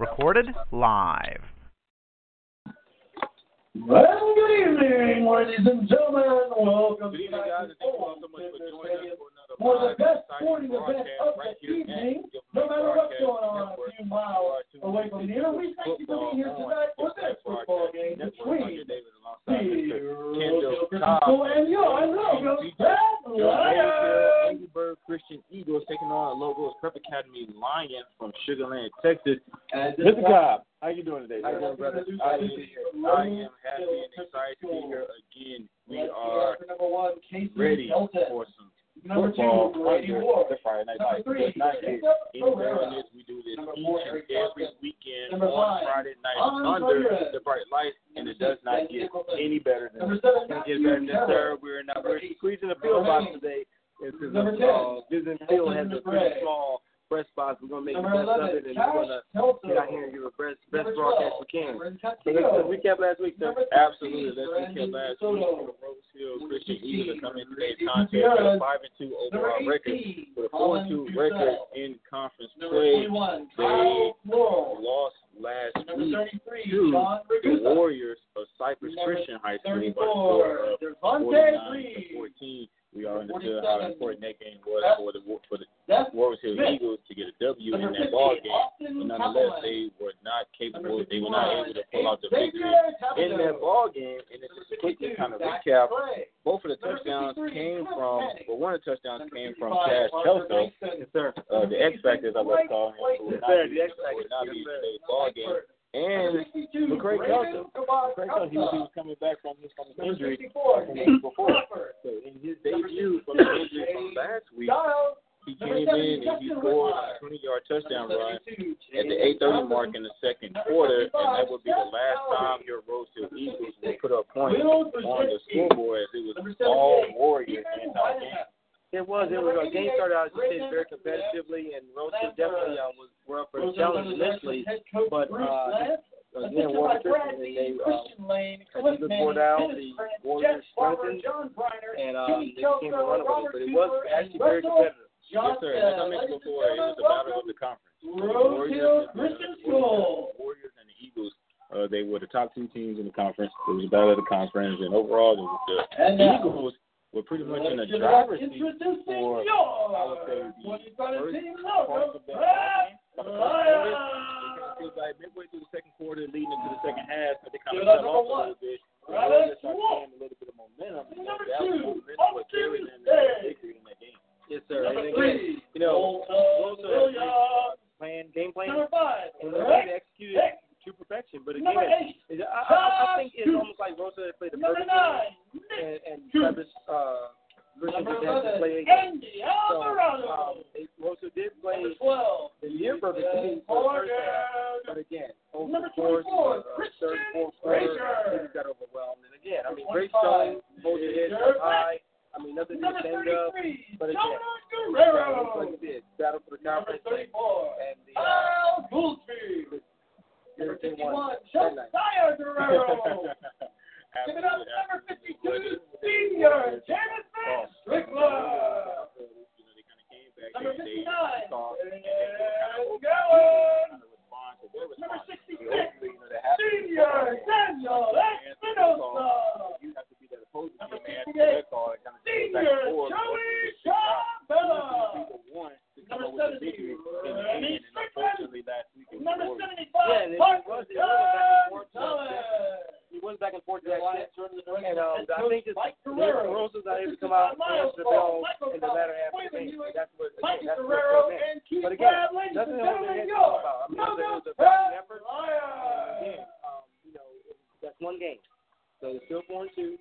Recorded live. Well, good evening, ladies and gentlemen. Welcome Good evening, guys, to and thank you all so much for joining us for another for the best sporting event of right the evening. No matter what's going on a few miles away from here, we thank you for being here uh, tonight for this football game between Davis Mr. Kendall. Angry Bird Christian Eagles taking on Logos Prep Academy Lions from Sugar Land, Texas. Mr. Cobb, how you doing today? How you doing? I am, I am happy and excited to be here again. We are ready for some Number football two, under Ward. the Friday Night Number three, It's not here Jacob anywhere this. We do this Number each four, and every Carson. weekend Number on five, Friday night under Ramirez. the bright lights, and it does not get any better than this. It doesn't get better than this, sir. We're not. We're squeezing the field box today. It's because Number of, 10, uh, Vision Field has a pretty small press box. We're gonna make Number the best of 11, it, and Cash we're gonna Hilton. get out here and give a best best Number broadcast 12, we can. Cameron So let's, recap last week, sir. Absolutely. Let's recap last Soto. week. The Rose Hill Christian Eagles are coming in today's Number contest with a five and two Number overall record with a four and two record in conference Number play. 21, They lost last Number week to the Warriors of Cypress Number Christian High School by a 34, score of 49 to 14. We all Number understood how important that game was for the for the Warriors Hill Eagles to get a W in that ball game. But nonetheless, they were not capable. They were not able to pull out the victory in that ball game. And it's just quick to kind of recap. Both of the touchdowns came from. Penny. Well, one of the touchdowns came from Cash Arthur Kelso. Bankston. Yes, sir. Uh, the X Factor, as I like to call him, who would not be, the X Factor. not be in today's ball game. And Number 62, McCray Raymond McCray he was, coming back from his, from his injury 64, from the Nate week before. So in his debut from the injury from last week, he came in and he scored a 20-yard touchdown run at the James 8:30 mark in the second quarter, and that would be the last time your Rose Eagles will put up points on the scoreboard as it was all Warriors the entire game. Whitehead. It was. It was a game started out, as you said, very competitively, and Rose Hill definitely uh, was were up for a challenge initially. but, uh, Again, assisted Walker by Brad Christian, and Lee, they uh, Christian Lane, as Cliff you look Manning, more down, the Warriors Jeff strengthened, and um, they came to run with it. But it was actually very Russell competitive. Yes, sir. As I mentioned before, it was the battle of the conference. The Warriors and the- Christian the Warriors- School. Warriors and the Eagles. Uh, they were the top two teams in the conference. It was a battle of the conference, and overall, the, the And now, Eagles were pretty much in a let's driver's seat introducing for, your I would say, the 2017 first logo, of the game. By the first quarter, Lions. it feels like midway through the second quarter, leading into the second half, but they kind of it fell off a little bit. The Travis Warriors started Wolf. gaining a little bit of momentum. and Number that two, momentum was carrying them into Austin victory in that game. Yes, sir. Number And three, you know, Rose Walter Hill had a great, uh, plan, game plan, Number five, and they executed it Hick. To perfection. But again, it- I, I, I think it's almost like Hill played the perfect game, and, and. Travis uh, Number just had to play a So, um, Rose did play 12, the near perfect game for the first half. But again, over Number the course of uh, third, fourth quarter, things got overwhelmed. And again, I mean, great 25, showing, hold your head up high. I mean, nothing to be number ashamed of. 33, But again, Jonah That's what Guerrero. did. Battle for the conference. 34, And the uh. Number 51, won that. Josiah Guerrero. Give it up number 52, senior Jonathan Strickland. Number 59. Number 66, senior Daniel Espinosa. Number 68, senior Joey Chabella. Number 70, Rennie Strickland. Number 75, Yeah, and it Mark was- it was back and forth. Gonzalez. He went back and forth that shit. And um, I think it's Mike the Guerrero. Rose was not able to come out and answer the bell in the latter half of the game. That's what, Mike again, that's what Guerrero it and Keith But again, Brad, ladies and nothing else gentlemen, they had to your talk about. I mean, it was a Brad effort. Again, um, you know, that's one game. So it's still four and two.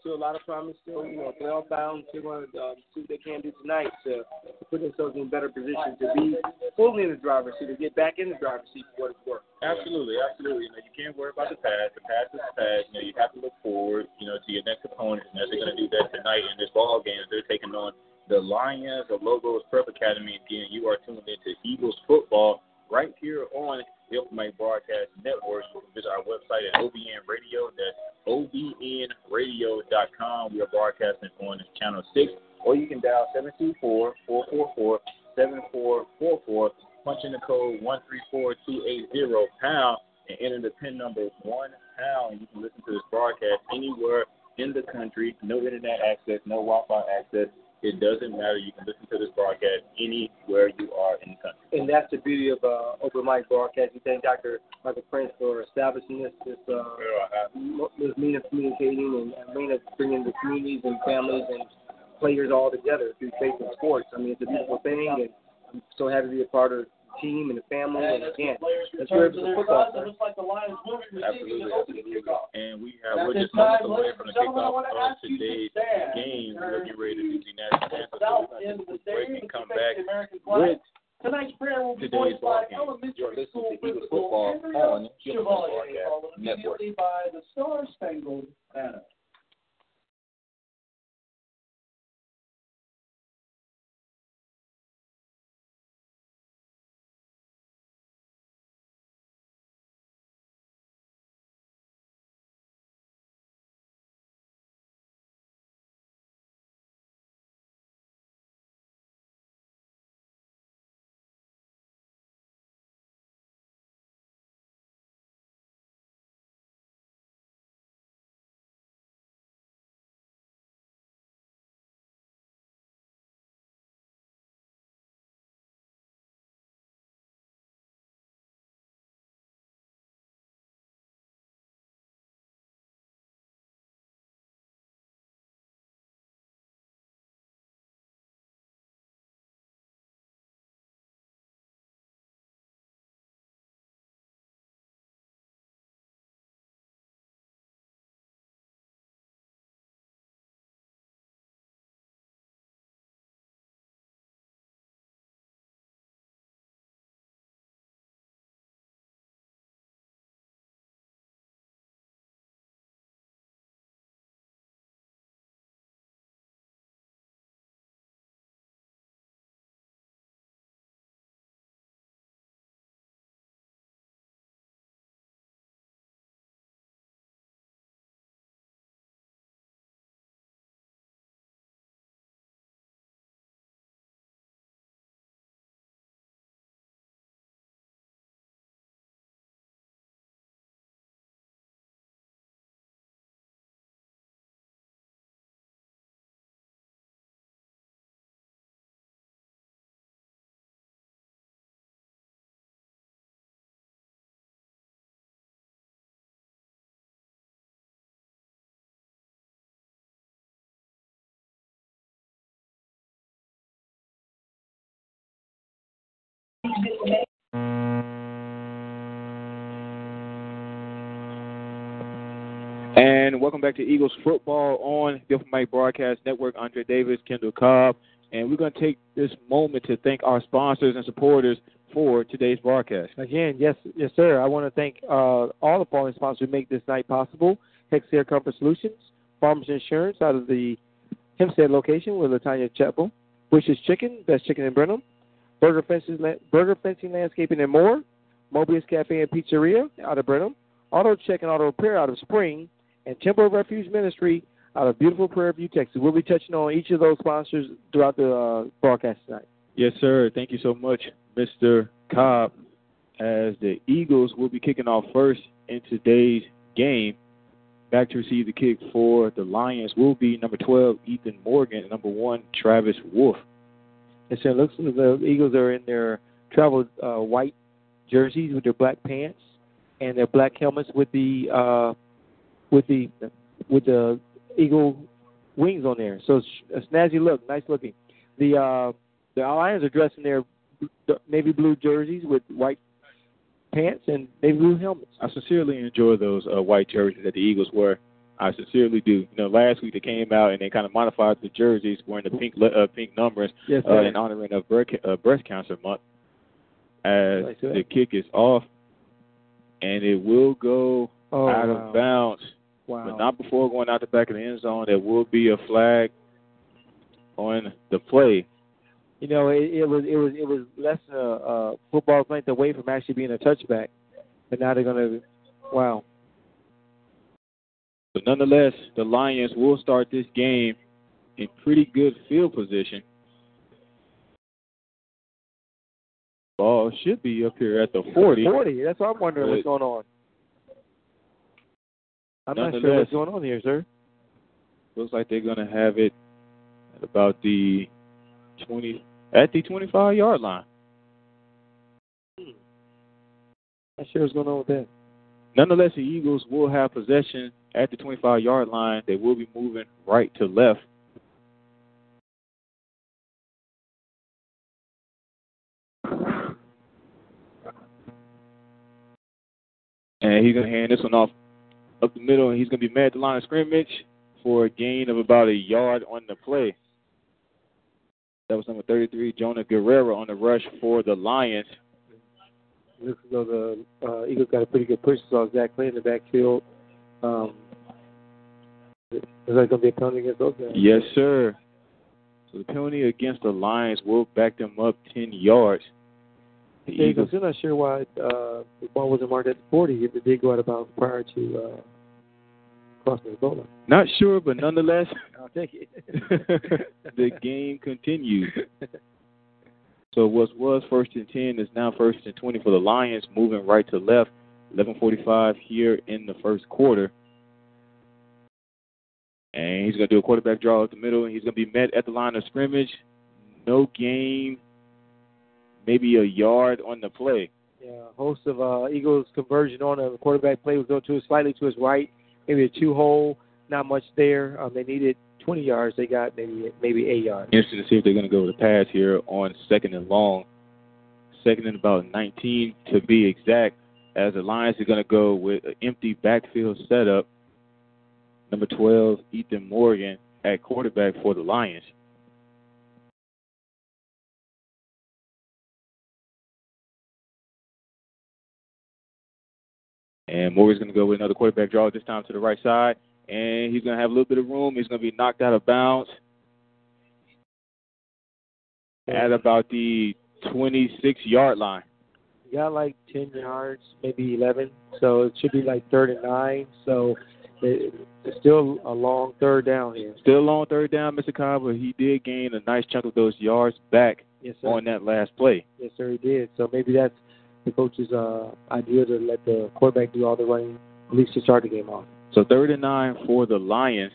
Still a lot of promise. Still, you know, playoff bound. Still going to um, see what they can do tonight to, to put themselves in a better position to be fully in the driver's seat, to get back in the driver's seat for what it's worth. Absolutely, absolutely. You know, you can't worry about the past. The past is the past. You know, you have to look forward, you know, to your next opponent, and as they're going to do that tonight in this ball game. They're taking on the Lions of Logos Prep Academy. Again, you are tuned into Eagles football right here on the Mic Broadcast Network. You can visit our website at OBN Radio. That's OBNRadio.com. We are broadcasting on channel 6, or you can dial 724 444 7444 punch in the code 134280 pound and enter the pin number one pound. You can listen to this broadcast anywhere in the country. No internet access, no Wi-Fi access. It doesn't matter. You can listen to this broadcast anywhere you are in the country. And that's the beauty of uh, open mic broadcast. We thank Dr. Michael Prince for establishing this this uh, this mean of communicating and, and mean of bringing the communities and families and players all together through faith and sports. I mean, it's a beautiful thing, and I'm so happy to be a part of team and the family. And again, that's where it's football. sir. Absolutely, absolutely. And we have we're just moments away from the kickoff of today's game. We're getting ready to do the national anthem. So we're going to take a break and come back with Tonight's prayer will be today's voiced by ball elementary You're listening school to Eagles principal football on the Open Chevalier, followed Network. immediately by the Star Spangled Banner. And welcome back to Eagles football on the Open Mic Broadcast Network. Andre Davis, Kendall Cobb, and we're going to take this moment to thank our sponsors and supporters for today's broadcast. Again, yes, yes, sir. I want to thank uh, all the following sponsors who make this night possible: Hexair Comfort Solutions, Farmers Insurance out of the Hempstead location with Latanya Chapel, Bush's Chicken, best chicken in Brenham, Burger Fencing, Burger Fencing Landscaping and more, Mobius Cafe and Pizzeria out of Brenham, Auto Check and Auto Repair out of Spring, and Temple Refuge Ministry out of beautiful Prairie View, Texas. We'll be touching on each of those sponsors throughout the uh, broadcast tonight. Yes, sir. Thank you so much, Mr. Cobb. As the Eagles will be kicking off first in today's game. Back to receive the kick for the Lions will be number 12, Ethan Morgan, and number 1, Travis Wolf. Yes, sir. Looks like the Eagles are in their travel uh, white jerseys with their black pants and their black helmets with the uh, with the with the eagle wings on there. So it's a snazzy look, nice looking. The uh, the Lions are dressed in their navy blue jerseys with white pants and navy blue helmets. I sincerely enjoy those uh, white jerseys that the Eagles wear. I sincerely do. You know, last week they came out and they kind of modified the jerseys wearing the pink uh, pink numbers Yes, uh, in honoring of breast, uh, breast cancer month. As the kick is off, and it will go Oh, out wow. of bounds, Wow. but not before going out the back of the end zone. There will be a flag on the play. You know, it, it was it was it was less than a, a football length away from actually being a touchback, but now they're gonna. Wow. But nonetheless, the Lions will start this game in pretty good field position. Ball should be up here at the 40. Forty. That's what I'm wondering what's going on. I'm not sure what's going on here, sir. Looks like they're going to have it at about the 20 at the 25 yard line. Hmm. Not sure what's going on with that. Nonetheless, the Eagles will have possession at the 25 yard line. They will be moving right to left. And he's going to hand this one off up the middle, and he's going to be met at the line of scrimmage for a gain of about a yard on the play. That was number 33, Jonah Guerrero on the rush for the Lions. Looks as though the uh, Eagles got a pretty good push. Saw Zach Clay in the backfield. Um, is that going to be a penalty against those guys? Yes, sir. So the penalty against the Lions will back them up 10 yards. The Yeah, Eagles, I'm not sure why uh, the ball wasn't marked at 40 if it did go out of bounds prior to uh, crossing the goal line. not sure, but nonetheless, I'll take it. the game continues. So what was first and 10 is now first and 20 for the Lions, moving right to left. 11:45 here in the first quarter. And he's going to do a quarterback draw up the middle, and he's going to be met at the line of scrimmage. No gain, maybe a yard on the play. Yeah, host of uh, Eagles conversion on a quarterback play would go to slightly to his right, maybe a two hole, not much there. Um, they needed 20 yards. They got maybe maybe eight yards. Interesting to see if they're going to go with a pass here on second and long. Second and about 19 to be exact, as the Lions are going to go with an empty backfield setup. Number 12, Ethan Morgan at quarterback for the Lions. And Morgan's going to go with another quarterback draw this time to the right side. And he's going to have a little bit of room. He's going to be knocked out of bounds at about the 26 yard line. Got like 10 yards, maybe 11. So it should be like third and nine. So it, it's still a long third down here. Still a long third down, Mr. Cobb, but he did gain a nice chunk of those yards back Yes, on that last play. Yes, sir, he did. So maybe that's the coach's uh, idea to let the quarterback do all the running, at least to start the game off. So third and nine for the Lions.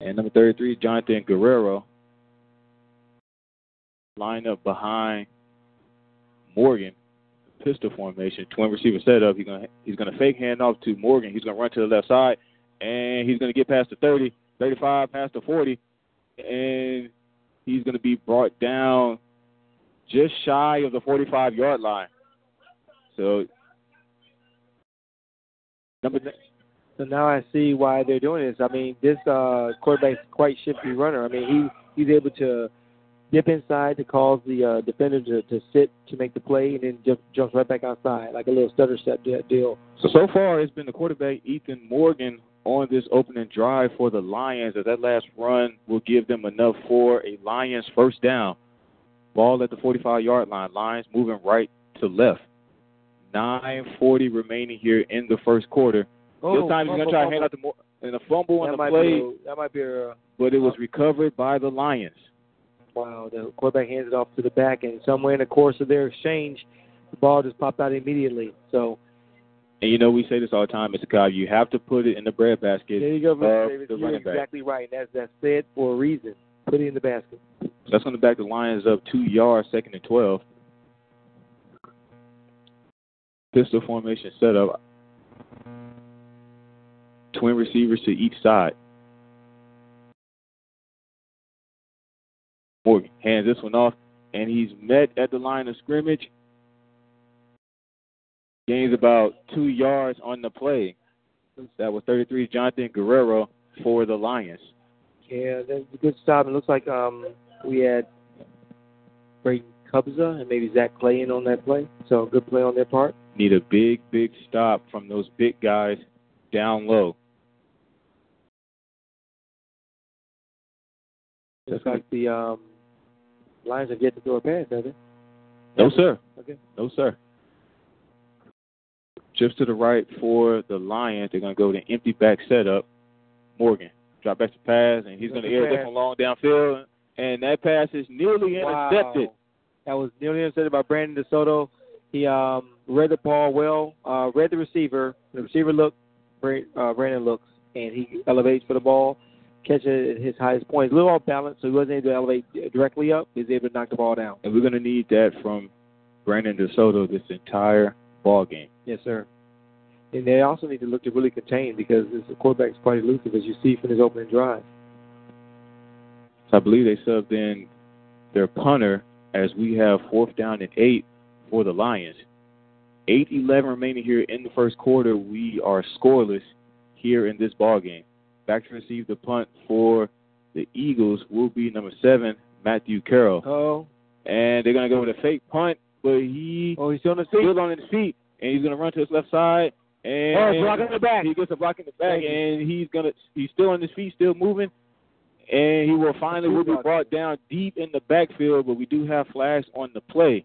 And number 33, Jonathan Guerrero. Line up behind Morgan. Pistol formation, twin receiver setup. He's gonna he's gonna fake hand off to Morgan. He's gonna run to the left side, and he's gonna get past the 30, 35, past the 40, and he's gonna be brought down just shy of the 45 yard line. So number So now I see why they're doing this. I mean, this uh, quarterback's quite shifty runner. I mean, he he's able to dip inside to cause the uh, defender to, to sit to make the play, and then jump, jumps right back outside like a little stutter step deal. So so far, it's been the quarterback Ethan Morgan on this opening drive for the Lions. As that last run will give them enough for a Lions first down. Ball at the 45-yard line. Lions moving right to left. 9:40 remaining here in the first quarter. Oh, this time he's going to try to hand out the more and a fumble on the play, a, that might be a but it was recovered by the Lions. Wow. The quarterback hands it off to the back, and somewhere in the course of their exchange, the ball just popped out immediately. So And you know we say this all the time, Mr. Cobb. You have to put it in the breadbasket. there you go, Mr. Davis. You're running back. exactly right. That's that's said for a reason. Put it in the basket. So that's going to back the Lions up two yards, second and 12. Pistol formation setup. Twin receivers to each side. Morgan hands this one off, and he's met at the line of scrimmage. Gains about two yards on the play. That was 33, Jonathan Guerrero for the Lions. Yeah, that's a good stop. It looks like um, we had Braden Cubza and maybe Zach Clay in on that play. So good play on their part. Need a big, big stop from those big guys down low. Looks like the um, Lions have yet to throw a pass, have they? No, sir. Okay. No, sir. Just to the right for the Lions. They're going to go to an empty back setup. Morgan drop back to pass, and he's going to air this one long downfield. And that pass is nearly intercepted. That was nearly intercepted by Brandon DeSoto. He um, read the ball well, uh, read the receiver. The receiver looked, uh, Brandon looks, and he elevates for the ball, catch it at his highest point. A little off balance, so he wasn't able to elevate directly up. He was able to knock the ball down. And we're going to need that from Brandon DeSoto this entire ball game. Yes, sir. And they also need to look to really contain because the quarterback's quite elusive, as you see from his opening drive. So I believe they subbed in their punter as we have fourth down and eight for the Lions. 8-11 remaining here in the first quarter. We are scoreless here in this ball game. Back to receive the punt for the Eagles will be number seven, Matthew Carroll. Oh. And they're going to go with a fake punt, but he oh he's still on his feet. Still on his feet, and he's going to run to his left side. And oh, block in the back. He gets a block in the back, and he's gonna he's still on his feet, still moving, and he will finally will be brought down deep in the backfield. But we do have flags on the play.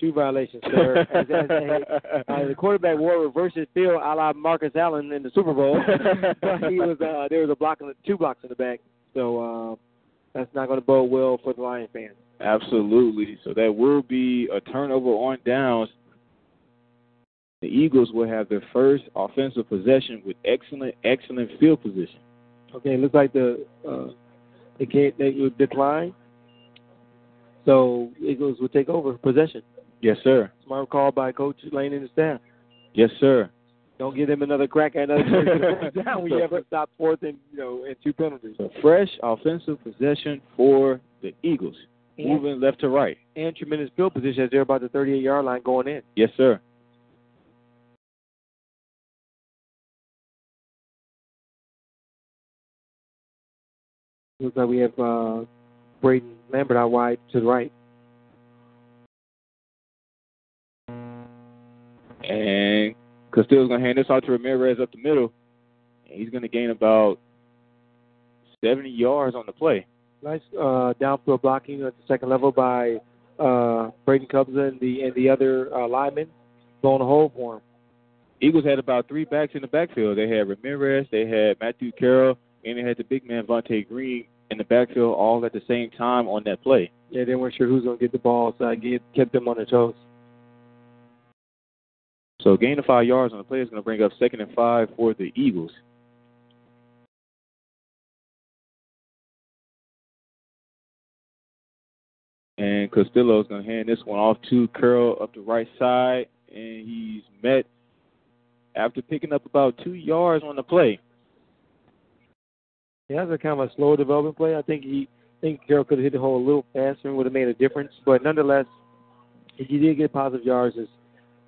Two violations, sir. as, as, as, uh, the quarterback wore reverse his field, a la Marcus Allen in the Super Bowl. but he was uh, there was a block in the, two blocks in the back, so uh, that's not going to bode well for the Lion fans. Absolutely. So that will be a turnover on downs the Eagles will have their first offensive possession with excellent, excellent field position. Okay, looks like the uh, they can't they will decline. So Eagles will take over possession. Yes, sir. Smart call by Coach Lane and the staff. Yes, sir. Don't give them another crack at another down. We have to stop fourth and you know and two penalties. So fresh offensive possession for the Eagles, and, moving left to right, and tremendous field position as they're about the 38 yard line going in. Yes, sir. Looks like we have uh, Braden Lambert out wide to the right. And Castillo's going to hand this out to Ramirez up the middle. And he's going to gain about 70 yards on the play. Nice uh, downfield blocking at the second level by uh, Braden Cubza and the and the other uh, linemen blowing a hole for him. Eagles had about three backs in the backfield. They had Ramirez, they had Matthew Carroll, and they had the big man Vontae Green in the backfield all at the same time on that play. Yeah, they weren't sure who's going to get the ball, so I get, kept them on their toes. So gain of five yards on the play is going to bring up second and five for the Eagles. And Castillo is going to hand this one off to Carroll up the right side, and he's met after picking up about two yards on the play. Yeah, that's a kind of a slow development play. I think he I think Carroll could have hit the hole a little faster and would have made a difference. But nonetheless, he did get positive yards as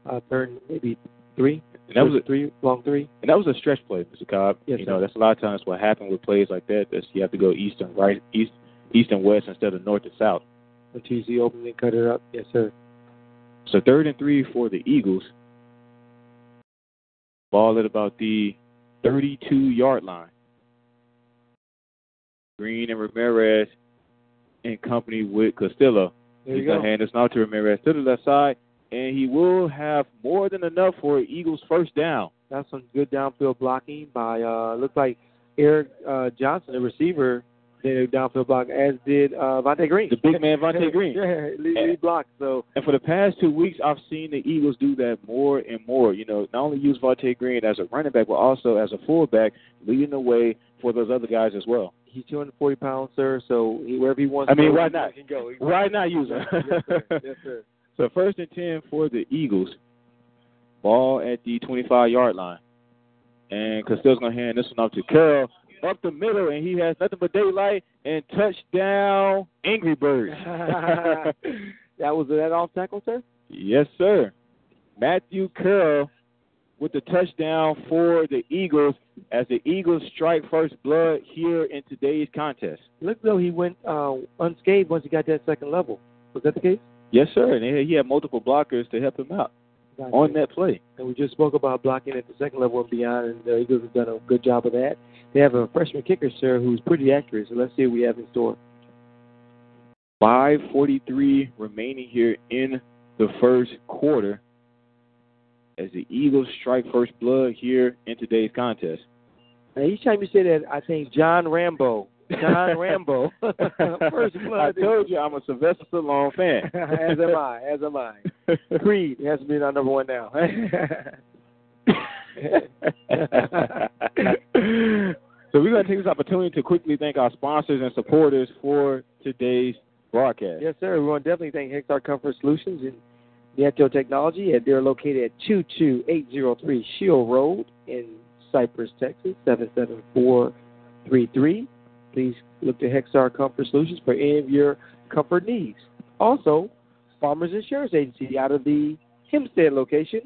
uh, third maybe three. And that was a three long three. And that was a stretch play, Mr. Cobb. Yes, you sir. know, that's a lot of times what happened with plays like that. That's you have to go east and right, east, east and west instead of north and south. The TC opened and cut it up. Yes, sir. So third and three for the Eagles. Ball at about the 32 yard line. Green and Ramirez in company with Castillo. There He's you go. going to hand this now to Ramirez to the left side, and he will have more than enough for Eagles first down. That's some good downfield blocking by uh looks like Eric uh, Johnson, the receiver, did a downfield block, as did uh Vontae Green. The big man Vontae Green. yeah, lead, lead block. So And for the past two weeks, I've seen the Eagles do that more and more. You know, not only use Vontae Green as a running back, but also as a fullback, leading the way for those other guys as well. he's 240 pounds, sir. So he, wherever he wants, I mean, to go, why he not? Can go. Why not use him? yes, sir. Yes, sir. So first and ten for the Eagles. Ball at the 25 yard line. And Castillo's going to hand this one off to Carroll up the middle, and he has nothing but daylight and touchdown, Angry Birds. that was that off tackle, sir. yes, sir. Matthew Carroll with the touchdown for the Eagles as the Eagles strike first blood here in today's contest. Looked though he went uh, unscathed once he got that second level. Was that the case? Yes, sir. And he had multiple blockers to help him out Gotcha. on that play. And we just spoke about blocking at the second level and beyond, and the Eagles have done a good job of that. They have a freshman kicker, sir, who's pretty accurate. So let's see what we have in store. 5:43 remaining here in the first quarter as the Eagles strike first blood here in today's contest. And each time you say that, I think John Rambo. John Rambo. first blood. I told you I'm a Sylvester Stallone fan. as am I. As am I. Creed has to be our number one now. so we're going to take this opportunity to quickly thank our sponsors and supporters for today's broadcast. Yes, sir. We want to definitely thank Hexar Comfort Solutions and Nieto Technology. They're located at 22803 Schiel Road in Cypress, Texas, 77433. Please look to Hexar Comfort Solutions for any of your comfort needs. Also, Farmers Insurance Agency out of the Hempstead location.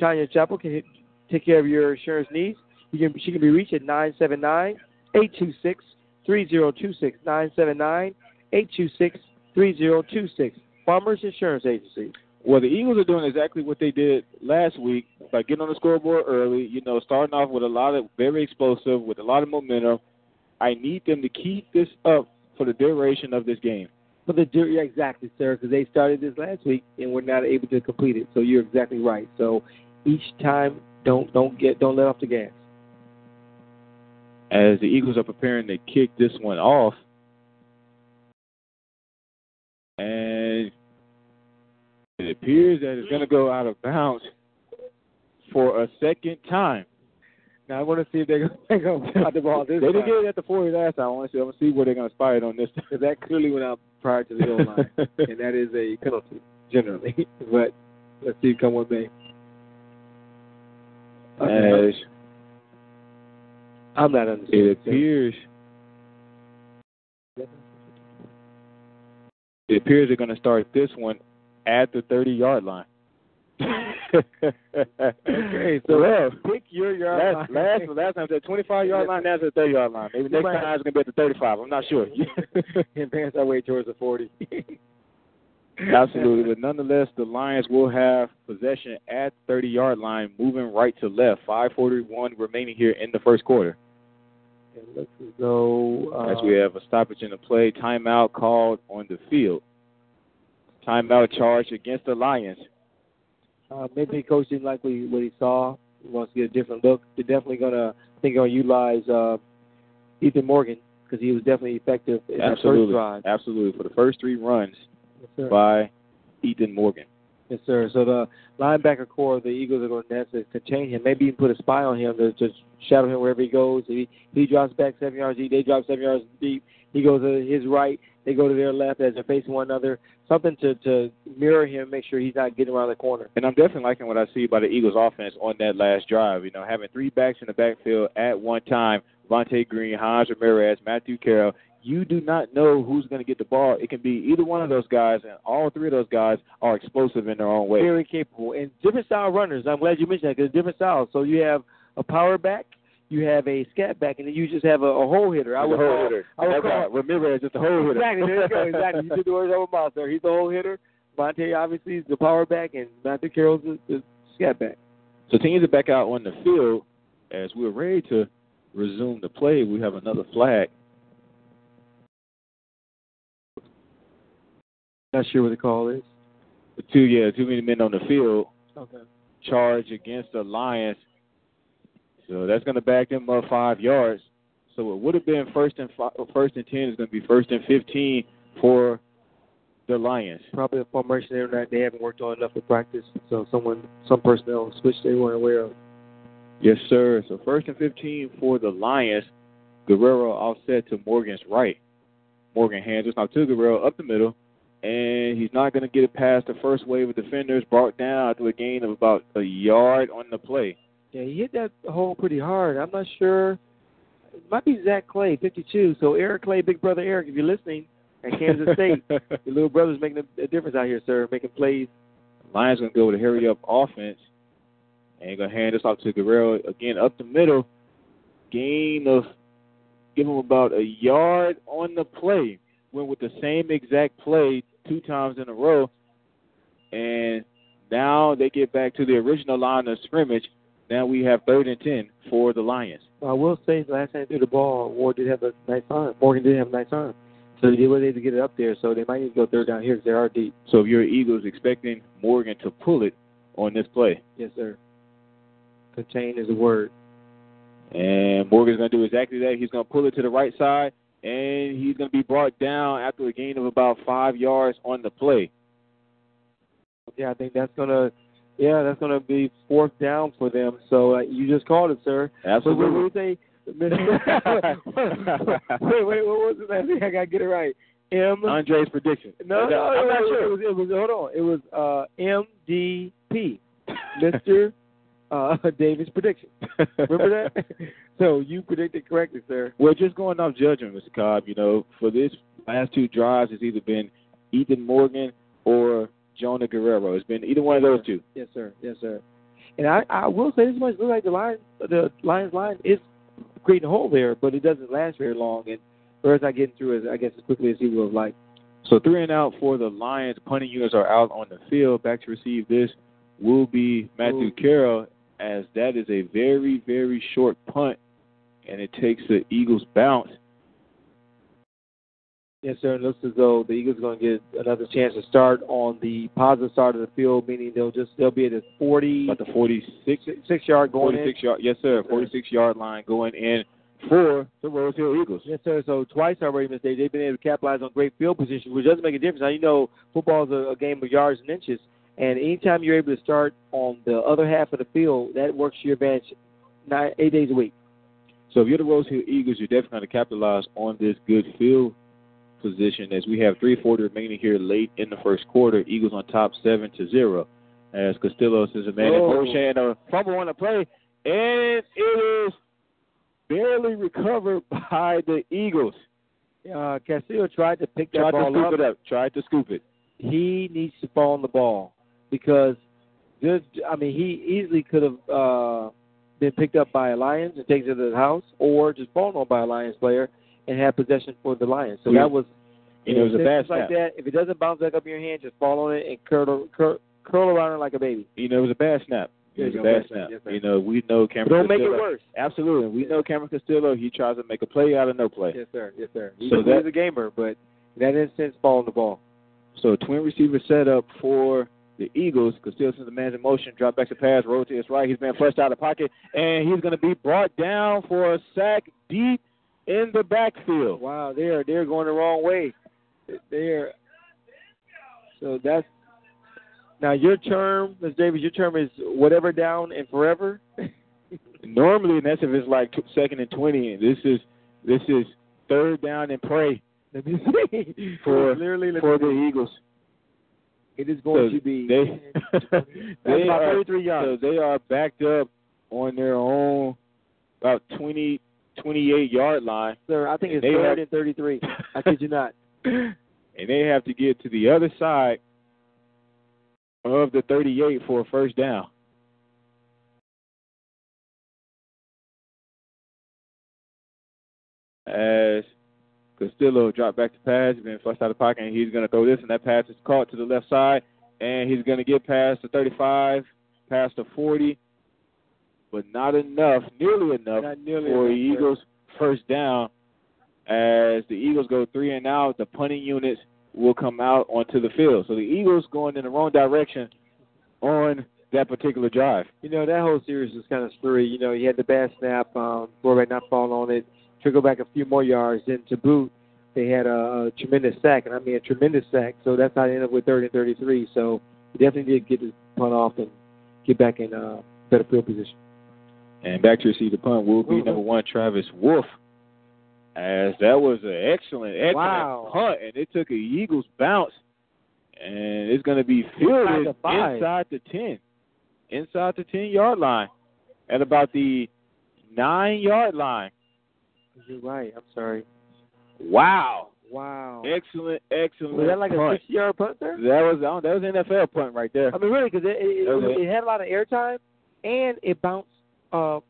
Tanya Chapel can take care of your insurance needs. Can, she can be reached at 979 826 3026. 979 826 3026. Farmers Insurance Agency. Well, the Eagles are doing exactly what they did last week by getting on the scoreboard early, you know, starting off with a lot of very explosive, with a lot of momentum. I need them to keep this up for the duration of this game. For the yeah, exactly, sir, because they started this last week and were not able to complete it. So you're exactly right. So each time, don't don't get don't let off the gas. As the Eagles are preparing to kick this one off, and it appears that it's going to go out of bounds for a second time. Now I want to see if they're going to spot the ball this They didn't time. get it at the 40 last time. I want to see, I want to see where they're going to spot it on this time. Because that clearly went out prior to the goal line, and that is a penalty generally. but let's see come what may. As I'm not understanding. it appears, it appears they're going to start this one at the 30 yard line. Okay, so well, pick your yard last, line. last, last time was at 25 yard line, now it's the 30 yard line. Maybe next time it's going to be at the 35. I'm not sure. and pants our way towards the 40. Absolutely, but nonetheless, the Lions will have possession at 30 yard line, moving right to left. 5:41 remaining here in the first quarter. It looks as though uh, As we have a stoppage in the play, timeout called on the field. Timeout charge against the Lions. Uh, maybe coach didn't like what he, what he saw. He wants to get a different look. They're definitely gonna I think gonna utilize uh, Ethan Morgan because he was definitely effective in that first Absolutely, drive. absolutely. For the first three runs Yes, by Ethan Morgan. Yes, sir. So the linebacker core of the Eagles are going to have to contain him. Maybe even put a spy on him to just shadow him wherever he goes. If he, he drops back seven yards deep, they drop seven yards deep. He goes to his right, they go to their left as they're facing one another. Something to to mirror him, make sure he's not getting around the corner. And I'm definitely liking what I see by the Eagles offense on that last drive. You know, having three backs in the backfield at one time, Vontae Green, Hans Ramirez, Matthew Carroll. You do not know who's going to get the ball. It can be either one of those guys, and all three of those guys are explosive in their own way. Very capable and different style runners. I'm glad you mentioned that because different styles. So you have a power back, you have a scat back, and then you just have a, a hole hitter. I would hole hitter. I would call. Ramirez is the hole hitter. Exactly. There you go. Exactly. You took the of my mouth, sir. He's the whole hitter. Vontae obviously is the power back, and Matthew Carroll's the, the scat back. So teams are back out on the field as we're ready to resume the play. We have another flag. Not sure what the call is. Two yeah, too many men on the field. Okay. Charge against the Lions. So that's going to back them up five yards. So it would have been first and fi- first and ten is going to be first and fifteen for the Lions. Probably a formation they're not, they haven't worked on enough in practice. So someone, some personnel switch they weren't aware of. Yes, sir. So first and 15 for the Lions. Guerrero offset to Morgan's right. Morgan hands us now to Guerrero up the middle, and he's not going to get it past the first wave of defenders. Brought down to a gain of about a yard on the play. Yeah, he hit that hole pretty hard. I'm not sure. It might be Zach Clay, 52. So Eric Clay, big brother Eric, if you're listening at Kansas State, your little brother's making a, a difference out here, sir, making plays. Lions going to go with a hurry up offense. And to hand this off to Guerrero again up the middle. Gain of, give him about a yard on the play. Went with the same exact play two times in a row. And now they get back to the original line of scrimmage. Now we have third and 10 for the Lions. I will say, last time they threw the ball, Ward did have a nice arm. Morgan did have a nice arm. So they were able to get it up there, so they might need to go third down here because they are deep. So if you're Eagles expecting Morgan to pull it on this play. Yes, sir. Contain is a word. And Morgan's going to do exactly that. He's going to pull it to the right side, and he's going to be brought down after a gain of about five yards on the play. Yeah, I think that's going to – yeah, that's going to be fourth down for them. So uh, you just called it, sir. Absolutely. What, what, say? wait, wait, what was it? I think I got to get it right. M. Andre's prediction. No, no, I'm no, not sure. It was, it was, hold on. It was uh, MDP, Mr. uh, Davis prediction. Remember that? so you predicted correctly, sir. Well, just going off judgment, Mr. Cobb, you know, for this last two drives, it's either been Ethan Morgan or Jonah Guerrero. It's been either one of those two. Yes, sir. Yes, sir. And I, I will say this much: look like the Lions, the Lions line is creating a hole there, but it doesn't last very long. And Bird's not getting through as I guess as quickly as he would have liked. So three and out for the Lions. Punting units are out on the field. Back to receive this will be Matthew Ooh. Carroll, as that is a very very short punt, and it takes the Eagles bounce. Yes, sir. It looks as though the Eagles are going to get another chance to start on the positive side of the field, meaning they'll just they'll be at a forty About the 46, six yard going 46 yard, yes sir, 46 yard line going in for the Rose Hill Eagles. Yes, sir. So twice already, Miss Day, they've been able to capitalize on great field position, which doesn't make a difference. Now you know football is a, a game of yards and inches, and anytime you're able to start on the other half of the field, that works to your advantage nine eight days a week. So if you're the Rose Hill Eagles, you're definitely going to capitalize on this good field position as we have 340 remaining here late in the first quarter. Eagles on top seven to zero. As Castillo is a man in Oh. motion and a fumble on the play, and it is barely recovered by the Eagles. Uh, Castillo tried to pick that Tried to scoop up. it up. Tried to scoop it. He needs to fall on the ball because just I mean he easily could have uh, been picked up by a Lions and taken to the house, or just fallen on by a Lions player and had possession for the Lions. So Yeah. that was And it was a bad instances like snap. that. If it doesn't bounce back up in your hand, just fall on it and curl curl, curl around it like a baby. You know, it was a bad snap. It was a bad snap. snap. Yes, you know, we know Cameron don't make it worse. Absolutely. We know Cameron Castillo. He tries to make a play out of no play. Yes, sir. Yes, sir. He's, So a, that- he's a gamer, but in that instance, fall on the ball. So twin receiver setup for the Eagles. Castillo sends the man's in motion, drop back to pass, roll to his right. He's been flushed out of pocket, and he's going to be brought down for a sack deep in the backfield. Wow, they're they're going the wrong way. They're so that's now your term, Ms. Davis. Your term is whatever down and forever. Normally, and that's if it's like second and twenty. And this is this is third down and pray Let me see. for for the. Eagles. it is going So to be. they they are 33 yards. so they are backed up on their own about 20, 28 yard line. Sir, I think it's third have- and 33. I kid you not. and they have to get to the other side of the 38 for a first down. As Castillo dropped back to pass, he's been flushed out of pocket, and he's going to throw this, and that pass is caught to the left side, and he's going to get past the 35, past the 40, but not enough, nearly enough nearly for enough, sir. Eagles first down. As the Eagles go three and out, the punting units will come out onto the field. So the Eagles going in the wrong direction on that particular drive. You know, that whole series was kind of screwy. You know, you had the bad snap, um, quarterback not falling on it, trickle back a few more yards. Then to boot, they had a, a tremendous sack, and I mean a tremendous sack. So that's how they ended up with third and 33. So he definitely did get his punt off and get back in uh, better field position. And back to receive the punt will be Mhm. number one, Travis Wolf. As that was an excellent, excellent Wow. punt, and it took a Eagles bounce, and it's going to be fielded inside the ten, inside the ten yard line, at about the nine yard line. You're right. I'm sorry. Wow! Wow. Excellent, excellent. Was that like a punt. 60-yard punt there? That was that was an NFL punt right there. I mean, really, because it, it, Okay. it, it had a lot of airtime, and it bounced uh,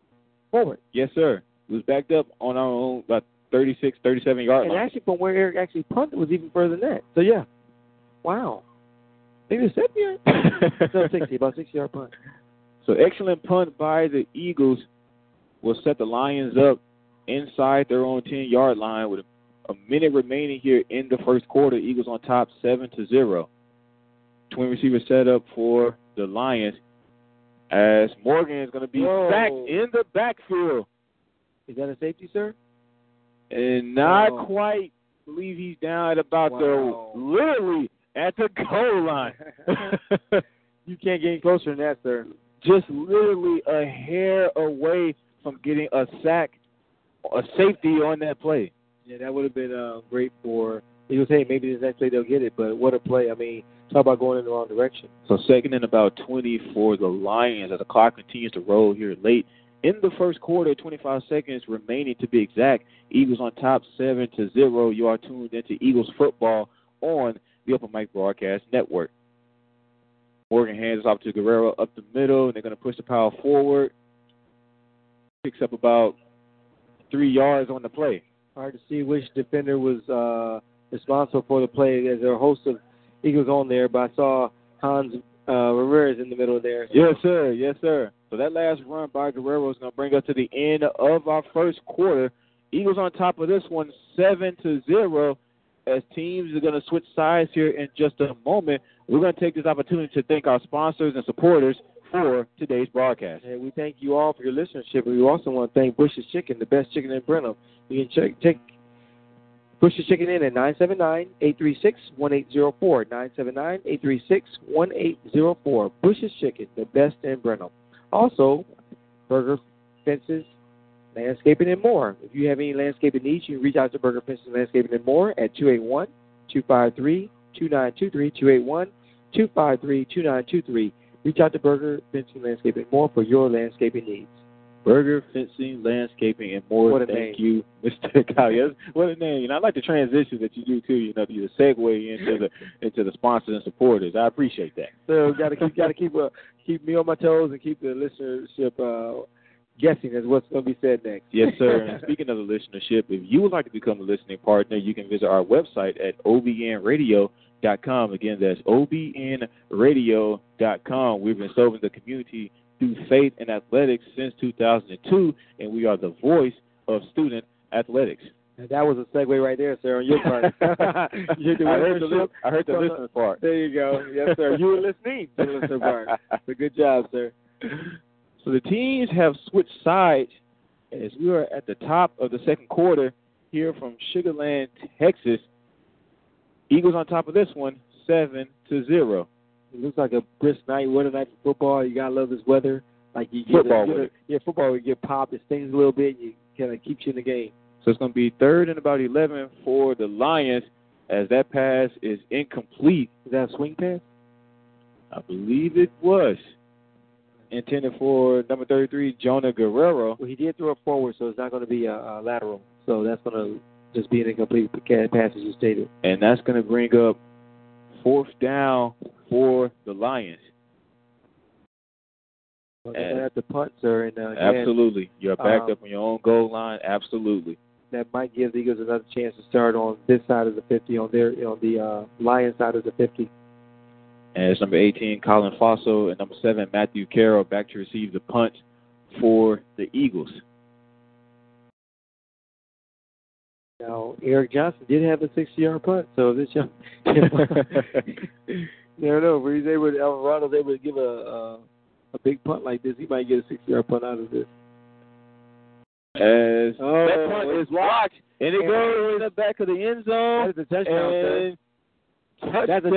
forward. Yes, sir. It was backed up on our own about 36, 37 yard And line. actually, from where Eric actually punted was even further than that. So yeah, wow. Maybe a seven yard. no, sixty, about sixty yard punt. So excellent punt by the Eagles will set the Lions up inside their own 10 yard line with a, a minute remaining here in the first quarter. Eagles on top 7 to 0. Twin receiver set up for the Lions as Morgan is going to be Whoa. back in the backfield. Is that a safety, sir? And not Wow. quite believe he's down at about Wow. the literally at the goal line. You can't get any closer than that, sir. Just literally a hair away from getting a sack, a safety on that play. Yeah, that would have been uh, great for Eagles. Hey, maybe this next play they'll get it, but what a play! I mean, talk about going in the wrong direction. So second and about 20 for the Lions as the clock continues to roll here late in the first quarter. 25 seconds remaining to be exact. Eagles on top seven to zero. You are tuned into Eagles football on the Open Mic Broadcast Network. Morgan hands it off to Guerrero up the middle, and they're going to push the power forward. Picks up about three yards on the play. Hard to see which defender was uh, responsible for the play. There's a host of Eagles on there, but I saw Hans uh, Ramirez in the middle there. Yes, sir. Yes, sir. So that last run by Guerrero is going to bring us to the end of our first quarter. Eagles on top of this one, seven to zero. As teams are going to switch sides here in just a moment, we're going to take this opportunity to thank our sponsors and supporters for today's broadcast. And we thank you all for your listenership. We also want to thank Bush's Chicken, the best chicken in Brenham. You can check, check Bush's Chicken in at 979-836-1804. 979-836-1804. Bush's Chicken, the best in Brenham. Also, Burger Fences, Landscaping, and more. If you have any landscaping needs, you can reach out to Burger Fences Landscaping and more at 281-253-2923, 281-253-2923. Reach out to Burger Fences Landscaping and more for your landscaping needs. Burger, fencing, landscaping, and more. Thank name. you, Mr. Kyle. Yes, what a name. Know, I like the transition that you do too. You know, you segue into the into the sponsors and supporters. I appreciate that. So got to keep got to keep uh, keep me on my toes and keep the listenership uh, guessing as what's going to be said next. Yes, sir. and speaking of the listenership, if you would like to become a listening partner, you can visit our website at obnradio.com. Again, that's obnradio.com. We've been serving the community through faith and athletics since 2002, and we are the voice of student athletics. And that was a segue right there, sir, on your part. you I heard the, I heard the listener part. There you go. Yes, sir. You were listening to the part. So good job, sir. So the teams have switched sides as we are at the top of the second quarter here from Sugar Land, Texas. Eagles on top of this one, seven to zero. It looks like a brisk night, weather night for football. You gotta love this weather. Like you get Football a, get a- yeah, football. You get popped, it stings a little bit. And you kind of keeps you in the game. So it's going to be third and about 11 for the Lions as that pass is incomplete. Is that a swing pass? I believe it was intended for number 33, Jonah Guerrero. Well, he did throw it forward, so it's not going to be a, a lateral. So that's going to just be an incomplete pass, as you stated. And that's going to bring up fourth down for the Lions. They're gonna have punt, sir, and uh, again, Absolutely. You're backed um, up on your own goal line. Absolutely. that might give the Eagles another chance to start on this side of the 50, on their on the uh, Lions side of the 50. And it's number 18, Colin Fosso, and number 7, Matthew Carroll, back to receive the punt for the Eagles. Now, Eric Johnson did have a 60-yard punt, so this young, never know. If he's able, to, Alvarado's able to give a, a a big punt like this, he might get a 60-yard punt out of this. As Oh, that punt is blocked, and it And- goes in the back of the end zone. That is a touchdown, and That's a touchdown,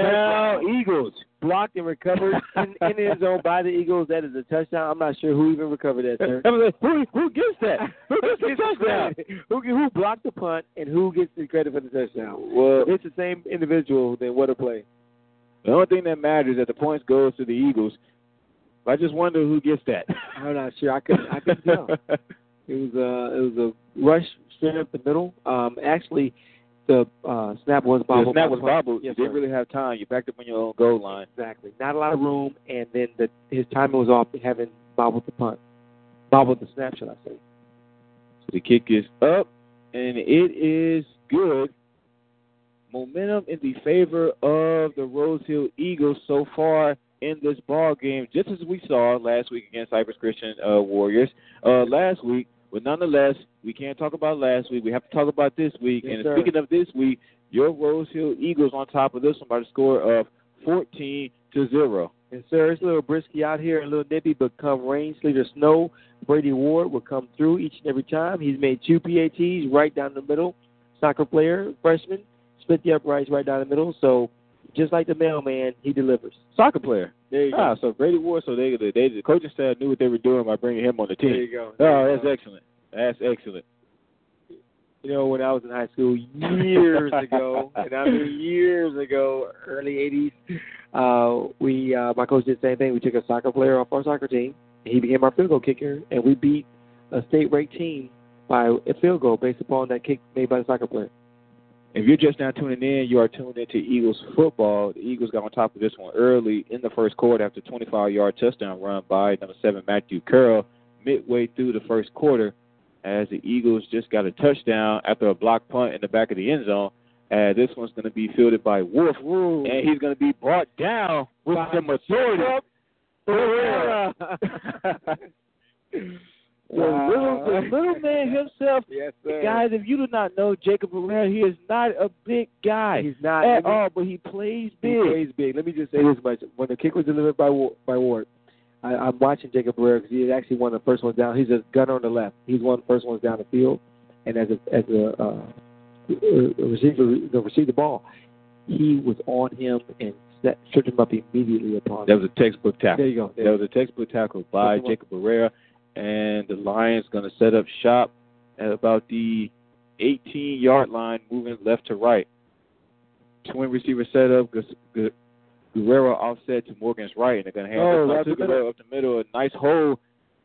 touchdown. Eagles. Blocked and recovered in, in the end zone by the Eagles. That is a touchdown. I'm not sure who even recovered that, sir. Who, who gets that? Who gets the touchdown? Who, who blocked the punt and who gets the credit for the touchdown? Well, If it's the same individual, then what a play. The only thing that matters is that the points goes to the Eagles. I just wonder who gets that. I'm not sure. I couldn't. I couldn't tell. It was a it was a rush straight up the middle. Um, actually, the uh, snap was bobbled. The snap was by the punt. bobbled. Yes, you didn't sir. really have time. You backed up on your own goal line. Exactly. Not a lot of room, and then the, his timing was off, having bobbled the punt, bobbled the snap, should I say? So the kick is up, and it is good. Momentum in the favor of the Rose Hill Eagles so far in this ball game, just as we saw last week against Cypress Christian uh, Warriors uh, last week. But nonetheless, we can't talk about last week. We have to talk about this week. Yes, and sir. speaking of this week, your Rose Hill Eagles on top of this one by the score of 14 to zero. And sir, it's a little brisky out here, a little nippy, but come rain, sleet, or snow, Brady Ward will come through each and every time. He's made two PATs right down the middle. Soccer player, freshman, split the uprights right down the middle. So just like the mailman, he delivers. Soccer player. There you Ah, go. so Brady Ward, so they, they the coaching staff knew what they were doing by bringing him on the team. There you go. Oh, that's excellent. That's excellent. You know, when I was in high school years ago, and I mean years ago, early '80s, uh, we uh, my coach did the same thing. We took a soccer player off our soccer team. And he became our field goal kicker, and we beat a state-ranked team by a field goal based upon that kick made by the soccer player. If you're just now tuning in, you are tuned into Eagles football. The Eagles got on top of this one early in the first quarter after a 25-yard touchdown run by number seven Matthew Carroll midway through the first quarter, as the Eagles just got a touchdown after a block punt in the back of the end zone. Uh, this one's going to be fielded by Wolf, and he's going to be brought down with By some authority. Herrera. The little, the little man himself yes, sir. Guys, if you do not know Jacob Herrera, he is not a big guy He's not at me- all, but he plays He big. plays big. Let me just say this much: when the kick was delivered by Wa- by Ward, I, I'm watching Jacob Herrera because he is actually one of the first ones down. He's a gunner on the left. He's one of the first ones down the field, and as a as a uh, a receiver, to receive the ball, he was on him and set, stripped him up immediately upon. That was a textbook tackle. There you go. There That was a textbook tackle by That's the one. Jacob Herrera, and the Lions going to set up shop at about the 18-yard line, moving left to right. Twin receiver setup. Guerrero offset to Morgan's right, and they're going to hand Oh, right to Guerrero up the middle. A nice hole,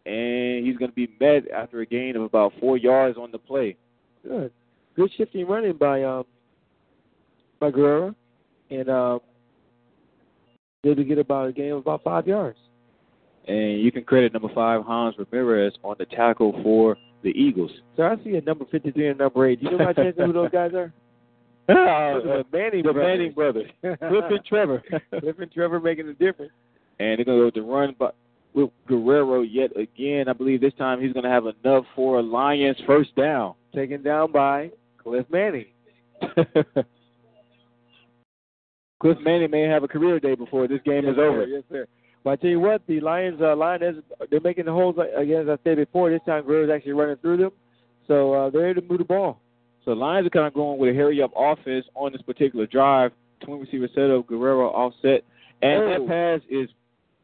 and he's going to be met after a gain of about four yards on the play. Good, good shifting running by um by Guerrero, and um able to get about a gain of about five yards. And you can credit number five, Hans Ramirez, on the tackle for the Eagles. So I see a number fifty three and number eight. Do you know by chance who those guys are? Uh, Manning the brothers. Manning brothers, Cliff and Trevor. Cliff and Trevor making a difference. and they're going to go with the run but with Guerrero yet again. I believe this time he's going to have enough for a Lions first down. Taken down by Cliff Manning. Cliff Manning may have a career day before this game yes, is over. Sir, yes, sir. But I tell you what, the Lions, uh, Lions, they're making the holes again. As I said before, this time Guerrero's actually running through them, so uh, they're able to move the ball. So the Lions are kind of going with a hurry up offense on this particular drive. Twin receiver setup, Guerrero offset, and Oh. that pass is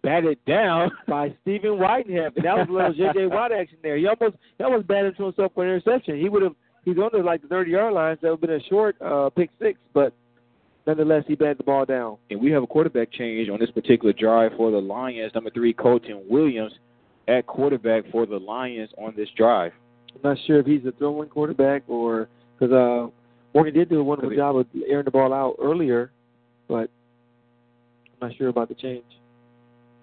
batted down. by Stephen Whitehead. And that was a little J.J. Watt action there. He almost he almost batted to himself for an interception. He would have he's under like the thirty yard line, so that would have been a short uh, pick six, but nonetheless he batted the ball down. And we have a quarterback change on this particular drive for the Lions. Number three, Colton Williams at quarterback for the Lions on this drive. I'm not sure if he's a throwing quarterback or because uh, Morgan did do a wonderful job of airing the ball out earlier, but I'm not sure about the change.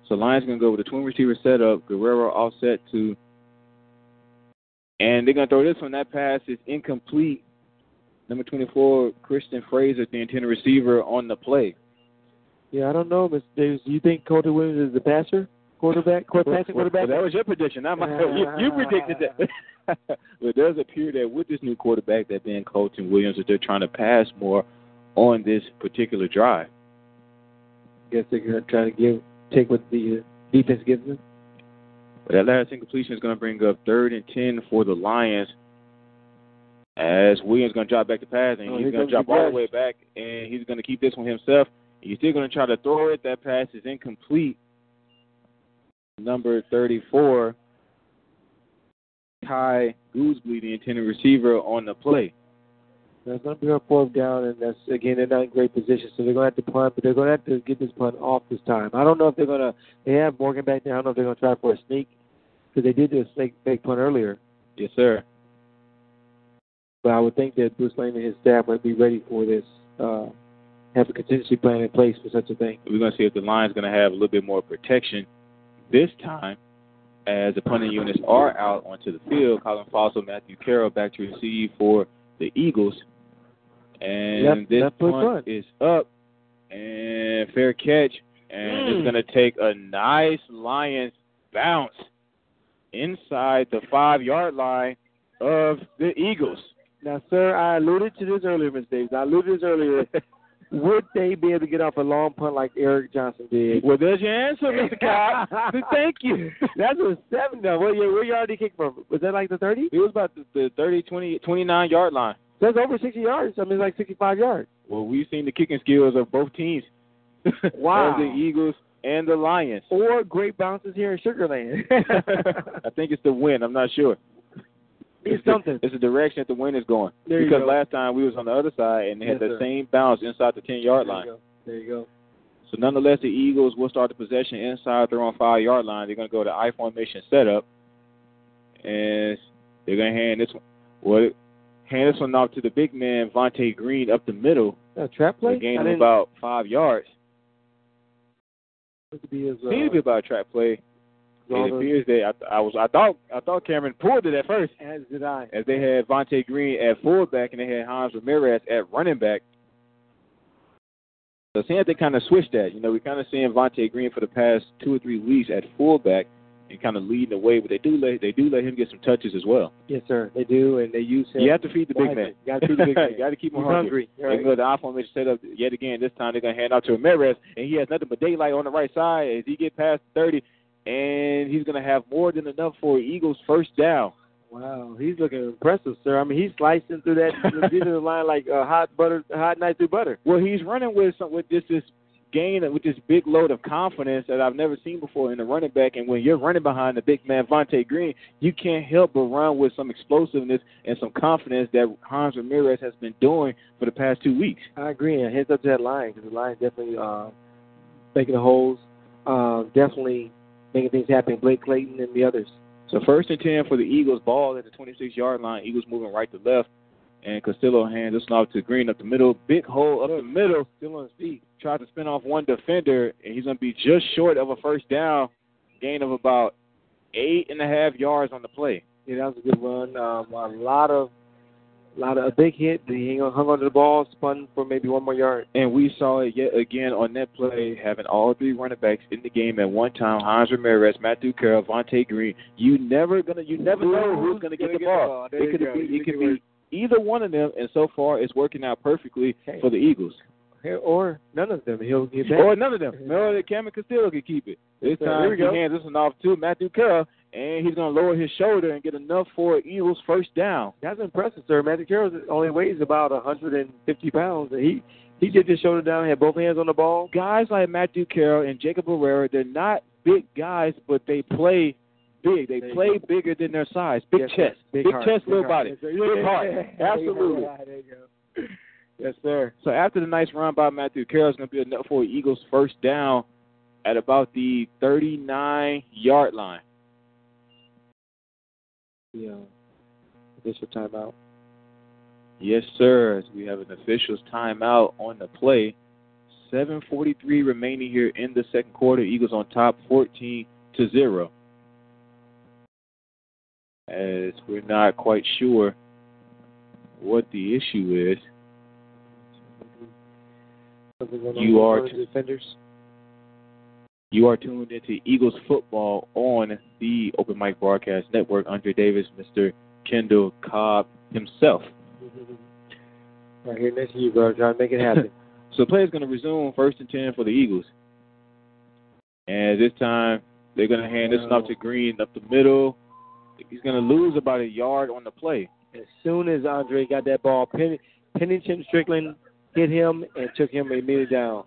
So Lions going to go with the twin receiver setup, Guerrero offset to, and they're going to throw this one. That pass is incomplete. Number 24, Christian Fraser, the intended receiver on the play. Yeah, I don't know, Mr. Davis. Do you think Colton Williams is the passer quarterback, quarter, passing Well, quarterback? that was your prediction, not mine. you, you predicted that. but it does appear that with this new quarterback, that being Colton Williams, that they're trying to pass more on this particular drive. guess they're gonna try to give take what the uh, defense gives them. But that last incompletion is going to bring up third and 10 for the Lions. As Williams going to drop back to pass, and Oh, he's going to drop all the way back, and he's going to keep this one himself. He's still going to try to throw it. That pass is incomplete. Number 34, Kai Gooseby, the intended receiver on the play. That's going to be on fourth down, and that's again they're not in great position, so they're going to have to punt, but they're going to have to get this punt off this time. I don't know if they're going to. They have Morgan back there. I don't know if they're going to try for a sneak because they did do a snake fake punt earlier. Yes, sir. But I would think that Bruce Lane and his staff would be ready for this, uh, have a contingency plan in place for such a thing. We're going to see if the line's going to have a little bit more protection this time as the punting units are out onto the field. Colin Fossil, Matthew Carroll back to receive for the Eagles. And Left- this left punt front. is up and fair catch. And Mm. it's going to take a nice Lions bounce inside the five yard line of the Eagles. Now, sir, I alluded to this earlier, Ms. Davis. I alluded to this earlier. Would they be able to get off a long punt like Eric Johnson did? Well, there's your answer, Mr. Cobb. Thank you. That's was seven, though. Where, where you already kicked from? Was that like the 30? It was about the, the 30, 20, 29 yard line. That's over 60 yards. I mean, it's like 65 yards. Well, we've seen the kicking skills of both teams. Wow. of the Eagles and the Lions. Or great bounces here in Sugar Land. I think it's the win. I'm not sure. It's the- something. It's the direction that the wind is going. There because last time we was on the other side and they had Yes, the sir. same bounce inside the 10 yard line. There you go. There you go. So nonetheless, the Eagles will start the possession inside their own five yard line. They're going to go to I formation setup, and they're going to hand this one. Well, hand this one off to the big man Vontae Green up the middle. A trap play? Gain I about five yards. Looked to be his, uh, Seems to be about a trap play. It appears that I, I was I thought I thought Cameron pulled it at first, As did I. as they had Vontae Green at fullback and they had Hans Ramirez at running back. So seeing that they kind of switched that, you know, we kind of seeing Vontae Green for the past two or three weeks at fullback and kind of leading the way, but they do let they do let him get some touches as well. Yes, sir. They do, and they use him. You have to feed the big man. You got to feed the big man. you got to keep him He's hungry. hungry. Right. to the I formation set up yet again. This time they're going to hand out to Ramirez, and he has nothing but daylight on the right side as he get past 30, and he's going to have more than enough for Eagles first down. Wow, he's looking impressive, sir. I mean, he's slicing through that defensive line like uh, hot butter, hot knife through butter. Well, he's running with some with this this gain with this big load of confidence that I've never seen before in a running back. And when you're running behind the big man Vontae Green, you can't help but run with some explosiveness and some confidence that Hans Ramirez has been doing for the past two weeks. I agree. And heads up to that line because the line definitely uh, making the holes, uh, definitely making things happen. Blake Clayton and the others. So first and ten for the Eagles. Ball at the 26 yard line. Eagles moving right to left, and Castillo hands this off to Green up the middle. Big hole up the middle. Still on his feet. Tried to spin off one defender, and he's going to be just short of a first down. Gain of about eight and a half yards on the play. Yeah, that was a good run. Um, a lot of, lot of a big hit. He hung hung onto the ball, spun for maybe one more yard. And we saw it yet again on that play, having all three running backs in the game at one time. Hans Ramirez, Matthew Carroll, Vontae Green. You never gonna, you never know who's gonna get the ball. There It could go. be, it could be either one of them, and so far it's working out perfectly for the Eagles. or none of them. He'll get back. Or none of them. No, Cameron Castillo can keep it. This time Here we go. hands this one off to Matthew Carroll, and he's gonna lower his shoulder and get enough for Eagles first down. That's impressive, sir. Matthew Carroll only weighs about 150 pounds. And he he did his shoulder down, and had both hands on the ball. Guys like Matthew Carroll and Jacob Herrera, they're not big guys, but they play big. They There play bigger than their size. Big Yes, chest, big, heart, chest, big little heart. body, Yes, big heart. Yeah, Absolutely. yeah, there you go. Yes, sir. So after the nice run by Matthew Carroll, it's going to be enough for Eagles first down at about the 39 yard line. The uh, official timeout. Yes, sir. As we have an official's timeout on the play. 7:43 remaining here in the second quarter. Eagles on top, 14 to zero. As we're not quite sure what the issue is. You are defenders. You are tuned into Eagles football on the Open Mic Broadcast Network. Andre Davis, Mr. Kendall Cobb himself. Right here next to you, bro. Trying to make it happen. So the play is going to resume first and 10 for the Eagles. And this time, they're going to hand this one off to oh. Green up the middle. He's going to lose about a yard on the play. as soon as Andre got that ball, Penn, Pennington Strickland hit him and took him immediately down.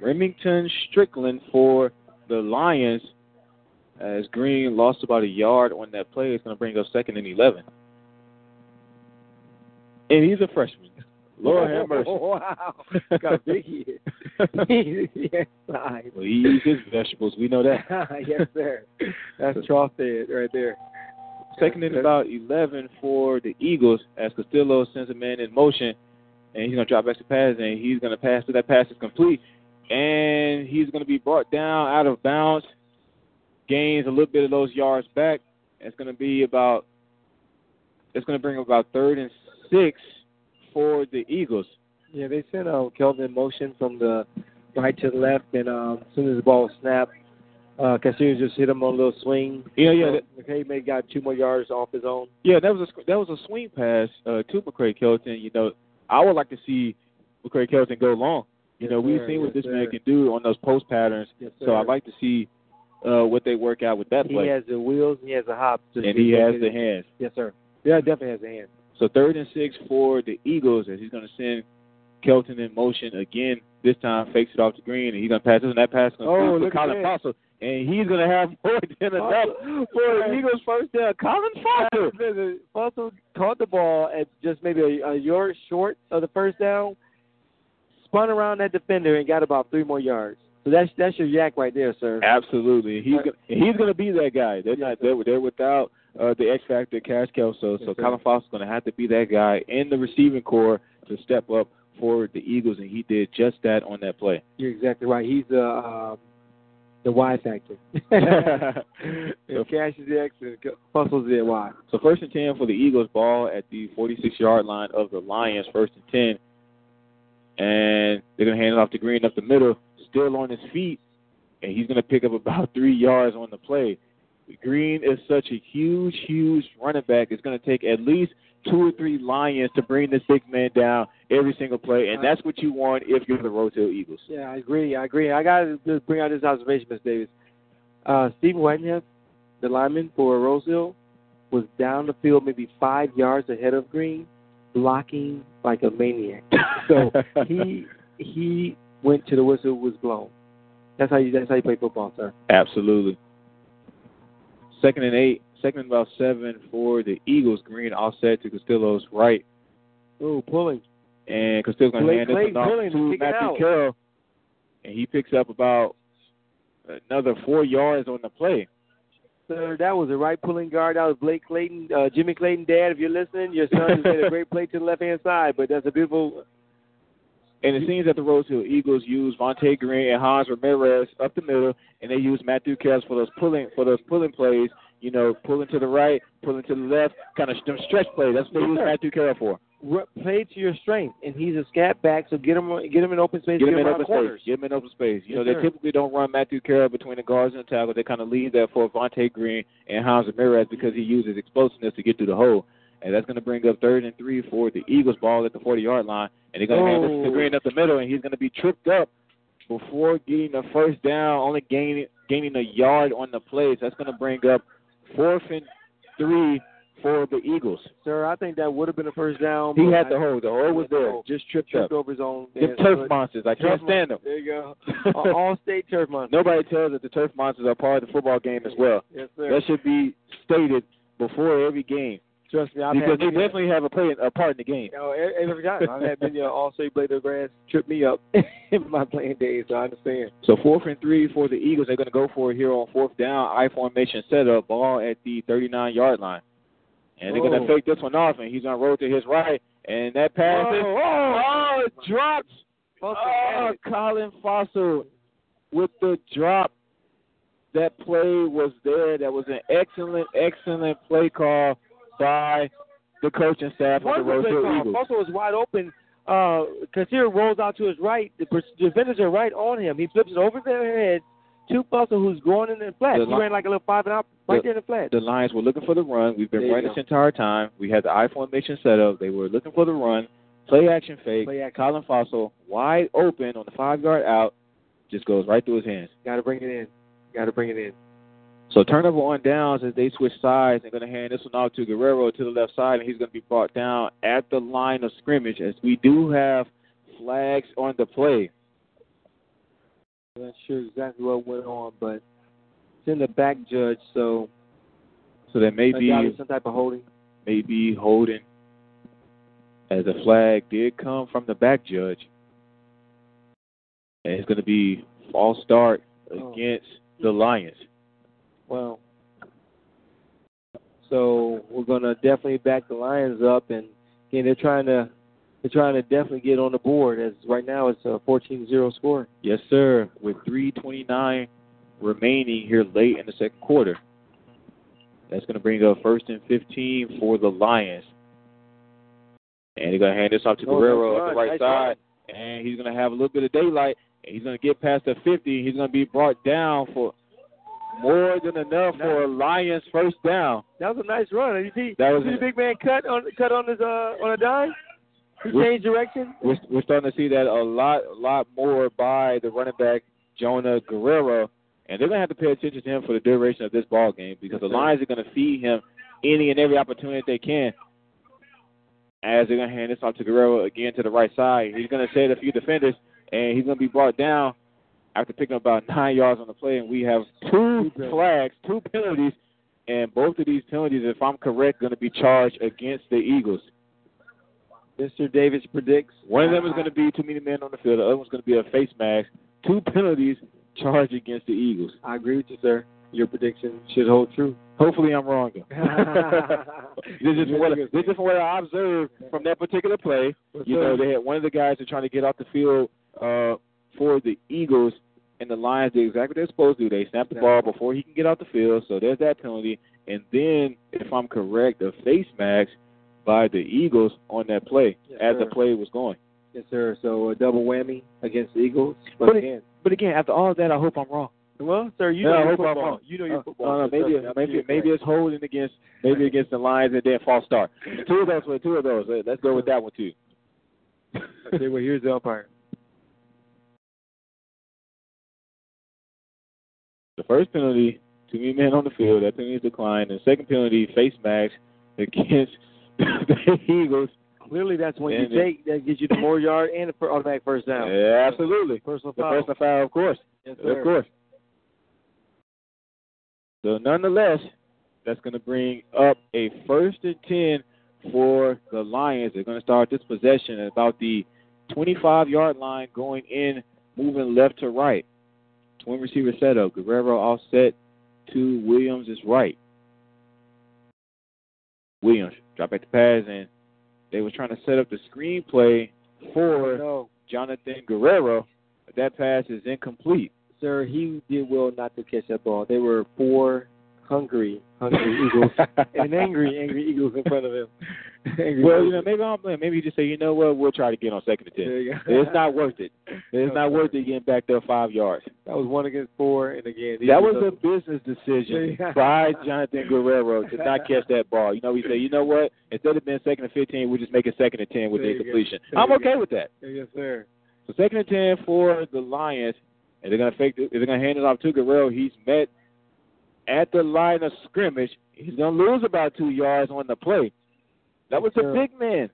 Remington Strickland for the Lions, as Green lost about a yard on that play. It's going to bring up second and 11. And he's a freshman. Lord have mercy. Wow. Got big hit. yes, I. Well, he eats his vegetables. We know that. yes, sir. That's trough right there. Second and about 11 for the Eagles as Castillo sends a man in motion, and he's going to drop back to pass, and he's going to pass to that pass is complete, and he's going to be brought down out of bounds, gains a little bit of those yards back. It's going to be about, it's going to bring about third and six for the Eagles. Yeah, they sent uh, Kelton in motion from the right to the left, and um, as soon as the ball snapped, uh, Castillo just hit him on a little swing. Yeah, yeah. So may got two more yards off his own. Yeah, that was a that was a swing pass uh, to McCray Kelton. You know, I would like to see McCray Kelton go long. You Yes, know, we've sir. seen what Yes, this man can do on those post patterns. Yes, so. I'd like to see uh, what they work out with that He play. He has the wheels, and he has the hops. and he has the hands. Yes, sir. Yeah, definitely has the hands. So third and six for the Eagles as he's going to send Kelton in motion again. This time fakes it off to Green, and he's going to pass this, and that pass is going to Oh, Colin. Fossil, and he's going to have more than enough for the Eagles first down. Colin Fossil. Fossil caught the ball at just maybe a, a yard short of the first down, spun around that defender and got about three more yards. So that's that's your YAC right there, sir. Absolutely, he's gonna, he's going to be that guy. They're not they're, they're without uh, the X factor, Cash Kelso. So Yes. Colin Fossil's going to have to be that guy in the receiving corps to step up for the Eagles, and he did just that on that play. You're exactly right. He's the um, the Y factor. So Cash is the X and Fossil's the Y. So first and ten for the Eagles, ball at the 46-yard line of the Lions. First and ten, and they're gonna hand it off to Green up the middle, still on his feet, and he's gonna pick up about three yards on the play. Green is such a huge, huge running back. It's gonna take at least two or three Lions to bring this big man down every single play, and that's what you want if you're the Rose Hill Eagles. Yeah, I agree. I agree. I got to just bring out this observation, Miss Davis. Uh, Stephen Whitehead, the lineman for Rosehill, was down the field maybe five yards ahead of Green, blocking like a maniac. So he he went to the whistle was blown. That's how you that's how you play football, sir. Absolutely. Second and eight, second and about seven for the Eagles. Green offset to Castillo's right. Oh, pulling. And Castillo's going to Blake hand this Clayton off pulling, to Matthew. Carroll. And he picks up about another four yards on the play. Sir, that was a right pulling guard. That was Blake Clayton, uh, Jimmy Clayton, Dad. If you're listening, your son has made a great play to the left hand side. But that's a beautiful. And it seems that the Rosehill Eagles use Vontae Green and Hans Ramirez up the middle, and they use Matthew Carroll for those pulling for those pulling plays. You know, pulling to the right, pulling to the left, kind of them stretch plays. That's what they Yes, use. Matthew Carroll for. R- Play to your strength, and he's a scat back, so get him get him in open space. Get him in open corners. space. Get him in open space. You Yes, know, they sir. typically don't run Matthew Carroll between the guards and the tackle. They kind of leave that for Vontae Green and Hans Ramirez because he uses explosiveness to get through the hole. And that's going to bring up third and three for the Eagles ball at the 40 yard line. And they're going to hand this to Oh. Green up the middle, and he's going to be tripped up before getting the first down, only gaining gaining a yard on the play. So that's going to bring up fourth and three for the Eagles. Sir, I think that would have been a first down. He had the hole. The hole was there. Just tripped tripped up. over his own. Man, turf but- monsters. I Turf can't stand them. There you go. All- state turf monsters. Nobody tells that the turf monsters are part of the football game as well. Yes, sir. That should be stated before every game Trust me, I've because they definitely have a play a part in the game. Oh, every, every time. I've had many uh, all state blade of grass trip me up in my playing days, so I understand. So fourth and three for the Eagles. They're going to go for it here on fourth down. I formation setup. Ball at the 39 yard line, and they're going to fake this one off, and he's going to roll to his right, and that pass is Oh, oh, it drops. Oh. Colin Fossil with the drop. That play was there. That was an excellent, excellent play call by the coaching staff of the call. Eagles. Fossil was wide open. Uh, Kassir rolls out to his right. The defenders are right on him. He flips it over their head to Fossil, who's going in the flat. He li- ran like a little five and out right the- there in the flat. The Lions were looking for the run. We've been There you running go. this entire time. We had the I formation set up. They were looking for the run. Play action fake. Play action. Colin Fossil wide open on the five yard out. Just goes right through his hands. Got to bring it in. Got to bring it in. So turnover on downs as they switch sides. They're going to hand this one off to Guerrero to the left side, and he's going to be brought down at the line of scrimmage as we do have flags on the play. I'm not sure exactly what went on, but in the back judge, so So there may be some type of holding. maybe holding as the flag did come from the back judge. And it's going to be false start Oh. against the Lions. Well, So we're gonna definitely back the Lions up, and again, they're trying to they're trying to definitely get on the board. As right now, it's a 14-0 score. Yes, sir. With 3:29 remaining here late in the second quarter. That's going to bring up first and 15 for the Lions. And they're going to hand this off to Oh, Guerrero nice on the right nice side. run. And he's going to have a little bit of daylight. And he's going to get past the 50. He's going to be brought down for more than enough for a Lions first down. That was a nice run. You see, That was you see a- the big man cut on cut on his uh on a dime. He changed direction. We're, we're starting to see that a lot, a lot more by the running back Jonah Guerrero, and they're going to have to pay attention to him for the duration of this ball game because the Lions are going to feed him any and every opportunity they can. As they're going to hand this off to Guerrero again to the right side, he's going to set a few defenders, and he's going to be brought down after picking up about nine yards on the play. And we have two flags, two penalties, and both of these penalties, if I'm correct, going to be charged against the Eagles. Mr. Davis predicts One of them is going to be too many men on the field. The other one's going to be a face mask. Two penalties charged against the Eagles. I agree with you, sir. Your prediction should hold true. Hopefully, I'm wrong. though. this is what this is what I observed from that particular play. You know, they had one of the guys are trying to get off the field uh, for the Eagles, and the Lions did exactly what they're supposed to do. They snapped the ball before he can get off the field, so there's that penalty. And then, if I'm correct, a face mask by the Eagles on that play Yes, as the play was going. Yes, sir. So a double whammy against the Eagles. But, again, but again, after all that, I hope I'm wrong. well, sir, you Yeah, know I your hope football. wrong. You know your Uh, football. uh, so maybe me, maybe maybe it's holding against maybe against the Lions and then false start. Two of those, two of those. Let- Let's go with that one too. Okay, well, here's the umpire. The first penalty, too many men on the field. That penalty is declined. And the second penalty, face mask against the Eagles. Clearly, that's when And you take that gives you the more yard and the automatic first down. Yeah, absolutely. Personal The foul. personal foul, of course. Yes, sir. Of course. So nonetheless, that's going to bring up a first and ten for the Lions. They're going to start this possession at about the 25-yard line, going in, moving left to right. Twin receiver setup. Guerrero offset to Williams is right. Williams drop back the pass, and they were trying to set up the screenplay for No, Jonathan Guerrero. But that pass is incomplete. sir, he did well not to catch that ball. They were four hungry, hungry Eagles and angry, angry Eagles in front of him. Well, you know, maybe I'm. Maybe you just say, you know what, we'll try to get on second and ten. There you go. It's not worth it. It's not worth it getting back there five yards. That was one against four, and again, That was a business decision by Jonathan Guerrero to not catch that ball. You know, we say, you know what, instead of being second and fifteen, we'll just make it second and ten with There the completion. I'm okay go. with that. yes, sir. So second and ten for the Lions, and they're gonna fake. It, they're gonna hand it off to Guerrero. He's met at the line of scrimmage. He's gonna lose about two yards on the play. That was a big man.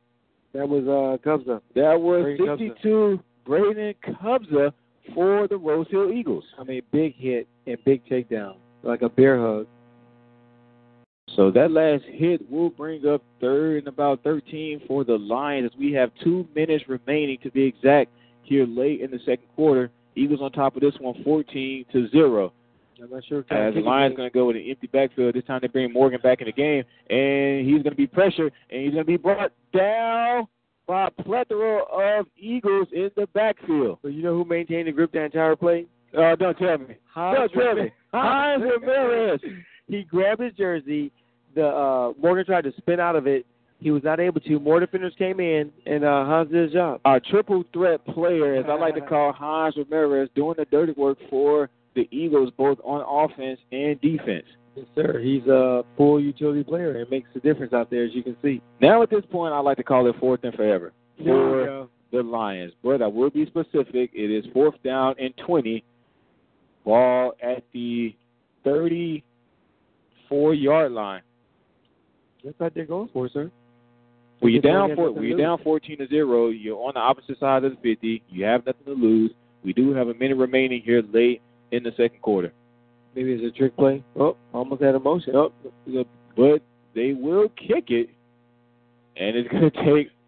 That was uh, Cubs. That was Braden Cubza. 62 Braden Cubza for the Rose Hill Eagles. I mean, big hit and big takedown, like a bear hug. So that last hit will bring up third and about 13 for the Lions as we have two minutes remaining to be exact here late in the second quarter. Eagles on top of this one 14 to 0. I'm not sure. what kind of As the Lions going to go with an empty backfield. This time they bring Morgan back in the game, and he's going to be pressured, and he's going to be brought down by a plethora of Eagles in the backfield. So you know who maintained the grip that entire play? Uh, don't tell me. Hines Don't tell me. Hines Ramirez. he grabbed his jersey. The uh, Morgan tried to spin out of it. He was not able to. More defenders came in, and uh, Hans did his job. Our triple threat player, as I like to call Hines Ramirez, doing the dirty work for the Eagles, both on offense and defense. Yes, sir. He's a full utility player and makes a difference out there, as you can see. Now, at this point, I like to call it fourth and forever for the Lions. But I will be specific. It is fourth down and 20. Ball at the 34-yard line. That's what they're going for, sir. Well, you're down four, you're down 14 to zero. You're on the opposite side of the 50. You have nothing to lose. We do have a minute remaining here late in the second quarter. Maybe it's a trick play. Oh, almost had a motion. Oh, but they will kick it, and it's going to take.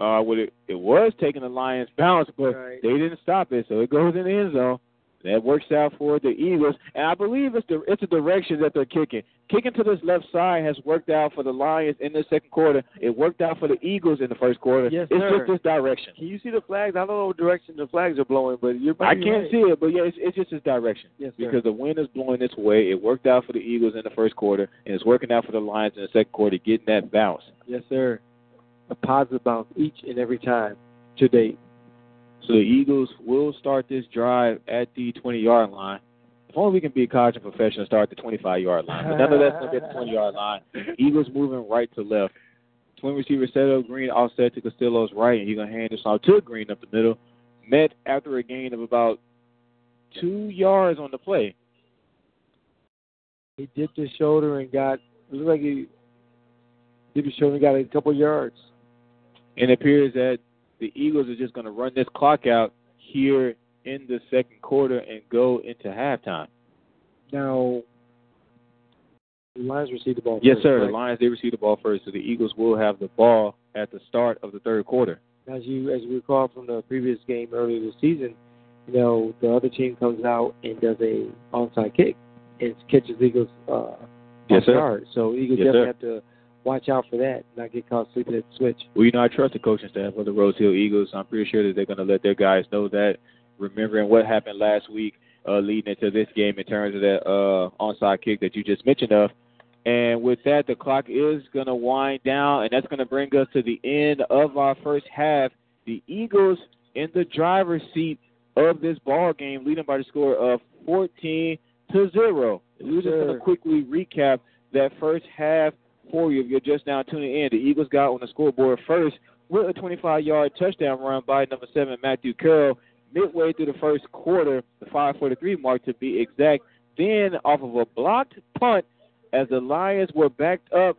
Uh, well, it, it was taking the Lions' bounce, but Right. they didn't stop it, so it goes in the end zone. That works out for the Eagles, and I believe it's the it's the direction that they're kicking. Kicking to this left side has worked out for the Lions in the second quarter. It worked out for the Eagles in the first quarter. Yes, it's sir. just this direction. Can you see the flags? I don't know what direction the flags are blowing, but you're. I can't right. see it, but yeah, it's, it's just this direction. Yes, sir. because the wind is blowing this way. It worked out for the Eagles in the first quarter, and it's working out for the Lions in the second quarter, getting that bounce. Yes, sir. A positive bounce each and every time to date. So the Eagles will start this drive at the 20 yard line. If only we can be a college and professional and start at the 25 yard line. But nonetheless, going to be at the 20 yard line. Eagles moving right to left. Twin receiver set up Green offset to Castillo's right, and he's going to hand this off to Green up the middle. Met after a gain of about two yards on the play. He dipped his shoulder and got. It looked like he dipped his shoulder and got a couple yards. And it appears that the Eagles are just going to run this clock out here in the second quarter and go into halftime. Now, the Lions received the ball. Yes, first, sir. The? Lions they receive the ball first, so the Eagles will have the ball at the start of the third quarter. As you as you recall from the previous game earlier this season, you know the other team comes out and does a onside kick and catches Eagles uh, Yes, sir. guard. So Eagles Yes, definitely sir. have to watch out for that, not get caught sleeping at the switch. Well, you know, I trust the coaching staff of the Rose Hill Eagles. I'm pretty sure that they're going to let their guys know that, remembering what happened last week uh, leading into this game in terms of that uh, onside kick that you just mentioned of. And with that, the clock is going to wind down, and that's going to bring us to the end of our first half. The Eagles in the driver's seat of this ball game, leading by the score of 14 to zero. We're just going to quickly recap that first half for you. If you're just now tuning in, the Eagles got on the scoreboard first with a 25-yard touchdown run by number seven Matthew Carroll midway through the first quarter, the 5:43 mark to be exact. Then off of a blocked punt, as the Lions were backed up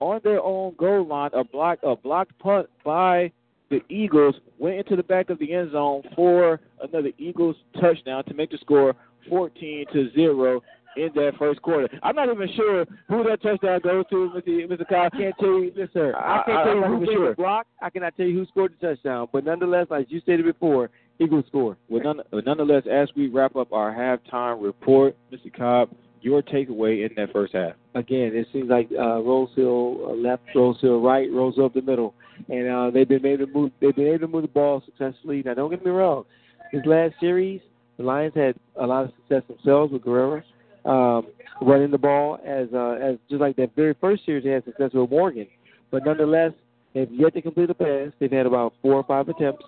on their own goal line, a block a blocked punt by the Eagles went into the back of the end zone for another Eagles touchdown to make the score 14 to zero in that first quarter. I'm not even sure who that touchdown goes to, Mr. Mr. Kyle. I can't tell you, yes, sir. I, can't I- tell you who gave sure. the block. I cannot tell you who scored the touchdown. But nonetheless, as you stated before, Eagles score. Well, none, nonetheless, as we wrap up our halftime report, Mr. Cobb, your takeaway in that first half. Again, it seems like uh, Rose Hill uh, left, Rose Hill right, Rose up the middle, and uh, they've been able to move. They've been able to move the ball successfully. Now, don't get me wrong. This last series, the Lions had a lot of success themselves with Guerrero um, running the ball, as uh, as just like that very first series they had success with Morgan. But nonetheless, they've yet to complete a pass. They've had about four or five attempts.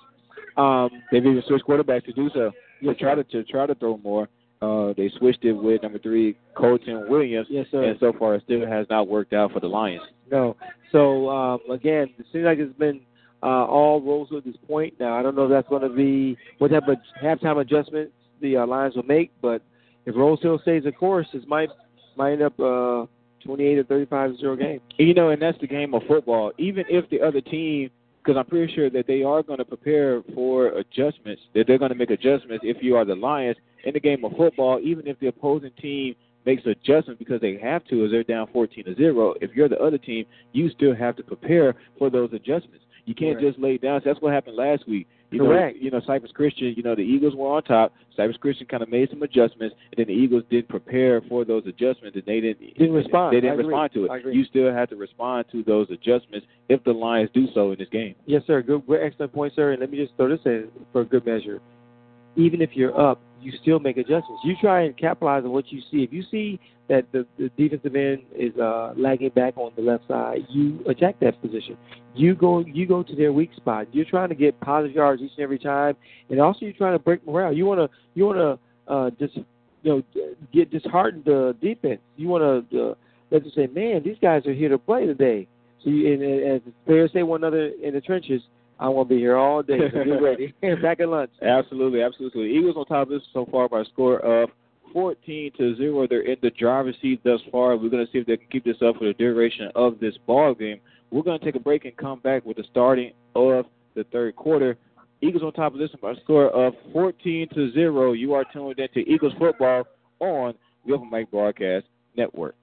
Um, They've even switched quarterbacks to do so. To try to, to try to throw more. Uh, they switched it with number three, Colton Williams. Yes, sir. And so far, it still has not worked out for the Lions. No. So um, again, it seems like it's been uh, all Rose at this point. Now I don't know if that's going to be what type of halftime adjustments the uh, Lions will make, but if Rose Hill stays the course, this might might end up uh, 28 or 35 zero game. You know, and that's the game of football. Even if the other team, because I'm pretty sure that they are going to prepare for adjustments, that they're going to make adjustments if you are the Lions in the game of football, even if the opposing team makes adjustments because they have to as they're down 14 to 0. If you're the other team, you still have to prepare for those adjustments. You can't Correct. just lay down. That's what happened last week. You Correct. know, you know, Cypress Christian, you know, the Eagles were on top. Cypress Christian kind of made some adjustments, and then the Eagles didn't prepare for those adjustments, and they didn't Didn't respond. They didn't respond to it. You still have to respond to those adjustments if the Lions do so in this game. Yes, sir. Good, excellent point, sir. And let me just throw this in for good measure. Even if you're up, you still make adjustments. You try and capitalize on what you see. If you see that the, the defensive end is uh, lagging back on the left side, you attack that position. You go you go to their weak spot. You're trying to get positive yards each and every time, and also you're trying to break morale. You want to you want to uh, just you know get disheartened the defense. You want to uh, let them say, man, these guys are here to play today. So you, and, and as players say one another in the trenches, I to be here all day. So get ready. Back at lunch. Absolutely, absolutely. Eagles on top of this so far by a score of 14 to 0. They're in the driver's seat thus far. We're going to see if they can keep this up for the duration of this ball game. We're going to take a break and come back with the starting of the third quarter. Eagles on top of this by a score of 14 to 0. You are tuned into Eagles football on the Open Mic Broadcast Network.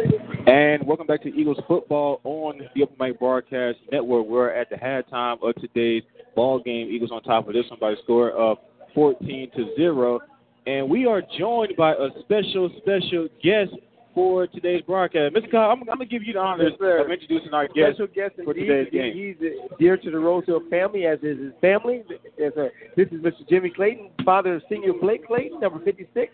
And welcome back to Eagles football on the Open Mic Broadcast Network. We're at the halftime of today's ball game. Eagles on top of this one by a score of 14 to zero. And we are joined by a special, special guest for today's broadcast. Mr. Kyle, I'm, I'm going to give you the honor Yes, of introducing our guest, Special guest for indeed. today's game. He's dear to the Rosehill family, as is his family. This is Mr. Jimmy Clayton, father of senior Blake Clayton, number 56.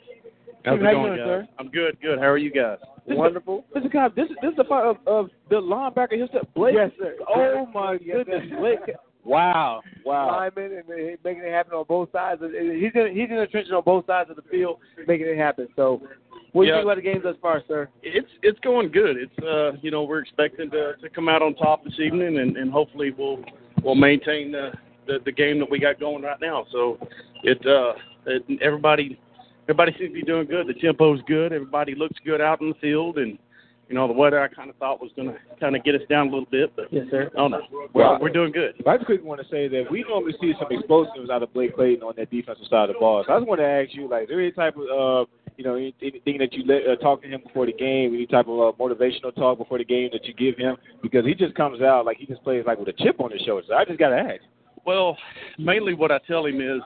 How's Jimmy, it how you going, doing, guys? I'm good, good. How are you guys? Wonderful. Mr. Kyle, this, is- this is the part of, of the linebacker himself, Blake. Yes, sir. Oh, my Yes, sir. goodness, Blake. Wow, wow. Lineman and making it happen on both sides. He's in, he's in the trenches on both sides of the field, making it happen. So, what do you think about the game thus far, sir? It's it's going good. It's uh you know we're expecting to to come out on top this evening and and hopefully we'll we'll maintain the the, the game that we got going right now. So it uh it, everybody everybody seems to be doing good. The tempo's good. Everybody looks good out in the field and. You know the weather I kind of thought was going to kind of get us down a little bit, but Yes, sir. oh no, Well, we're, we're doing good. I just quickly want to say that we normally see some explosives out of Blake Clayton on that defensive side of the ball. So I just want to ask you, like, is there any type of, uh, you know, anything that you let, uh, talk to him before the game, any type of uh, motivational talk before the game that you give him? Because he just comes out like he just plays like with a chip on his shoulder. So I just got to ask. Well, mainly what I tell him is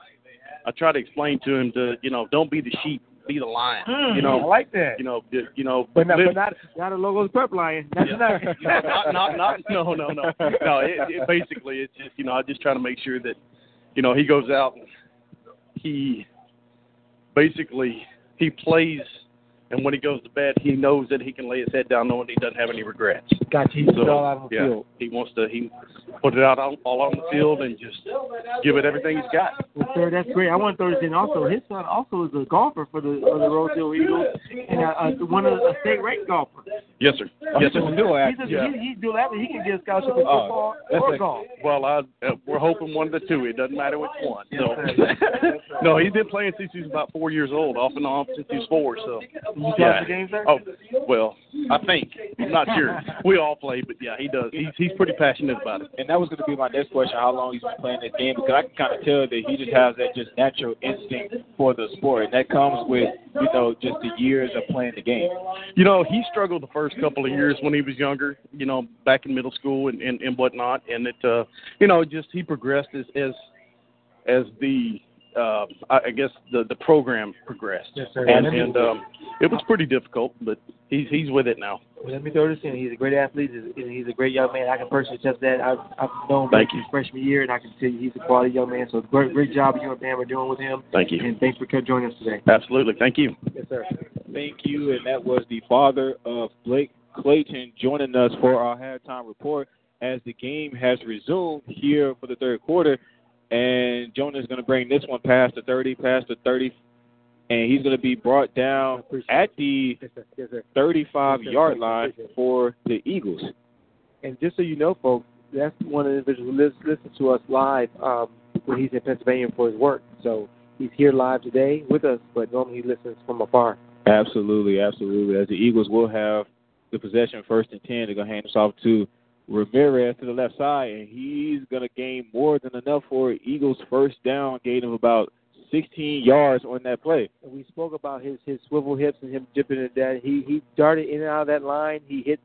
I try to explain to him to you know don't be the sheep, be the lion. Hmm, you know, I like that. you know, you you know, But not, live- but not, not a logo's prep lion. Not tonight. no, not, not, not, no, no, no, no. It, it, basically, it's just you know, I just try to make sure that you know he goes out and he basically he plays, and when he goes to bed, he knows that he can lay his head down, knowing he doesn't have any regrets. Gotcha. He's So, all out on the yeah, field. he wants to he put it out on, all on the field and just give it everything he's got. Well, sir, that's great. I want to throw this in also. His son also is a golfer for the for the Rosehill Eagles and uh, uh, one of the state ranked golfer. Yes, sir. Yes, sir. He's, a, Yeah. he, he's dual athlete. He can get a scholarship in football that's or it. golf. Well, I, uh, we're hoping one of the two. It doesn't matter which one. So, no, he's been playing since he was about four years old, off and on since he was four. So, You yeah. catch the game, sir? Oh, well, I think I'm not sure. We all play, but yeah, he does. He's he's pretty passionate about it. And that was going to be my next question: How long he's been playing this game? Because I can kind of tell that he just has that just natural instinct for the sport, and that comes with you know just the years of playing the game. You know, he struggled the first couple of years when he was younger. You know, back in middle school and and, and whatnot, and it, uh, you know, just he progressed as as as the uh, I I guess the the program progressed. Yes, sir. And, Let and um, it was pretty difficult, but he's he's with it now. Well, let me throw this in. He's a great athlete. He's a, he's a great young man. I can personally attest that. I've, I've known him Thank since his freshman year, and I can tell you he's a quality young man. So great, great job you and Pam are doing with him. Thank you. And thanks for joining us today. Absolutely. Thank you. Yes, sir. Thank you, and that was the father of Blake Clayton joining us for our halftime report as the game has resumed here for the third quarter. And Jonah is going to bring this one past the 30, past the 30, and he's going to be brought down at the Yes, sir. Yes, sir. 35 Yes, sir. yard line for the Eagles. And just so you know, folks, that's one of the individuals who lis- listens to us live um, when he's in Pennsylvania for his work. So he's here live today with us, but normally he listens from afar. Absolutely, absolutely. As the Eagles will have the possession first and 10, they're going to hand this off to Ramirez to the left side, and he's going to gain more than enough for Eagles' first down gain of about 16 yards on that play. And we spoke about his his swivel hips and him dipping it down. He he darted in and out of that line. He hit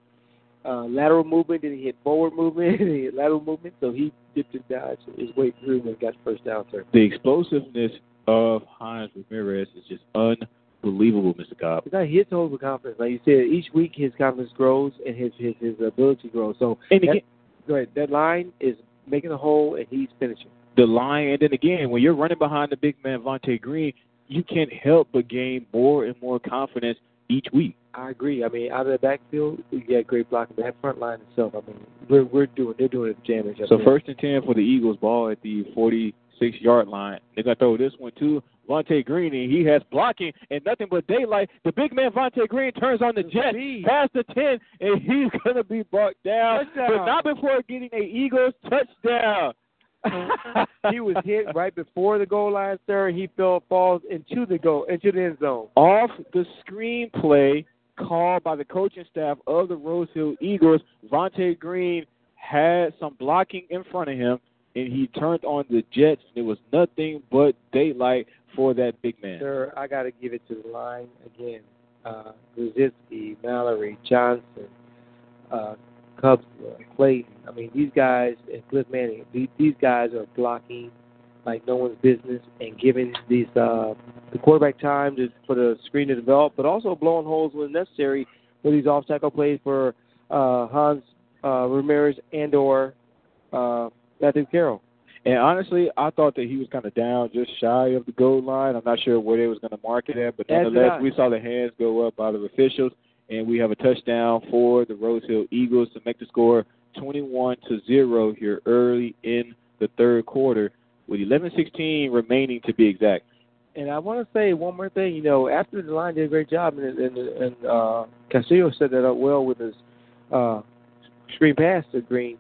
uh, lateral movement, then he hit forward movement, and he hit lateral movement. So he dipped and dodged his way through and got first down, sir. The explosiveness of Hines Ramirez is just unbelievable, Mr. Cobb. He's not he hits the hole with confidence. Like you said, each week his confidence grows and his his his ability grows. So And that, again, go ahead. That line is making a hole and he's finishing. the line, and then again, when you're running behind the big man, Vontae Green, you can't help but gain more and more confidence each week. I agree. I mean, out of the backfield, we got great blocking, but that front line itself, I mean, we're we're doing they're doing a damage. So first and ten for the Eagles, ball at the 46 yard line. They're gonna throw this one to Vontae Green, and he has blocking and nothing but daylight. The big man Vontae Green turns on the jet past the 10, and he's gonna be brought down, Touchdown. but not before getting a Eagles touchdown. he was hit right before the goal line, sir. He fell falls into the goal into the end zone. off the screenplay called by the coaching staff of the Rose Hill Eagles. Vontae Green had some blocking in front of him, and he turned on the Jets. and It was nothing but daylight for that big man. Sir, I got to give it to the line again. uh, Grzycki, Mallory, Johnson, uh, Cubs, uh, Clayton. I mean, these guys and Cliff Manning. These, these guys are blocking like no one's business and giving these uh, the quarterback time to, for the screen to develop, but also blowing holes when necessary for these off tackle plays for uh, Hans uh, Ramirez and or uh, Matthew Carroll. And honestly, I thought that he was kind of down, just shy of the goal line. I'm not sure where they was going to mark it at, but As did I. nonetheless, we saw the hands go up by the officials, and we have a touchdown for the Rose Hill Eagles to make the score 21 to zero here early in the third quarter, with 11:16 remaining to be exact. And I want to say one more thing. You know, after the line did a great job, and, and, and uh, Castillo set that up well with his uh, screen pass to Green.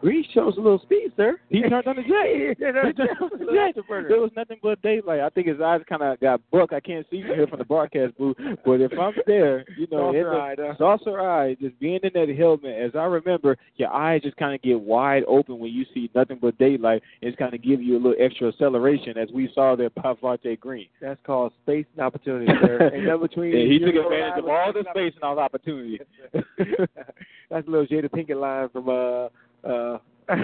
Green shows a little speed, sir. He turned on the jet. He turned on the jet. There was nothing but daylight. I think his eyes kind of got buck. I can't see you here from the broadcast booth, but if I'm there, you know, Saucer it's eye, a saucer eye, just being in that helmet. As I remember, your eyes just kind of get wide open when you see nothing but daylight. It's kind of give you a little extra acceleration, as we saw there by Vontae Green. That's called space and opportunity, sir. and that between Yeah, he took advantage of all the space and all the opportunity. That's a little Jada Pinkett line from uh uh.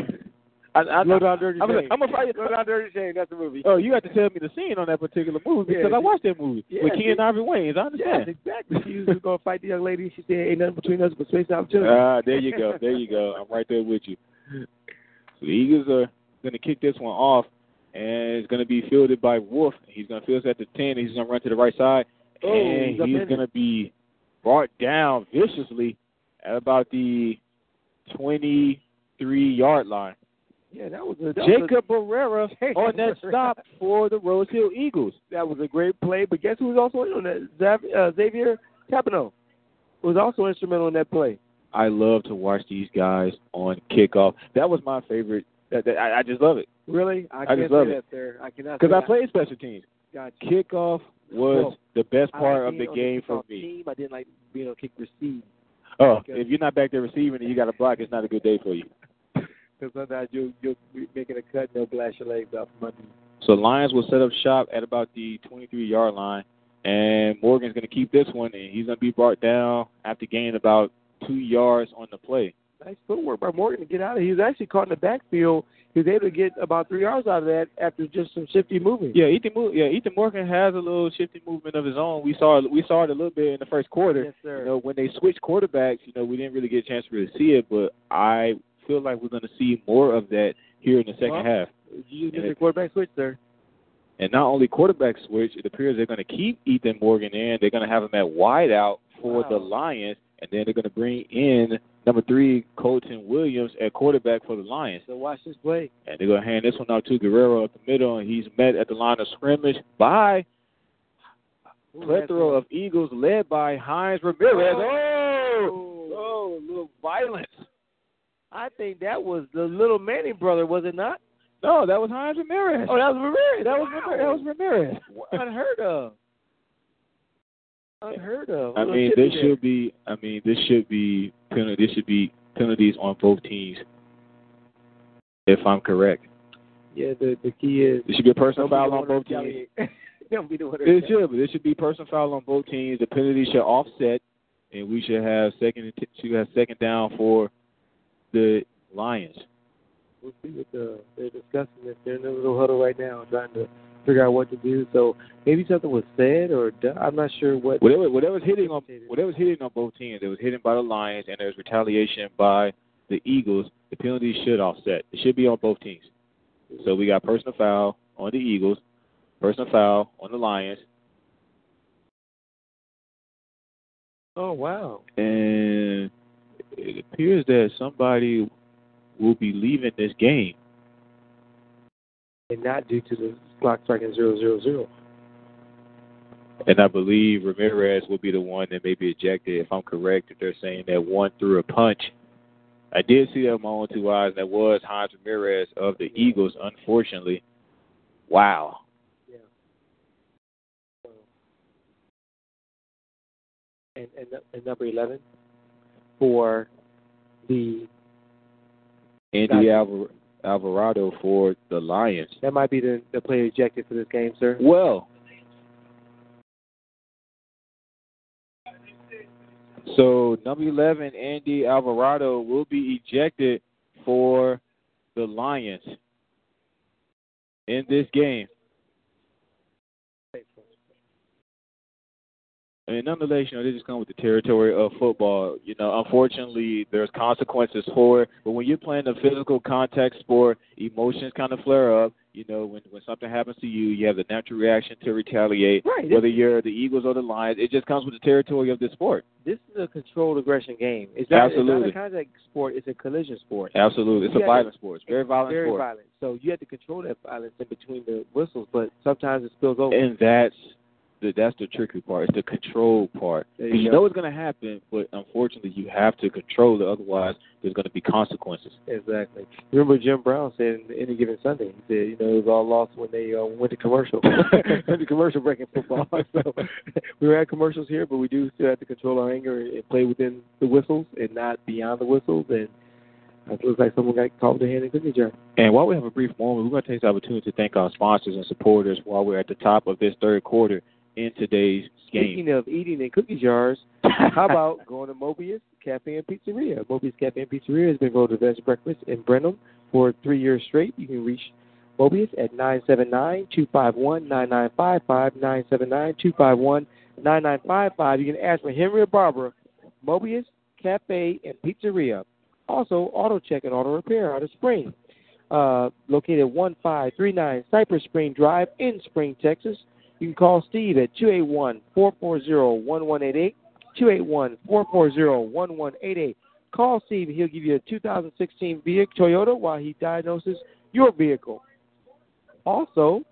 I, I, Low Down Dirty I'm, Shame. I'm gonna fight. Low Down Dirty Shame. That's the movie. Oh, you have to tell me the scene on that particular movie Yeah, because I watched that movie Yeah, with Keenen Ivory Wayans. I understand. Yes, exactly. She was going to fight the young lady. She said, "Ain't nothing between us but space and opportunity." Ah, there you go. There you go. I'm right there with you. So the Eagles are going to kick this one off, and it's going to be fielded by Wolf. He's going to field it at the 10. He's going to run to the right side, Oh, and he's he's going to be brought down viciously at about the 23-yard line. Yeah, that was a that Jacob Barrera on that stop for the Rose Hill Eagles. that was a great play. But guess who was also on that? Uh, Xavier Tapano was also instrumental in that play. I love to watch these guys on kickoff. That was my favorite. That, that, I, I just love it Really, I, I can't just say love that, it. sir. I cannot because I that. played special teams. Gotcha. Kickoff was Well, the best part like of the game for me. Team. I didn't like being on kick receive Oh, if you're not back there receiving and you got a block, it's not a good day for you. Because otherwise you'll you'll be making a cut and they'll blast your legs out from under you. So Lions will set up shop at about the 23 yard line, and Morgan's going to keep this one, and he's going to be brought down after gaining about two yards on the play. Nice footwork by Morgan to get out of. He was actually caught in the backfield. He was able to get about three yards out of that after just some shifty moving. Yeah, Ethan. Yeah, Ethan Morgan has a little shifty movement of his own. We saw we saw it a little bit in the first quarter. Yes, sir. You know, when they switched quarterbacks, you know, we didn't really get a chance to really see it, but I feel like we're going to see more of that here in the second Well, half. You missed the quarterback switch there. And not only quarterback switch, it appears they're going to keep Ethan Morgan in. They're going to have him at wide out for Wow. the Lions, and then they're going to bring in number three Colton Williams at quarterback for the Lions. So watch this play. And they're going to hand this one out to Guerrero up the middle, and he's met at the line of scrimmage by Ooh, plethora of Eagles led by Hines Ramirez. Oh, Oh. oh, a little violence. I think that was the little Manning brother, was it not? No, that was Hines Ramirez. Oh, that was Ramirez. that was Wow. Ramirez. That was Ramirez. unheard of. Unheard of. I Little mean, this there. should be. I mean, this should be penalty. This should be penalties on both teams. If I'm correct, Yeah, the the key is there should be a personal don't be foul on both teams. don't be the one It should, but there should be personal foul on both teams. The penalty should offset, and we should have second. and t- Should have second down for the Lions. We'll see what the, they're discussing this. They're in a little huddle right now, trying to figure out what to do. So maybe something was said or done. I'm not sure what. Whatever, whatever's hitting on, whatever's hitting on both teams. It was hitting by the Lions, and there's retaliation by the Eagles. The penalty should offset. It should be on both teams. So we got personal foul on the Eagles, personal foul on the Lions, Oh wow. and it appears that somebody will be leaving this game. And not due to the clock striking zero zero zero. And I believe Ramirez will be the one that may be ejected, if I'm correct, if they're saying that one threw a punch. I did see that with my own two eyes, and that was Hines Ramirez of the Eagles, unfortunately. Wow. Yeah. So, and, and and number eleven for the Andy Alvar- Alvarado for the Lions. that might be the the player ejected for this game, sir. Well, So number 11, Andy Alvarado, will be ejected for the Lions in this game. And nonetheless, you know, they just come with the territory of football. You know, unfortunately, there's consequences for it. But when you're playing a physical contact sport, emotions kind of flare up. You know, when when something happens to you, you have the natural reaction to retaliate. Right. Whether you're the Eagles or the Lions, it just comes with the territory of the sport. This is a controlled aggression game. It's not, Absolutely. It's not a contact sport. It's a collision sport. Absolutely, it's You a violent to- sport. It's very violent Very sport. violent. So you have to control that violence in between the whistles, but sometimes it spills over. And that's the that's the tricky part. It's the control part. You you know it's going to happen, but unfortunately, you have to control it. Otherwise, there's going to be consequences. Exactly. Remember Jim Brown said in any given Sunday, he said, you know, it was all lost when they uh, went to commercial. went to commercial break in football. so we were at commercials here, but we do still have to control our anger and play within the whistles and not beyond the whistles. And it looks like someone got caught with their hand in cookie jar. And while we have a brief moment, we're going to take this opportunity to thank our sponsors and supporters while we're at the top of this third quarter in today's game. Speaking of eating in cookie jars, how about going to Mobius Cafe and Pizzeria? Mobius Cafe and Pizzeria has been voted the best breakfast in Brenham for three years straight. You can reach Mobius at 979-251-9955, 979-251-9955. You can ask for Henry or Barbara, Mobius Cafe and Pizzeria. Also, auto check and auto repair out of Spring. Uh, located at 1539 Cypress Spring Drive in Spring, Texas. You can call Steve at 281-440-1188, 281-440-1188. Call Steve and he'll give you a 2016 Buick Toyota while he diagnoses your vehicle. Also,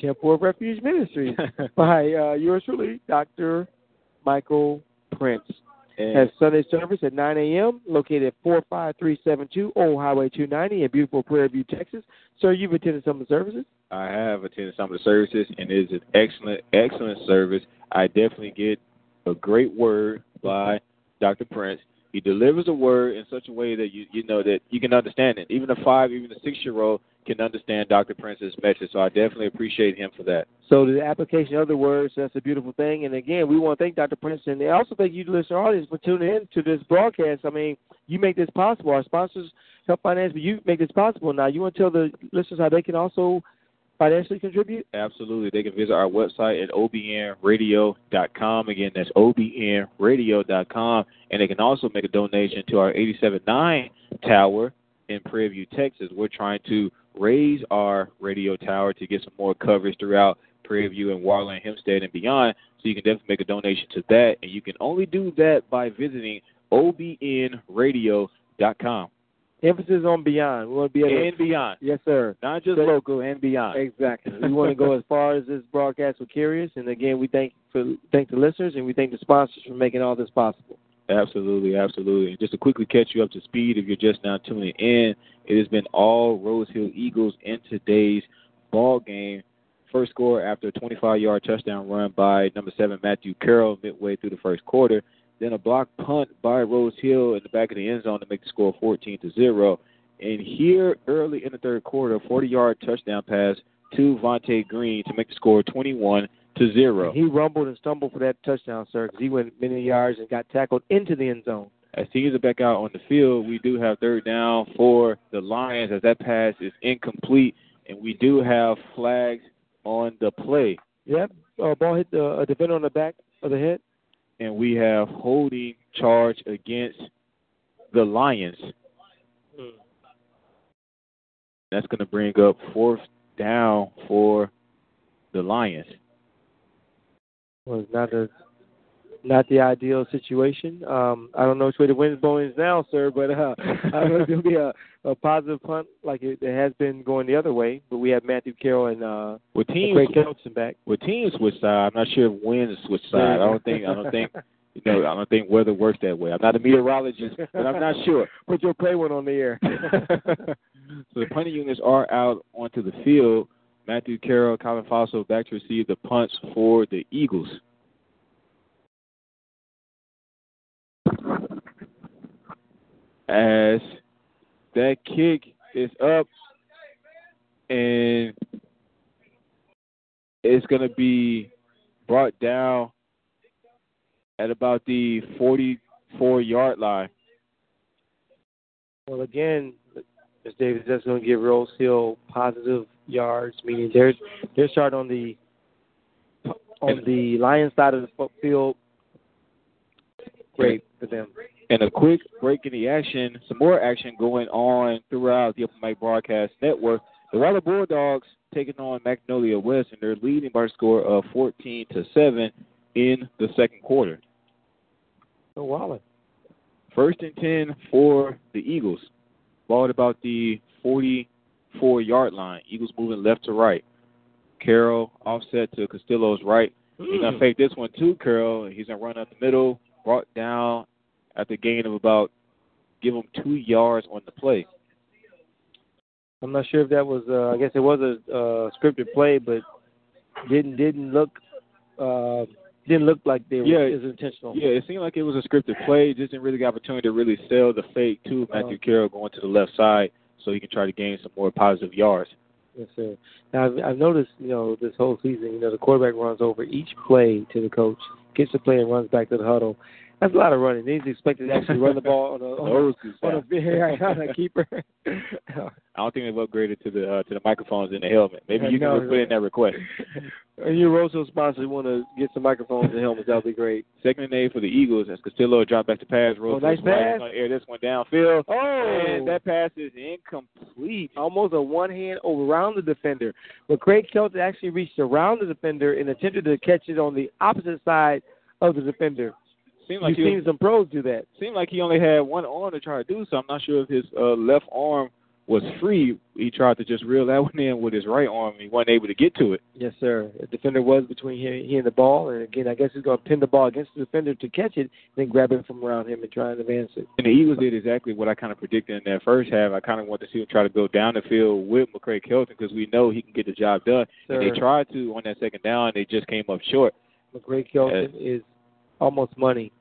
Temple of Refuge Ministries by uh, yours truly, Dr. Michael Prince. And- Has Sunday service at 9 a.m. located at 45372 Old Highway 290 in beautiful Prairie View, Texas. Sir, you've attended some of the services? I have attended some of the services, and it is an excellent, excellent service. I definitely get a great word by Dr. Prince. He delivers a word in such a way that you you know that you can understand it. Even a five, even a six year old can understand Dr. Prince's message. So I definitely appreciate him for that. So the application of the words, that's a beautiful thing. And again, we want to thank Dr. Prince and I also thank you, listener audience, for tuning in to this broadcast. I mean, you make this possible. Our sponsors help finance, but you make this possible. Now, you want to tell the listeners how they can also financially contribute? Absolutely. They can visit our website at obnradio.com. Again, that's obnradio.com. And they can also make a donation to our 87.9 tower in Prairie View, Texas. We're trying to raise our radio tower to get some more coverage throughout Prairie View and Waller, Hempstead, and beyond. So you can definitely make a donation to that. And you can only do that by visiting obnradio.com. Emphasis on beyond. We want to be able to, And beyond. Yes, sir. Not just So- local and beyond. Exactly. We want to go as far as this broadcast will carry us. And again, we thank for thank the listeners and we thank the sponsors for making all this possible. Absolutely, absolutely. And just to quickly catch you up to speed, if you're just now tuning in, it has been all Rose Hill Eagles in today's ball game. First score after a 25-yard touchdown run by number seven Matthew Carroll midway through the first quarter. Then a block punt by Rose Hill in the back of the end zone to make the score 14 to zero. And here early in the third quarter, a 40-yard touchdown pass to Vontae Green to make the score 21 to zero. He rumbled and stumbled for that touchdown, sir, because he went many yards and got tackled into the end zone. As teams are back out on the field, we do have third down for the Lions as that pass is incomplete, and we do have flags on the play. Yep. Uh, ball hit the uh, defender on the back of the head. And we have holding charge against the Lions. Hmm. That's going to bring up fourth down for the Lions. was not a not the ideal situation. Um, I don't know which way the wind's blowing now, sir, but uh, I don't know if it'll be a, a positive punt like it, it has been going the other way. But we have Matthew Carroll and uh, With teams, Craig Kelton back. with teams switch side, I'm not sure if winds switch side. I don't think. I don't think. You know, I don't think weather works that way. I'm not a meteorologist, but I'm not sure. Put your play one on the air. so the punting units are out onto the field. Matthew Carroll, Colin Fosso back to receive the punts for the Eagles. As that kick is up and it's going to be brought down at about the 44 yard line. Well, again, Ms. Davis, that's going to give Rose Hill positive yards, meaning they're they're starting on the on the Lions side of the field. Great for them. And a quick break in the action, some more action going on throughout the Open Mic Broadcast Network. The Waller Bulldogs taking on Magnolia West, and they're leading by a score of 14 to 7 in the second quarter. Oh, Waller. First and 10 for the Eagles. Ball at about the 44 yard line. Eagles moving left to right. Carroll offset to Castillo's right. He's going to fake this one too, Carroll. He's going to run up the middle, brought down at the gain of about, give him two yards on the play. I'm not sure if that was. Uh, I guess it was a uh, scripted play, but didn't didn't look uh, didn't look like they Yeah. were it was intentional. Yeah, it seemed like it was a scripted play. Just didn't really get opportunity to really sell the fake to Matthew Carroll going to the left side so he can try to gain some more positive yards. Yes, sir. Now I've, I've noticed, you know, this whole season, you know, the quarterback runs over each play to the coach, gets the play and runs back to the huddle. That's a lot of running. He's expected to actually run the ball on a on a, on a, on a keeper. I don't think they've upgraded to the uh, to the microphones in the helmet. Maybe you can No, put in that request. and you Rosso sponsors want to get some microphones and helmets, that would be great. Second and eight for the Eagles as Castillo dropped back to pass. Rose Oh, nice pass. air this one downfield. Oh, And that pass is incomplete. almost a one hand around the defender. But Craig Kelton actually reached around the defender and attempted to catch it on the opposite side of the defender. Seemed like You've seen was, some pros do that. seemed like he only had one arm to try to do so. I'm not sure if his uh, left arm was free. He tried to just reel that one in with his right arm. and He wasn't able to get to it. Yes, sir. The defender was between he, he and the ball, and again, I guess he's going to pin the ball against the defender to catch it, then grab it from around him and try and advance it. And the Eagles did exactly what I kind of predicted in that first half. I kind of wanted to see him try to go down the field with McCray Kelton because we know he can get the job done. And they tried to on that second down. They just came up short. McCray Kelton is almost money.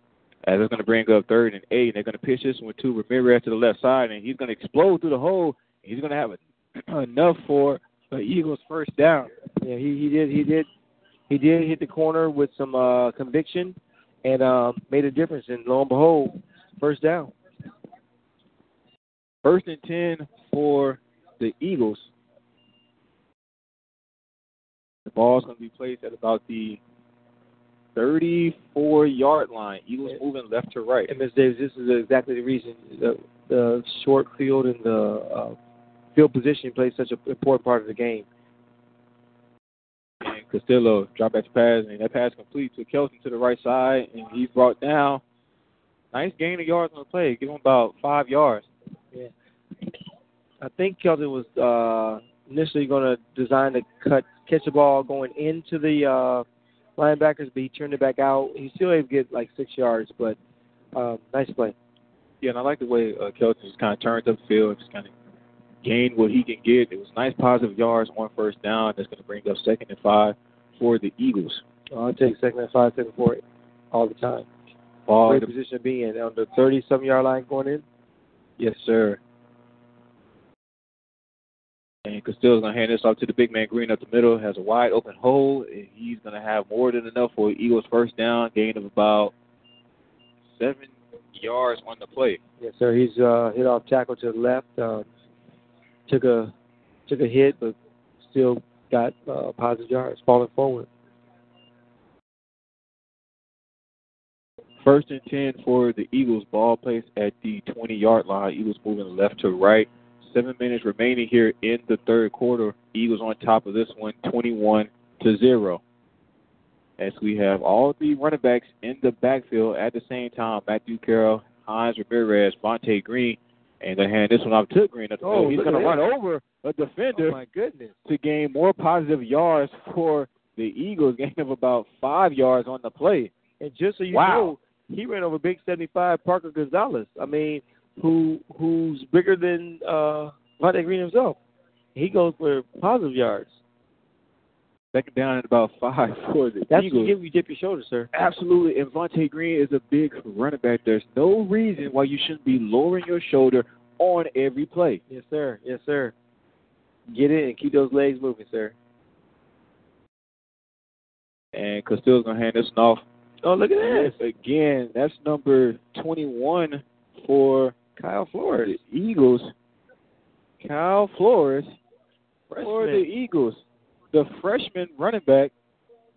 As it's going to bring up third and eight, and they're going to pitch this one to Ramirez to the left side, and he's going to explode through the hole. He's going to have a, enough for the Eagles' first down. Yeah, he, he did he did he did hit the corner with some uh, conviction and uh, made a difference. And lo and behold, first down. First and ten for the Eagles. The ball's going to be placed at about the 34 yard line. Eagles moving left to right. And Ms. Davis, this is exactly the reason the the short field and the uh, field position plays such an important part of the game. And Castillo drop back to pass, and that pass complete to Kelton to the right side, and he's brought down. Nice gain of yards on the play. Give him about five yards. Yeah. I think Kelton was uh, initially going to design to cut catch the ball going into the uh, linebackers, but he turned it back out. He still able to get like six yards, but uh, nice play. Yeah, and I like the way uh, Kelton just kind of turned up the field, just kind of gained what he can get. It was nice positive yards on first down. That's going to bring up second and five for the Eagles. Uh, I'll take second and five, second and four all the time. Ball Great to- position to be in on the thirty-some yard line going in. Yes, sir. And Castillo's going to hand this off to the big man Green up the middle. Has a wide open hole. and He's going to have more than enough for Eagles first down, gain of about seven yards on the play. Yes, sir. He's uh, hit off tackle to the left. Um, took a took a hit, but still got uh, positive yards, falling forward. First and 10 for the Eagles. Ball placed at the 20 yard line. Eagles moving left to right. Seven minutes remaining here in the third quarter. Eagles on top of this one, 21 to 0. As we have all three running backs in the backfield at the same time Matthew Carroll, Hines Ramirez, Vontae Green, and they hand this one off to Green. Oh. He's going to run over a defender Oh my goodness! to gain more positive yards for the Eagles, gain of about five yards on the play. And just so you Wow. know, he ran over big seventy-five Parker Gonzalez. I mean, who who's bigger than uh, Vontae Green himself. He goes for positive yards. Second down at about five for the That's Eagles. give you dip your shoulder, sir. Absolutely. And Vontae Green is a big running back. There's no reason why you shouldn't be lowering your shoulder on every play. Yes, sir. Yes, sir. Get in and keep those legs moving, sir. And Castillo's going to hand this one off Oh, look at Yes, again, that's number 21 for Kyle Flores. Eagles. Kyle Flores for the Eagles. The freshman running back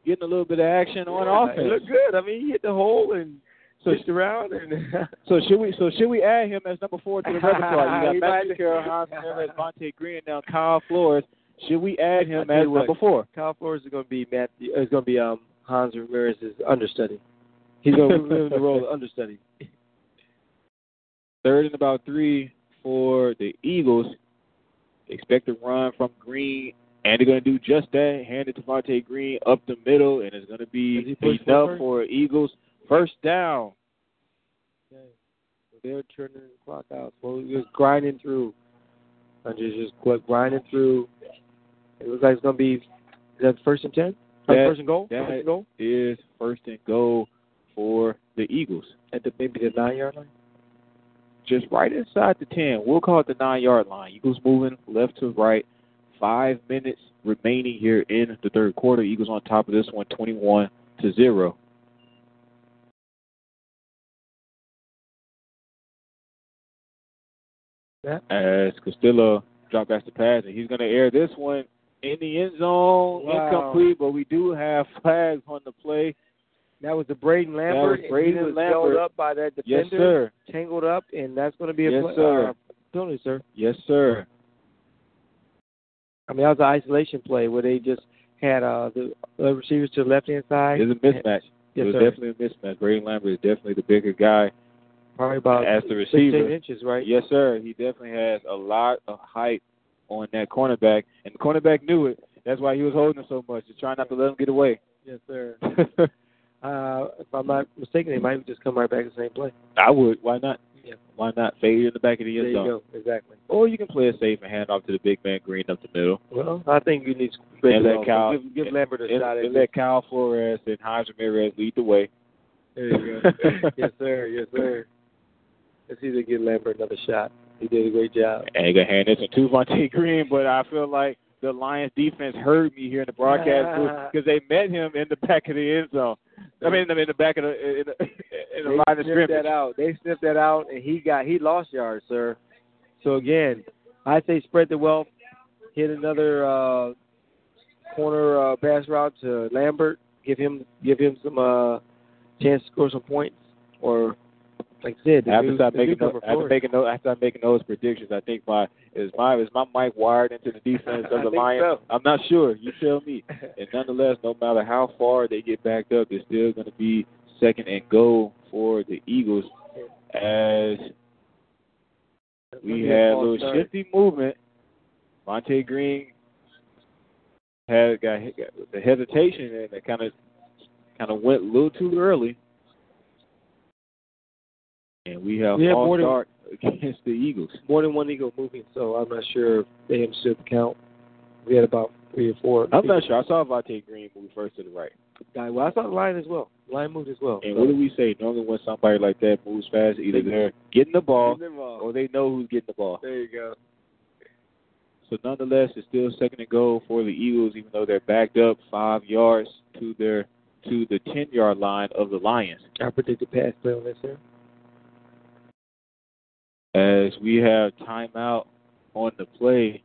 getting a little bit of action on offense. He looked good. I mean, he hit the hole and So- switched around and So should we so should we add him as number four to the repertoire? You got Matthew Carroll, Hans Miller, Vontae Green, now Kyle Flores. Should we add him as what, number four? Kyle Flores is going to be Matthew. Is going to be um Hans Ramirez's understudy. He's going to be in the role of understudy. Third and about three for the Eagles. Expect a run from Green, and they're going to do just that. Hand it to Vontae Green up the middle, and it's going to be enough for Eagles first down. Okay. So they're turning the clock out. So we're just grinding through. And just just grinding through. It looks like it's going to be. Is that first and ten? That- first and goal. that- First and goal Is first and goal for the Eagles. at the maybe the nine yard line. Just right inside the ten. We'll call it the nine yard line. Eagles moving left to right. Five minutes remaining here in the third quarter. Eagles on top of this one, 21 to zero. Yeah. as Castillo drop back to pass, and he's going to air this one in the end zone, Wow. incomplete. But we do have flags on the play. That was the Braden Lambert. was Braden he was Lambert. held up by that defender. Yes, sir. Tangled up, and that's going to be a Yes, pla- sir. Uh, penalty, sir. Yes, sir. I mean, that was an isolation play where they just had uh, the, receivers to the left hand side. It's a mismatch. it was sir. definitely a mismatch. Braden Lambert is definitely the bigger guy Probably about as the 16 receiver. inches, right? Yes, sir. He definitely has a lot of height on that cornerback, and the cornerback knew it. That's why he was holding him so much, just trying not to let him get away. Yes, sir. uh, if I'm not mistaken, they might just come right back the same play. I would. Why not? Yeah. Why not fade in the back of the There end you zone? go. Exactly. Or you can play it safe and hand off to the big man Green up the middle. Well, I think you need to And let Kyle, give, give Lambert a and- shot at and let Kyle Flores and Hines Ramirez lead the way. There you go. yes, sir. Yes, sir. Let's either give Lambert another shot. He did a great job. And you can hand this to Vontae Green, but I feel like the Lions defense heard me here in the broadcast because they met him in the back of the end zone. I mean, in the back of the in the, in the line of scrimmage. that out. They sniffed that out, and he got he lost yards, sir. So again, I say spread the wealth, hit another uh, corner uh, pass route to Lambert, give him give him some uh, chance to score some points, or like I said, the I have to new- start the making those, I have to Flores. making those, I making those predictions. I think my is my is my mic wired into the defense of the Lions. so. I'm not sure. You tell me. And nonetheless, no matter how far they get backed up, it's still going to be second and goal for the Eagles as we had a little start. shifty movement. Vontae Green had got, got the hesitation and it kind of kind of went a little too early. And we have Yeah, false more than- start against the Eagles. more than one eagle moving, so I'm not sure if they understood the count. We had about three or four. I'm not sure. I saw Vontae Green move first to the right. Guy, well, I saw the line as well. The line moved as well. And so. what do we say? Normally, when somebody like that moves fast, either they're getting the ball Getting involved. or they know who's getting the ball. There you go. So nonetheless, it's still second and goal for the Eagles, even though they're backed up five yards to their to the ten yard line of the Lions. I predicted pass play on this, sir. As we have timeout on the play,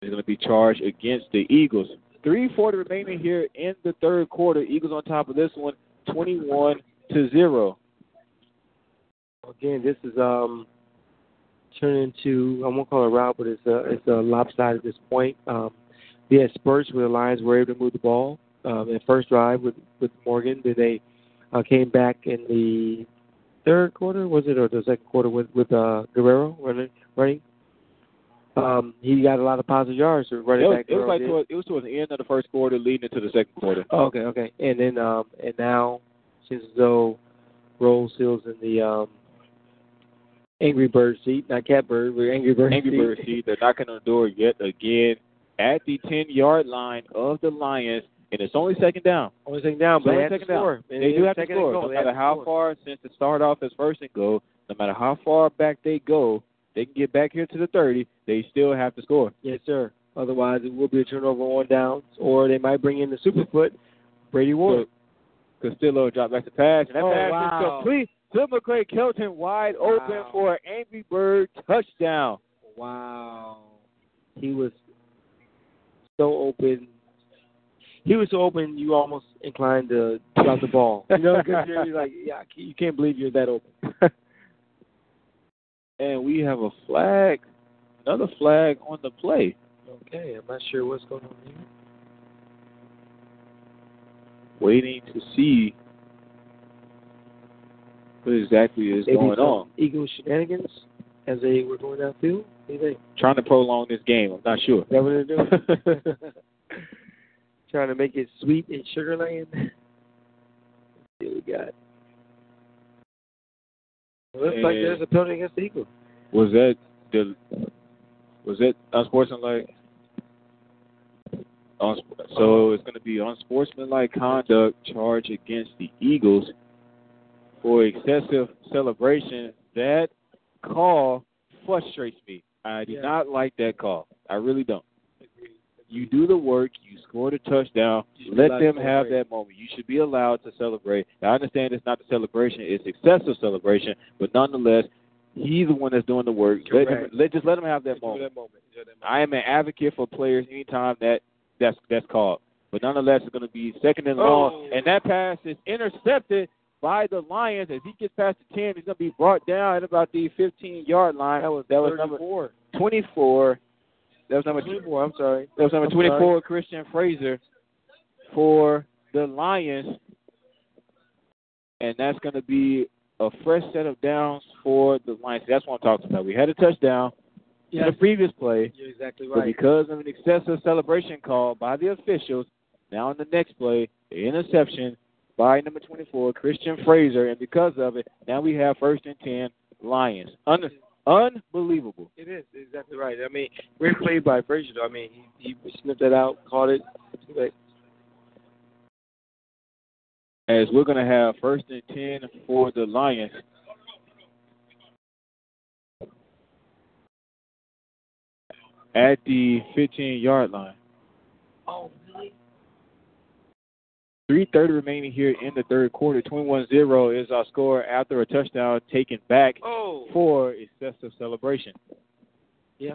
they're going to be charged against the Eagles. Three forty remaining here in the third quarter. Eagles on top of this one, twenty-one to zero. Again, this is um turning into I won't call it a route, but it's a it's a lopsided at this point. Um, we had spurts where the Lions were able to move the ball. Um, in first drive with with Morgan, then they uh, came back in the third quarter, was it, or the second quarter with with uh, Guerrero running running. Um, he got a lot of positive yards to It running was, back. it was Guerrero like did. toward, it was towards the end of the first quarter, leading into the second quarter. Oh, okay, okay. And then um and now since though Rose Hill's in the um Angry Bird seat, not Catbird, we're Angry Bird Angry seat. Bird seat. They're knocking on the door yet again at the ten yard line of the Lions, and it's only second down. Only second down, but they only have to second down. score. And They do have to score. No matter how far, since it started off as first and goal, no matter how far back they go, they can get back here to the thirty. They still have to score. Yes, sir. Otherwise, it will be a turnover on downs, or they might bring in the Superfoot, Brady Ward. Castillo dropped back to pass, and that Oh, pass wow. is complete. To McCray Kelton wide open Wow. for an Angry Bird touchdown. Wow. He was so open. He was so open, you almost inclined to drop the ball. You know, because you're like, yeah, you can't believe you're that open. and we have a flag, another flag on the play. Okay, I'm not sure what's going on here. Waiting to see what exactly is Maybe going on. Eagles shenanigans as they were going downfield. What do you think? Trying to prolong this game. I'm not sure. Is that what they're doing? Trying to make it sweet in Sugar Land. Let's see what we got. It looks like And- there's a penalty against the Eagles. Was that the was that unsportsmanlike? Unsp- so it's going to be unsportsmanlike conduct charge against the Eagles for excessive celebration. That call frustrates me. I do Yeah. not like that call. I really don't. You do the work. You score the touchdown. You should be Let them have that moment. You should be allowed to celebrate. I understand it's not the celebration; it's excessive celebration. But nonetheless, he's the one that's doing the work. Let him, let just let him have that moment. that moment. That moment. I am an advocate for players anytime that that's that's called. But nonetheless, it's going to be second and long, Oh. and that pass is intercepted by the Lions. As he gets past the ten, he's going to be brought down at about the 15-yard line. That was that was number 24. That was number 24, I'm sorry. that was number I'm 24, sorry. Christian Fraser, for the Lions. And that's going to be a fresh set of downs for the Lions. That's what I'm talking about. We had a touchdown in the previous play, You're exactly right. but because of an excessive celebration call by the officials, now in the next play, the interception by number 24, Christian Fraser, and because of it, now we have first and 10 Lions. Un- unbelievable. It is exactly right. I mean, great play by Frazier. though. I mean, he, he sniffed that out, caught it. But as we're going to have first and 10 for the Lions. At the 15 yard line. oh, really? 3.30 remaining here in the third quarter. 21 0 is our score after a touchdown taken back Oh, for excessive celebration. yeah.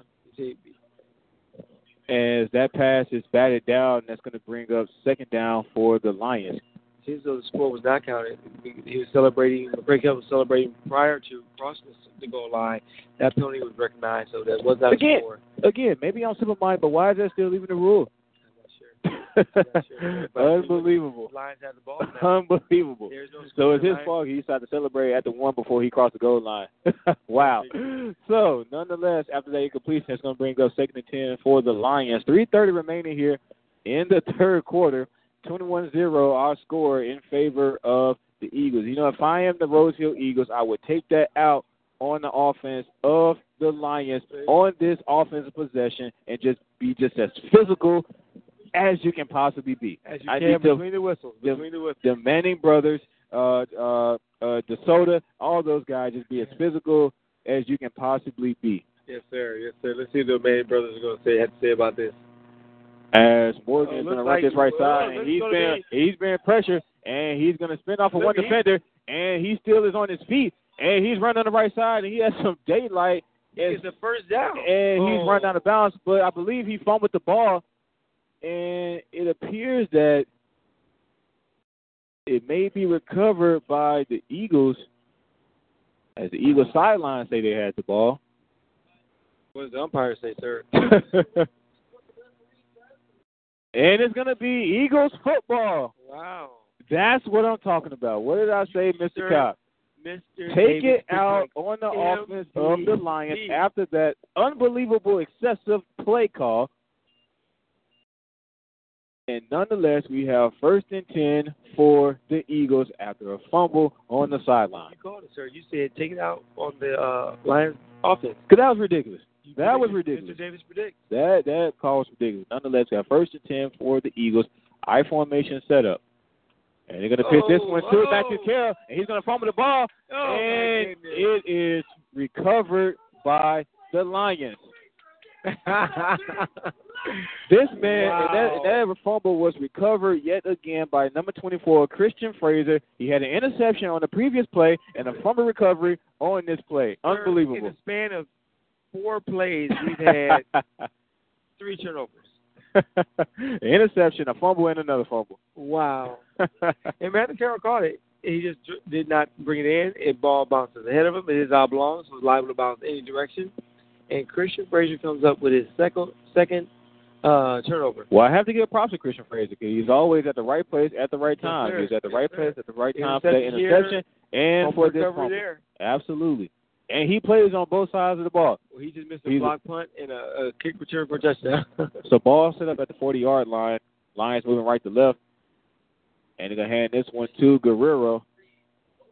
As that pass is batted down, that's going to bring up second down for the Lions. seems though the score was not counted. He was celebrating. The breakup was celebrating prior to crossing the goal line. That penalty was recognized, so that was not Again. a score. Again, maybe I'm minded, but why is that still even the rule? I'm not sure. not sure. But Unbelievable. Lions have the ball now. Unbelievable. No So it's his fault he decided to celebrate at the one before he crossed the goal line. wow. So nonetheless, after that completion, it's going to bring up second and ten for the Lions. Three thirty remaining here in the third quarter. 21-0 our score in favor of the Eagles. You know, if I am the Rose Hill Eagles, I would take that out on the offense of the Lions on this offensive possession and just be just as physical as you can possibly be. As you I can between the whistles. Between the whistles. the Manning brothers, uh, uh, uh, DeSoto, all those guys, just be as physical as you can possibly be. Yes, sir. Yes, sir. Let's see what the Manning brothers are going to say. Have to say about this. As Morgan Oh, is going to run this right well, side, and he's been he's been pressured, and he's going to spin off of one defender, and he still is on his feet, and he's running on the right side, and he has some daylight, It's the first down. and he's Oh. running out of bounds. But I believe he fumbled the ball, and it appears that it may be recovered by the Eagles, as the Eagles sideline say they had the ball. What does the umpire say, sir? and it's going to be Eagles football. Wow. That's what I'm talking about. What did I say, Mr. Mr. Cobb? Mr. Take Davis it out on the MVP. offense of the Lions after that unbelievable excessive play call. And nonetheless, we have first and 10 for the Eagles after a fumble on the sideline. You called it, sir. You said take it out on the uh, Lions offense. Because that was ridiculous. You That was ridiculous. Mr. Davis predicts. That that call was ridiculous. Nonetheless, we have first and 10 for the Eagles. I formation setup. And they're going to pitch this one to oh. Matthew Carroll, and he's going to fumble the ball. Oh, and it is recovered by the Lions. This man, Wow. and, that, and that fumble was recovered yet again by number 24, Christian Fraser. He had an interception on the previous play and a fumble recovery on this play. Unbelievable. In the span of four plays, we've had three turnovers. An interception, a fumble, and another fumble. Wow. and Matthew Carroll caught it. He just did not bring it in. It ball bounces ahead of him. It is oblong, so it's liable to bounce any direction. And Christian Frazier comes up with his second second uh, turnover. Well, I have to give props to Christian Fraser because he's always at the right place at the right time. sir. he's at the Yes, right sir. place at the right time for the Interception here, and for this fumble. there. Absolutely. And he plays on both sides of the ball. Well, he just missed a He's- block punt and a, a kick return for a touchdown. So ball set up at the 40 yard line. Lions moving right to left. And they're going to hand this one to Guerrero.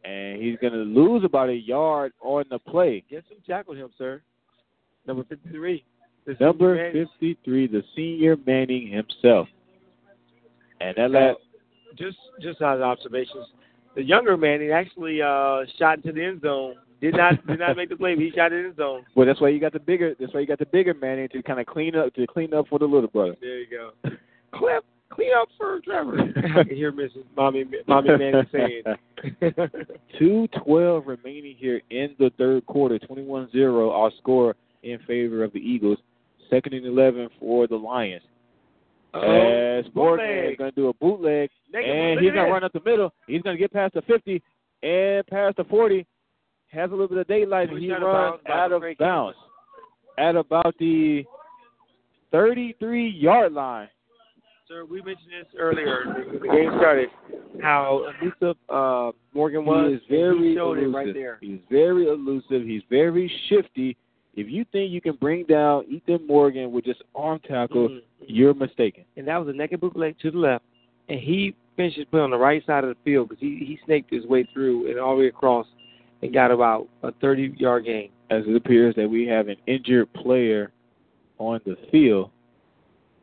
And he's going to lose about a yard on the play. Guess who tackled him, sir? Number 53. The Number 53, the senior Manning himself. And that last, just just as observations, the younger man he actually uh, shot into the end zone. Did not did not make the play, but he shot in the end zone. well, that's why you got the bigger. That's why you got the bigger Manning to kind of clean up to clean up for the little brother. There you go. Clip, clean up for Trevor. I can hear Mrs. Mommy Mommy Man saying. Two twelve remaining here in the third quarter. 21-0 our score in favor of the Eagles. Second and eleven for the Lions. As Morgan is going to do a bootleg, and he's going to run up the middle. He's going to get past the 50 and past the 40. Has a little bit of daylight, and he runs out of bounds at about the 33 yard line. Sir, we mentioned this earlier when the game started. How elusive uh, Morgan was. He is very he showed elusive. it right there. He's very elusive. He's very shifty. If you think you can bring down Ethan Morgan with just arm tackle, Mhm. you're mistaken. and that was a naked bootleg to the left, and he finished his play on the right side of the field because he he snaked his way through and all the way across and got about a 30 yard gain. As it appears that we have an injured player on the field.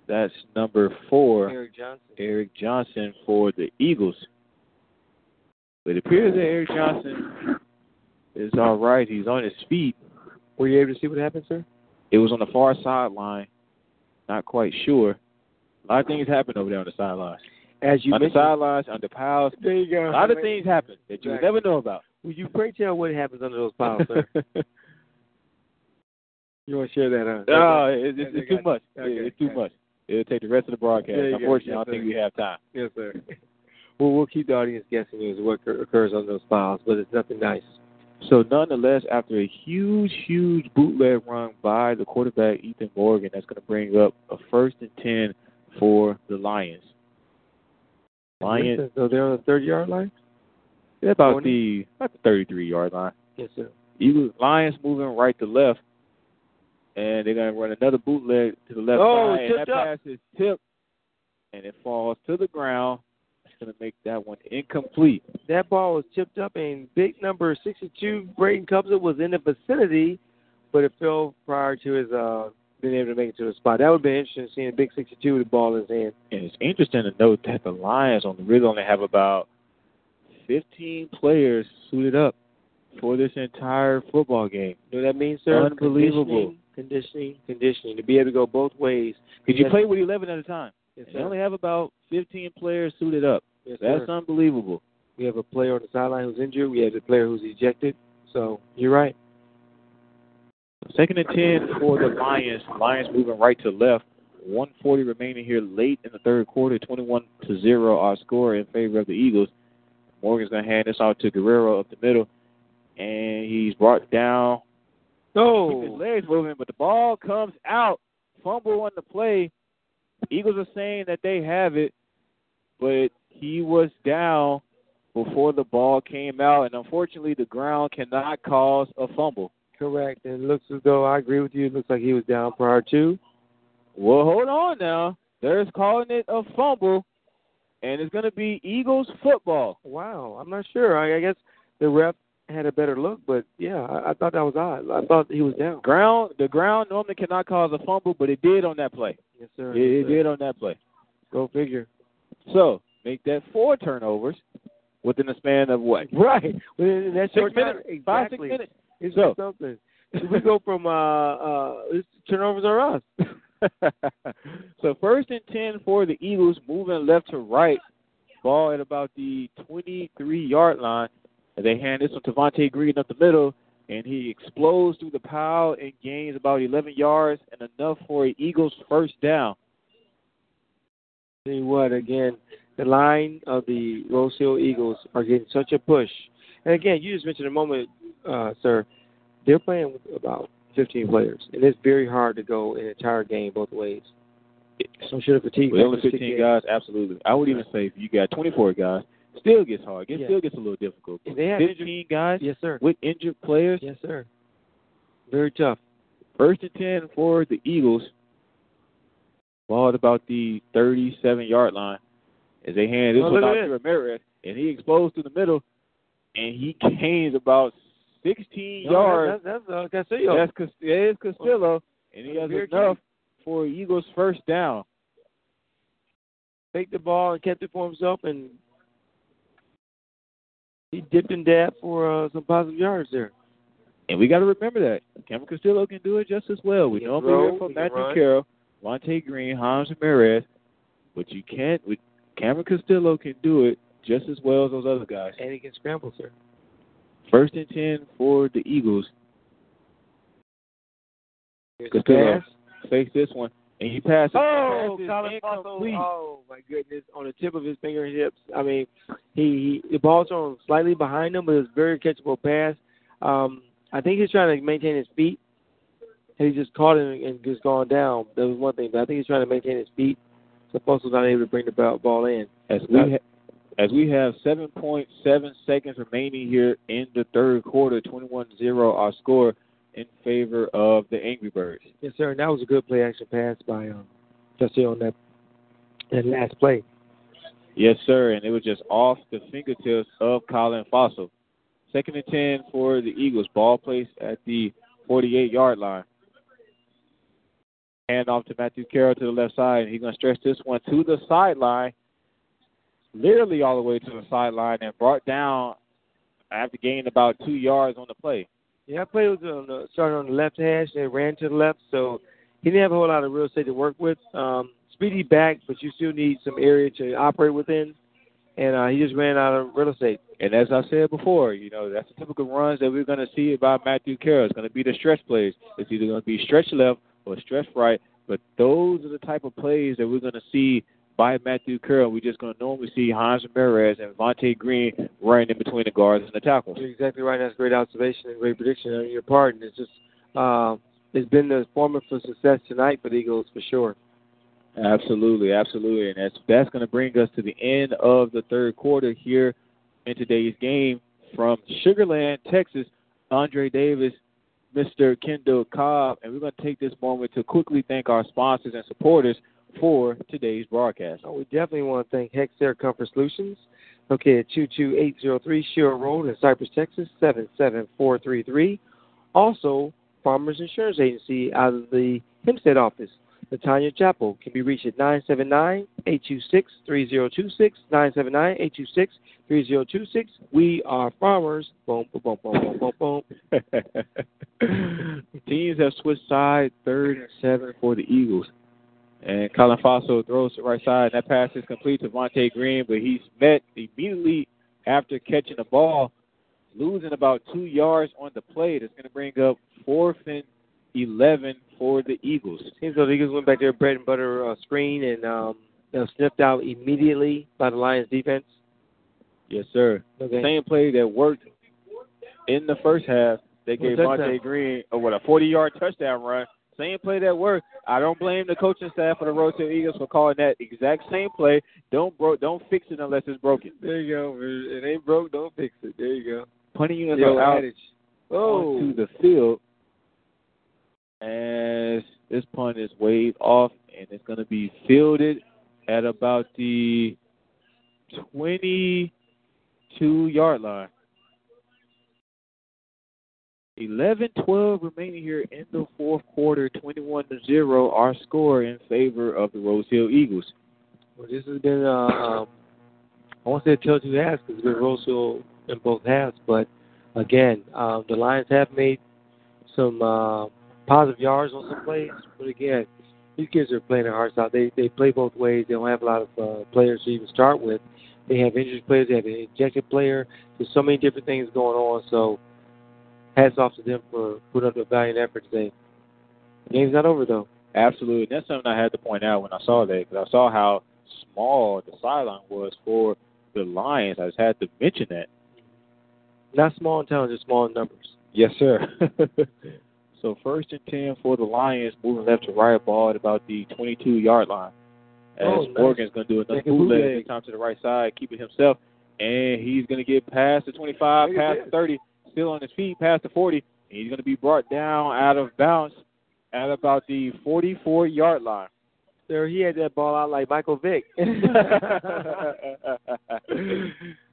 That's number four, Eric Johnson. Eric Johnson for the Eagles. But it appears that Eric Johnson is all right. He's on his feet. Were you able to see what happened, sir? It was on the far sideline. Not quite sure. A lot of things happen over there on the sidelines. As you on the sidelines, under piles. there you go. A lot of things happen that you would never know about. Will you pray tell what happens under those piles, sir? you want to share that, huh? no, it's, it's, it's too much. Okay, it's too much. It'll take the rest of the broadcast. There you go. Unfortunately, I don't think we have time. Yes, sir. Well, we'll keep the audience guessing as what occurs on those files, but it's nothing nice. So, nonetheless, after a huge, huge bootleg run by the quarterback Ethan Morgan, that's going to bring up a first and ten for the Lions. Lions, So they're on the 30 yard line? they're about Twenty? the about the thirty-three yard line. Yes, sir. Eagles Lions moving right to left, and they're gonna run another bootleg to the left Oh, side. And that up. pass is tipped, and it falls to the ground. It's gonna make that one incomplete. That ball was chipped up, and big number 62, Braden Cubser, was in the vicinity, but it fell prior to his uh, being able to make it to the spot. That would been interesting seeing big 62 with the ball in his hand. And it's interesting to note that the Lions on the really only have about fifteen players suited up for this entire football game. You know what that means, sir? Unbelievable. Conditioning, conditioning, conditioning. To be able to go both ways. Because you play with eleven at a time. Yes, They only have about fifteen players suited up. Yes, That's sir. unbelievable. We have a player on the sideline who's injured. We have a player who's ejected. So you're right. Second and ten for the Lions. Lions moving right to left. 140 remaining here late in the third quarter. 21 to zero our score in favor of the Eagles. Morgan's gonna hand this out to Guerrero up the middle, and he's brought down. Keep his legs moving, but the ball comes out. Fumble on the play. Eagles are saying that they have it, but he was down before the ball came out, and unfortunately, the ground cannot cause a fumble. correct. And it looks as though I agree with you. It looks like he was down prior to. Well, hold on now. They're calling it a fumble, and it's going to be Eagles football. Wow, I'm not sure. I, I guess the ref had a better look, but yeah, I, I thought that was odd. I thought he was down. Ground, the ground normally cannot cause a fumble, but it did on that play. Yes, sir. It, it Yes, sir. did on that play. Go figure. So make that four turnovers within a span of what? Right. Within that Six short time- minutes, five six exactly. minutes. It's So- something. we go from uh uh turnovers are us. so first and ten for the Eagles, moving left to right. Ball at about the 23 yard line. And they hand this one to Vontae Green up the middle, and he explodes through the pile and gains about 11 yards and enough for an Eagles first down. See what, again, the line of the Rose Hill Eagles are getting such a push. And again, you just mentioned a moment, uh, sir, they're playing with about 15 players, and it's very hard to go an entire game both ways. So should have fatigue. With only 15 guys, absolutely. I would even say if you got 24 guys, still gets hard. It Yeah. still gets a little difficult. If they have 15 guys Yes, sir. with injured players, Yes, sir. Very tough. First and 10 for the Eagles. Ball at about the 37 yard line as they hand this one out to Ramirez, and he explodes to the middle, and he gains about 16 No, yards. That's, that's uh, Castillo. That's it is Castillo, and he has enough for Eagles first down. Take the ball and kept it for himself, and he dipped and dabbed for uh, some positive yards there. And we got to remember that Cameron Castillo can do it just as well. We He can normally throw, hear from he Matthew. Carroll, Vontae Green, Hans Ramirez, but you can't. With Cameron Castillo can do it just as well as those other guys. And he can scramble, sir. First and ten for the Eagles. Here's Castillo pass. fakes this one, and he passes. Oh, passes Colin incomplete. Oh my goodness! On the tip of his fingertips. I mean, he, he the ball's thrown slightly behind him, but it's a very catchable pass. Um, I think he's trying to maintain his feet. And he just caught it and just gone down. That was one thing, but I think he's trying to maintain his feet. So Foster not able to bring the ball, ball in. As we ha- as we have 7.7 seconds remaining here in the third quarter, 21-0 our score in favor of the Angry Birds. Yes, sir. And that was a good play action pass by um, Jesse on that that last play. Yes, sir, and it was just off the fingertips of Colin Fossil. Second and 10 for the Eagles. Ball placed at the 48-yard line. Hand off to Matthew Carroll to the left side, he's going to stretch this one to the sideline, literally all the way to the sideline, and brought down after gaining about two yards on the play. Yeah, that play was on the, started on the left hash. They ran to the left, so he didn't have a whole lot of real estate to work with. Um, speedy back, but you still need some area to operate within, and uh, he just ran out of real estate. And as I said before, you know, that's the typical runs that we're going to see about Matthew Carroll. It's going to be the stretch plays. It's either going to be stretch left or stretch right. But those are the type of plays that we're going to see by Matthew Carroll. We're just going to normally see Hans Ramirez and Vontae Green running in between the guards and the tackles. You're exactly right. That's a great observation and great prediction on your part. And it's just uh, it's been the formula for success tonight for the Eagles for sure. Absolutely, absolutely, and that's that's going to bring us to the end of the third quarter here in today's game from Sugar Land, Texas. Andre Davis, Mr. Kendall Cobb, and we're going to take this moment to quickly thank our sponsors and supporters for today's broadcast. Oh, we definitely want to thank Hexair Comfort Solutions, located at 22803 Schiel Road in Cypress, Texas, 77433. Also, Farmers Insurance Agency out of the Hempstead office. Latanya Chapel can be reached at 979 826 3026. 979 826 3026. We are farmers. Boom, boom, boom, boom, boom, boom, boom. Teams have switched sides, third and seven for the Eagles. And Colin Fossil throws to the right side. That pass is complete to Vontae Green, but he's met immediately after catching the ball, losing about two yards on the play. That's going to bring up fourth and 11 for the Eagles. Seems though the Eagles went back to their bread and butter uh, screen and um, they were sniffed out immediately by the Lions defense. Yes, sir. Okay. Same play that worked in the first half. They gave. Vontae Green a what a 40-yard touchdown run. Same play that worked. I don't blame the coaching staff for the Rose Hill Eagles for calling that exact same play. Don't bro, don't fix it unless it's broken. There you go. It ain't broke, don't fix it. There you go. Punting units The are out adage. Oh, onto the field as this punt is waved off and it's going to be fielded at about the 22 yard line. 11 12 remaining here in the fourth quarter, 21 to 0, our score in favor of the Rose Hill Eagles. well, this has been, uh, um, I won't say a tell-two halves because it's been Rose Hill in both halves, but again, uh, the Lions have made some uh, positive yards on some plays, but again, these kids are playing their hearts out. They they play both ways. They don't have a lot of uh, players to even start with. They have injured players. They have an ejected player. There's so many different things going on. So hats off to them for putting up a valiant effort today. The game's not over though. Absolutely. That's something I had to point out when I saw that because I saw how small the sideline was for the Lions. I just had to mention that. Not small in talent, just small in numbers. Yes, sir. so first and ten for the Lions, moving left to right, ball at about the 22-yard line. Oh, As Oh, nice. Morgan's going to do another bootleg, time to the right side, keep it himself, and he's going to get past the 25, Look past the 30, still on his feet, past the 40, and he's going to be brought down out of bounds at about the 44-yard line. Sir, he had that ball out like Michael Vick.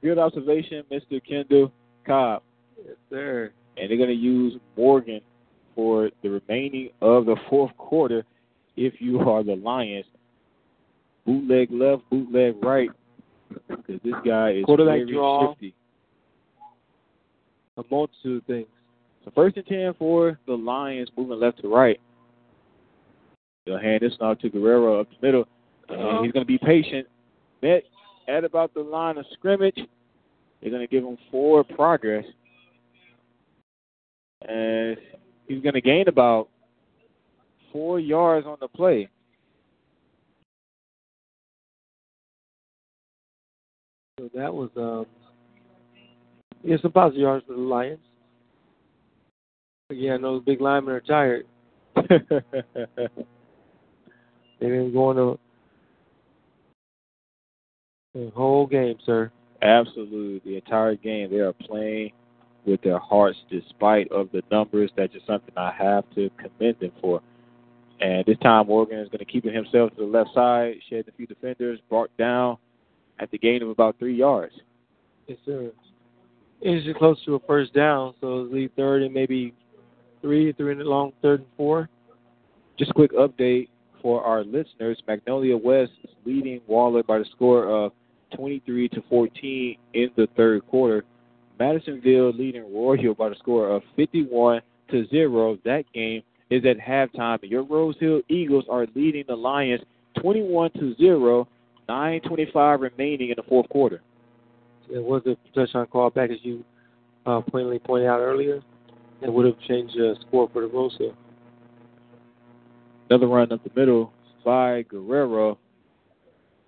Good observation, Mr. Kendall Cobb. yes, sir. And they're going to use Morgan for the remaining of the fourth quarter if you are the Lions. Bootleg left, bootleg right, because this guy is Quarterback very draw. shifty. A multitude of things. So first and ten for the Lions, moving left to right. They'll hand this off to Guerrero up the middle, and Uh-oh. he's going to be patient. Met at about the line of scrimmage. They're going to give him forward progress, and he's going to gain about four yards on the play. So that was um yeah, some positive yards for the Lions. Again, those big linemen are tired. They've been going to the whole game, sir. Absolutely, the entire game they are playing with their hearts, despite of the numbers. That's just something I have to commend them for. And this time, Morgan is going to keep it himself to the left side, shed a few defenders, brought down at the gain of about three yards. Yes, sir. It's just close to a first down, so it's lead third and maybe three, three and long, third and four. Just a quick update for our listeners: Magnolia West is leading Waller by the score of 23 to 14 in the third quarter. Madisonville leading Royal by the score of 51 to zero. That game is at halftime. And your Rose Hill Eagles are leading the Lions 21 to zero. 9:25 remaining in the fourth quarter. It was a touchdown call back, as you uh, pointedly pointed out earlier. It would have changed the score for the Rose Hill. Another run up the middle by Guerrero.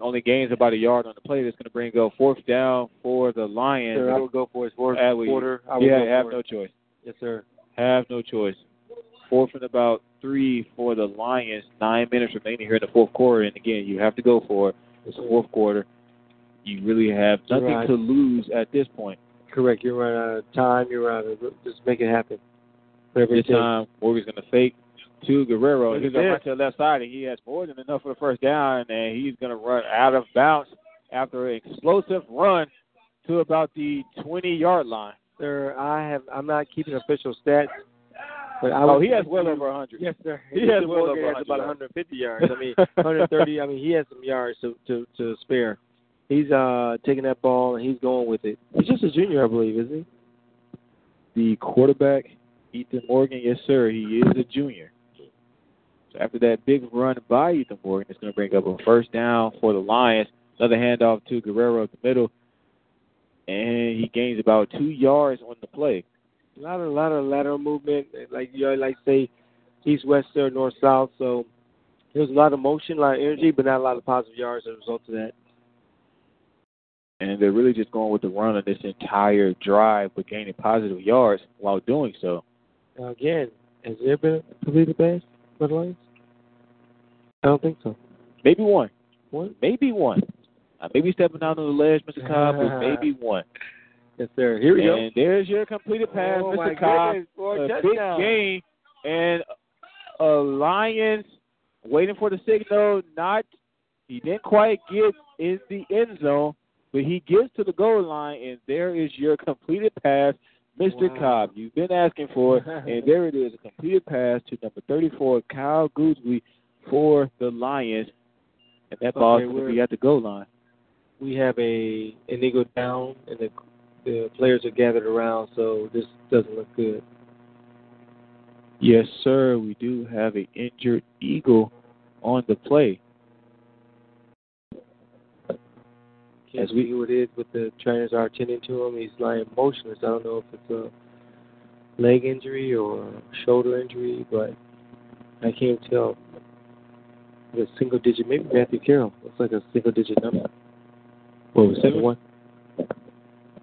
Only gains about a yard on the play. That's going to bring up fourth down for the Lions. Sir, I would go for his fourth quarter. I would yeah, go have no it. choice. Yes, sir. Have no choice. Fourth and about three for the Lions. Nine minutes remaining here in the fourth quarter. And again, you have to go for it. It's the fourth quarter. You really have nothing right. to lose at this point. Correct. You're running out of time. You're running out of just make it happen. Whatever This time, Morgan's going to fake to Guerrero. Look He's going to run to the left side, and he has more than enough for the first down, and he's going to run out of bounds after an explosive run to about the 20-yard line. Sir, I have. I'm not keeping official stats, but I Oh, he has well over 100. Yes, sir. He has well over has about 100 150 yards. I mean, 130. I mean, he has some yards to to to spare. He's uh taking that ball and he's going with it. He's just a junior, I believe, isn't he? The quarterback, Ethan Morgan, yes, sir, he is a junior. So after that big run by Ethan Morgan, it's going to bring up a first down for the Lions. Another handoff to Guerrero at the middle, and he gains about two yards on the play. A lot of a lot of lateral movement, like you know, like say east, west, or north, south. So there was a lot of motion, a lot of energy, but not a lot of positive yards as a result of that. And they're really just going with the run on this entire drive, but gaining positive yards while doing so. Now, again, has there been a completed pass the Lions? I don't think so. Maybe one. One? Maybe one. I may be stepping out on the ledge, Mr. Cobb, but maybe one. Yes, sir. Here we go. and there's your completed pass, Oh, Mr. Cobb. goodness, for a touchdown. big gain, and a Lions waiting for the signal. Not, he didn't quite get in the end zone, but he gets to the goal line, and there is your completed pass, Mr. Wow. Cobb. You've been asking for it, and there it is, a completed pass to number 34, Kyle Gooseby, for the Lions, and that ball Okay, going to be at the goal line. we have a an eagle down, and the the players are gathered around, so this doesn't look good. Yes, sir. We do have an injured Eagle on the play. Can't As we- see what it is, but the trainers are attending to him. He's lying motionless. I don't know if it's a leg injury or shoulder injury, but I can't tell. The single digit, maybe Matthew Carroll. Looks like a single digit number. What was seven one?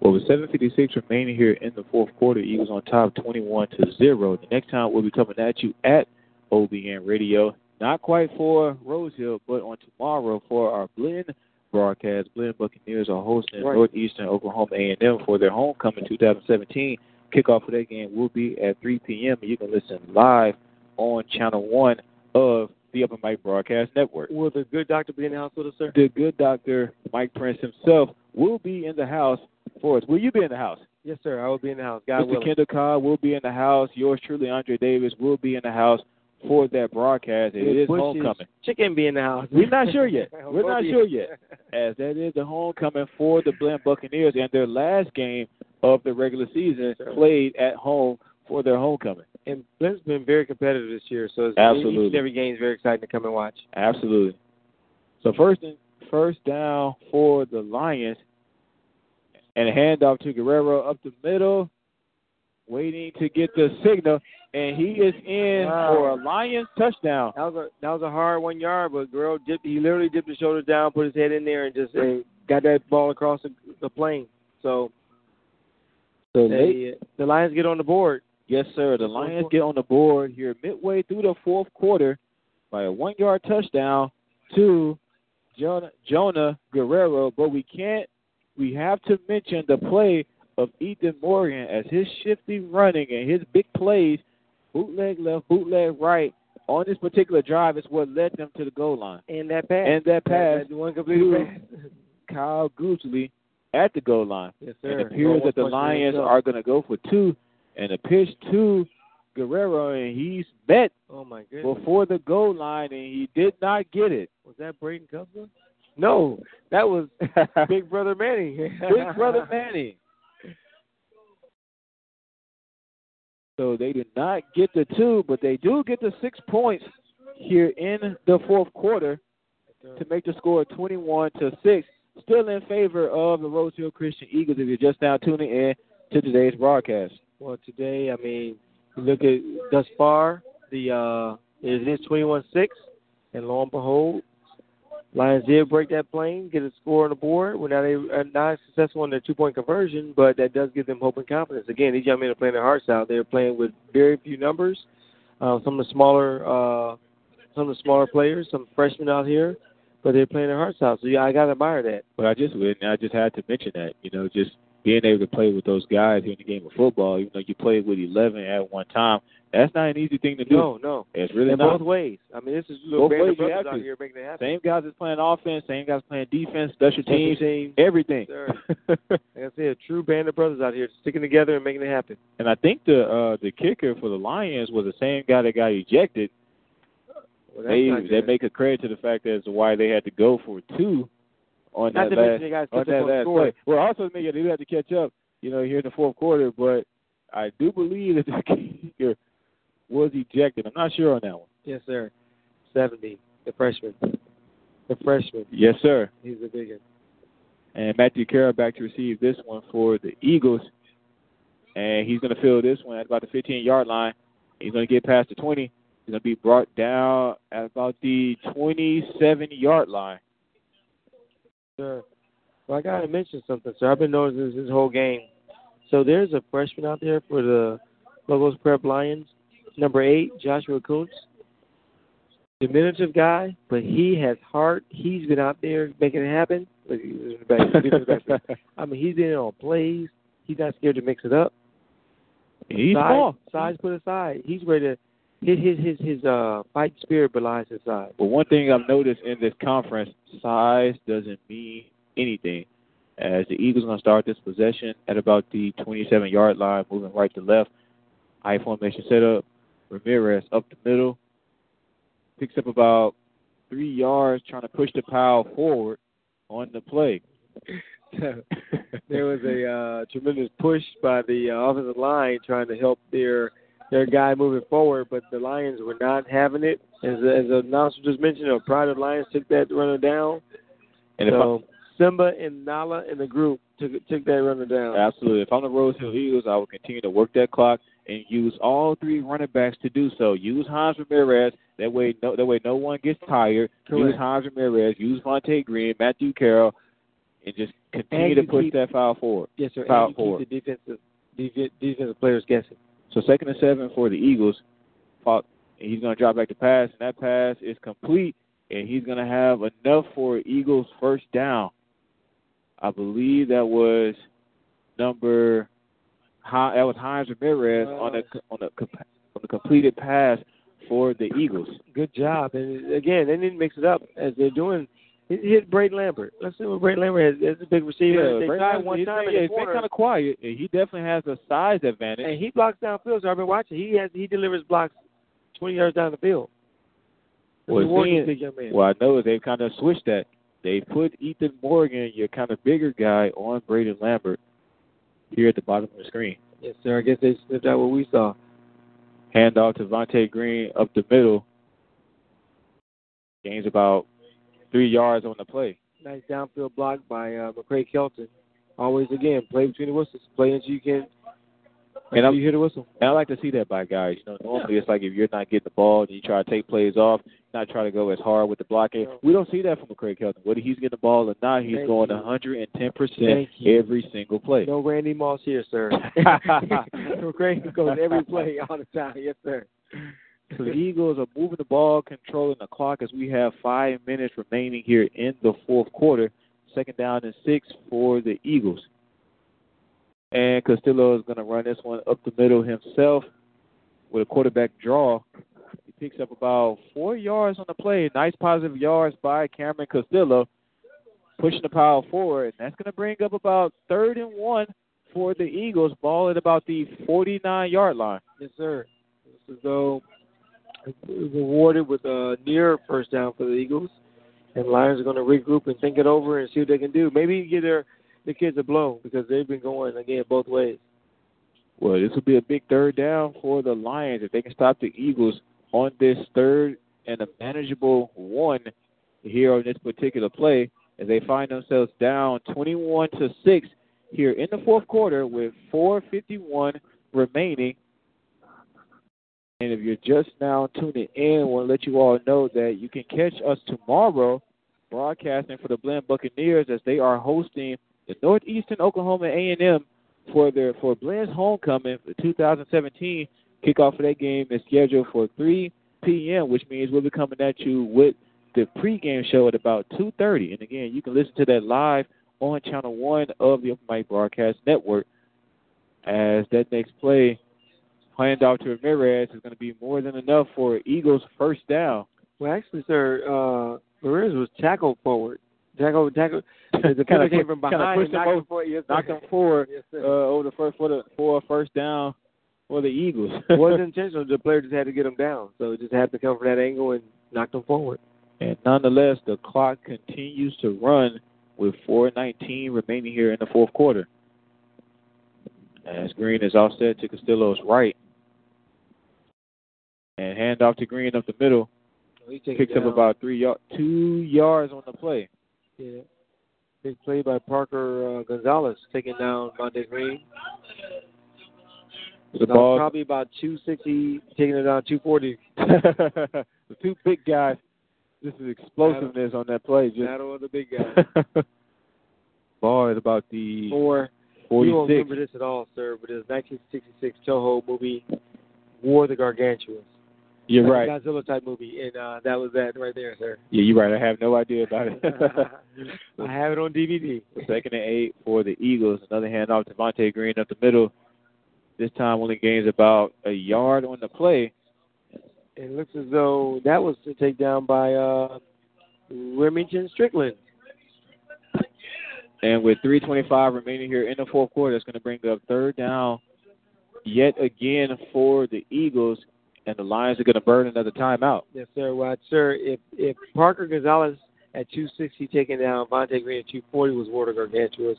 Well, with 7:56 remaining here in the fourth quarter, Eagles on top, 21 to zero. The next time we'll be coming at you at OBN Radio, not quite for Rose Hill, but on tomorrow for our Blinn broadcast. Blinn Buccaneers are hosting Right. Northeastern Oklahoma A&M for their homecoming 2017. Kickoff for that game will be at 3 p.m. and you can listen live on Channel One of the Open Mic Broadcast Network. Will the good doctor be in the house with us, sir? The good doctor Mike Prince himself will be in the house for us. Will you be in the house? Yes, sir. I will be in the house. God Mr. willing. Kendall Cobb will be in the house. Yours truly, Andre Davis, will be in the house for that broadcast. It Will is Bush's homecoming. Chicken be in the house. We're not sure yet. We're not sure yet. As that is the homecoming for the Blinn Buccaneers and their last game of the regular season played at home for their homecoming. And Blinn's been very competitive this year, so it's, Absolutely. each and every game is very exciting to come and watch. Absolutely. So first and first down for the Lions, and a handoff to Guerrero up the middle, waiting to get the signal, and he is in Wow. for a Lions touchdown. That was a that was a hard one yard, but Guerrero dipped. He literally dipped his shoulders down, put his head in there, and just uh, got that ball across the, the plane. So, So they, the Lions get on the board. Yes, sir. The Lions get on the board here midway through the fourth quarter by a one-yard touchdown to Jonah, Jonah Guerrero. But we can't. We have to mention the play of Ethan Morgan as his shifty running and his big plays, bootleg left, bootleg right, on this particular drive is what led them to the goal line. And that pass. And that pass That one completed pass. Kyle Goosley at the goal line. Yes, And sir. it appears that the Lions are going to go for two, and a pitch to Guerrero, and he's met Oh my goodness. before the goal line, and he did not get it. Was that Braden Cubs? No, that was Big Brother Manny. Big brother Manny. So they did not get the two, but they do get the six points here in the fourth quarter to make the score 21 to six. Still in favor of the Rose Hill Christian Eagles. If you're just now tuning in to today's broadcast. Well, today, I mean, look at thus far, the uh, it is 21-6, and lo and behold, Lions did break that plane, get a score on the board. We're not a, uh, not successful in their two-point conversion, but that does give them hope and confidence. Again, these young men are playing their hearts out. They're playing with very few numbers. Uh, some of the smaller, uh, some of the smaller players, some freshmen out here, but they're playing their hearts out. So yeah, I gotta admire that. But I just would, I just had to mention that, you know, just being able to play with those guys here in the game of football, even though you played with 11 at one time, that's not an easy thing to do. No, no. It's really in not. both ways. I mean, this is little Both band ways of you brothers have out to. here making it happen. Same guys that's playing offense, same guys playing defense, special teams, teams. everything. Like I said, a true band of brothers out here sticking together and making it happen. and I think the uh the kicker for the Lions was the same guy that got ejected. Well, They they make a credit to the fact as to why they had to go for two on Not that to mention last they guys on that last play. Well, also they do have to catch up, you know, here in the fourth quarter. But I do believe that the kicker was ejected. I'm not sure on that one. Yes, sir. Seventy, the freshman. The freshman. Yes, sir. He's the big one. And Matthew Carroll back to receive this one for the Eagles. And he's going to fill this one at about the 15 yard line. He's going to get past the 20. He's going to be brought down at about the 27 yard line. Sure. Well, I got to mention something, sir. I've been noticing this, this whole game. So there's a freshman out there for the Logos Prep Lions, number eight, Joshua Kuntz. Diminutive guy, but he has heart. He's been out there making it happen. Look, he's in the back- he's in the back. I mean, he's in on plays. He's not scared to mix it up. He's size, small. Size put aside. He's ready to. His his his his uh fight spirit belies his size. But one thing I've noticed in this conference, size doesn't mean anything. As the Eagles are going to start this possession at about the 27 yard line, moving right to left. High formation setup. Ramirez up the middle. Picks up about three yards, trying to push the pile forward on the play. there was a uh, tremendous push by the uh, offensive line trying to help their their guy moving forward, but the Lions were not having it. As, as the announcer just mentioned, uh, Pride of Lions took that runner down. And if so Simba and Nala in the group took took that runner down. Absolutely. If I'm the Rose Hill Eagles, I will continue to work that clock and use all three running backs to do so. Use Hans Ramirez. That way, no, that way, no one gets tired. Use Hans Ramirez. Use Vontae Green, Matthew Carroll, and just continue And to push keep- that foul forward. Yes, sir. Foul and forward. keep the defensive defe- defensive players guessing. So second and seven for the Eagles. He's going to drop back to pass, and that pass is complete, and he's going to have enough for Eagles first down. I believe that was number that was Hines Ramirez on the uh. on the on the completed pass for the Eagles. Good job. And again, they didn't mix it up as they're doing. It hit Braden Lambert. Let's see what Braden Lambert has. That's a big receiver. they Brady tried Lambert, one he's time yeah, he's been kind of quiet, he definitely has a size advantage. and he blocks downfield. So I've been watching. He has he delivers blocks twenty yards down the field. Well, He's a seeing- big young man. Well, I know they've kind of switched that. They put Ethan Morgan, your kind of bigger guy, on Braden Lambert here at the bottom of the screen. Yes, sir. I guess they snipped out what we saw. Hand off to Vontae Green up the middle. Gains about three yards on the play. Nice downfield block by uh, McCray Kelton. Always again play between the whistles. Play until you can. And I'm- you hear the whistle. And I like to see that by guys. You know, normally it's like if you're not getting the ball and you try to take plays off, not try to go as hard with the blocking. We don't see that from McCray Kelton. Whether he's getting the ball or not, he's Thank going you. 110 percent every single play. No Randy Moss here, sir. McCray goes every play all the time. Yes, sir. So the Eagles are moving the ball, controlling the clock as we have five minutes remaining here in the fourth quarter. Second down and six for the Eagles. And Castillo is going to run this one up the middle himself with a quarterback draw. He picks up about four yards on the play. Nice positive yards by Cameron Castillo, pushing the pile forward. And that's going to bring up about third and one for the Eagles. Ball at about the 49 yard line. Yes, sir. This is though rewarded with a near first down for the Eagles, and Lions are going to regroup and think it over and see what they can do. Maybe get their the kids a blow because they've been going again both ways. Well, this will be a big third down for the Lions if they can stop the Eagles on this third and a manageable one here on this particular play as they find themselves down 21 to 6 here in the fourth quarter with 451 remaining. And if you're just now tuning in, I want to let you all know that you can catch us tomorrow broadcasting for the Blinn Buccaneers as they are hosting the Northeastern Oklahoma A&M for their for Blinn's homecoming for 2017. Kickoff for that game is scheduled for 3 p.m., which means we'll be coming at you with the pregame show at about 2:30. And again, you can listen to that live on Channel One of the Open Mic Broadcast Network. As that next play, handoff to Ramirez is going to be more than enough for Eagles' first down. Well, actually, sir, uh, Ramirez was tackled forward. Tackle, tackle. The defender came from pushed and him knocked over- him forward. Yes. Knocked them forward Yes, uh, over the first for the for a first down for the Eagles. it wasn't intentional. The player just had to get him down, so it just had to come from that angle and knocked him forward. And nonetheless, the clock continues to run with 4:19 remaining here in the fourth quarter. As Green is offset to Castillo's right, and hand off to Green up the middle, He picks up about three yard, two yards on the play. Yeah. Big play by Parker uh, Gonzalez, taking down Vontae Green. The ball, probably about 260, taking it down 240. the two big guys. This is explosiveness on that play. Just Battle of the big guys. ball is about the Or you won't remember this at all, sir, but it's 1966 Toho movie, War the Gargantuans. You're Like right. Godzilla type movie, and uh, that was that right there, sir. Yeah, you're right. I have no idea about it. I have it on DVD. Second and eight for the Eagles. Another handoff to Vontae Green up the middle. This time only gains about a yard on the play. It looks as though that was a takedown by uh, Remington Strickland. And with 3.25 remaining here in the fourth quarter, it's going to bring up third down yet again for the Eagles. And the Lions are going to burn another timeout. Yes, sir. Well, sir, if if Parker Gonzalez at 260 taking down Vontae Green at 240 was Water Gargantuas,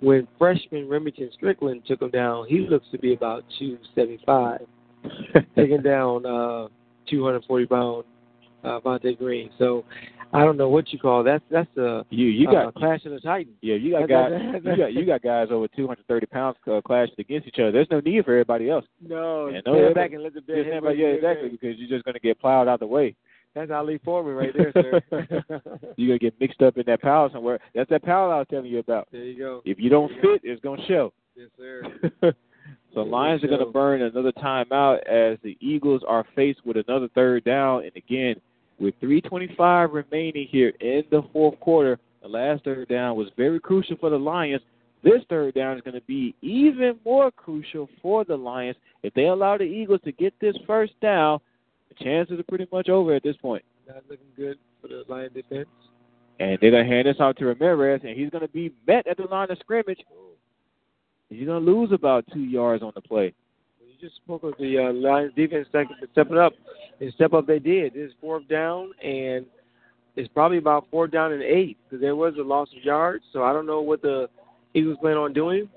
when freshman Remington Strickland took him down, he looks to be about 275, taking down uh, 240 pound uh, Vontae Green. So I don't know what you call that. That's a You you uh, got clash of the Titans. yeah you got guys you got you got guys over 230 pounds uh, clashing against each other. There's no need for everybody else. No, Yeah, stand no, back and let the Just head yeah, exactly, because you're just gonna get plowed out the way. That's Ali Foreman right there, sir. You're gonna get mixed up in that pile somewhere. That's that pile I was telling you about. there you go. If you don't fit, it's gonna show. Yes, sir. so Lions are going to burn another timeout as the Eagles are faced with another third down. And again, with 3:25 remaining here in the fourth quarter, the last third down was very crucial for the Lions. This third down is going to be even more crucial for the Lions. If they allow the Eagles to get this first down, the chances are pretty much over at this point. Not looking good for the Lion defense. And they're going to hand this out to Ramirez, and he's going to be met at the line of scrimmage. Oh. He's going to lose about two yards on the play. Just spoke of the uh, Lions defense step- stepping up. And step up they did. This is fourth down, and it's probably about fourth down and eight because there was a loss of yards. So I don't know what the Eagles plan on doing.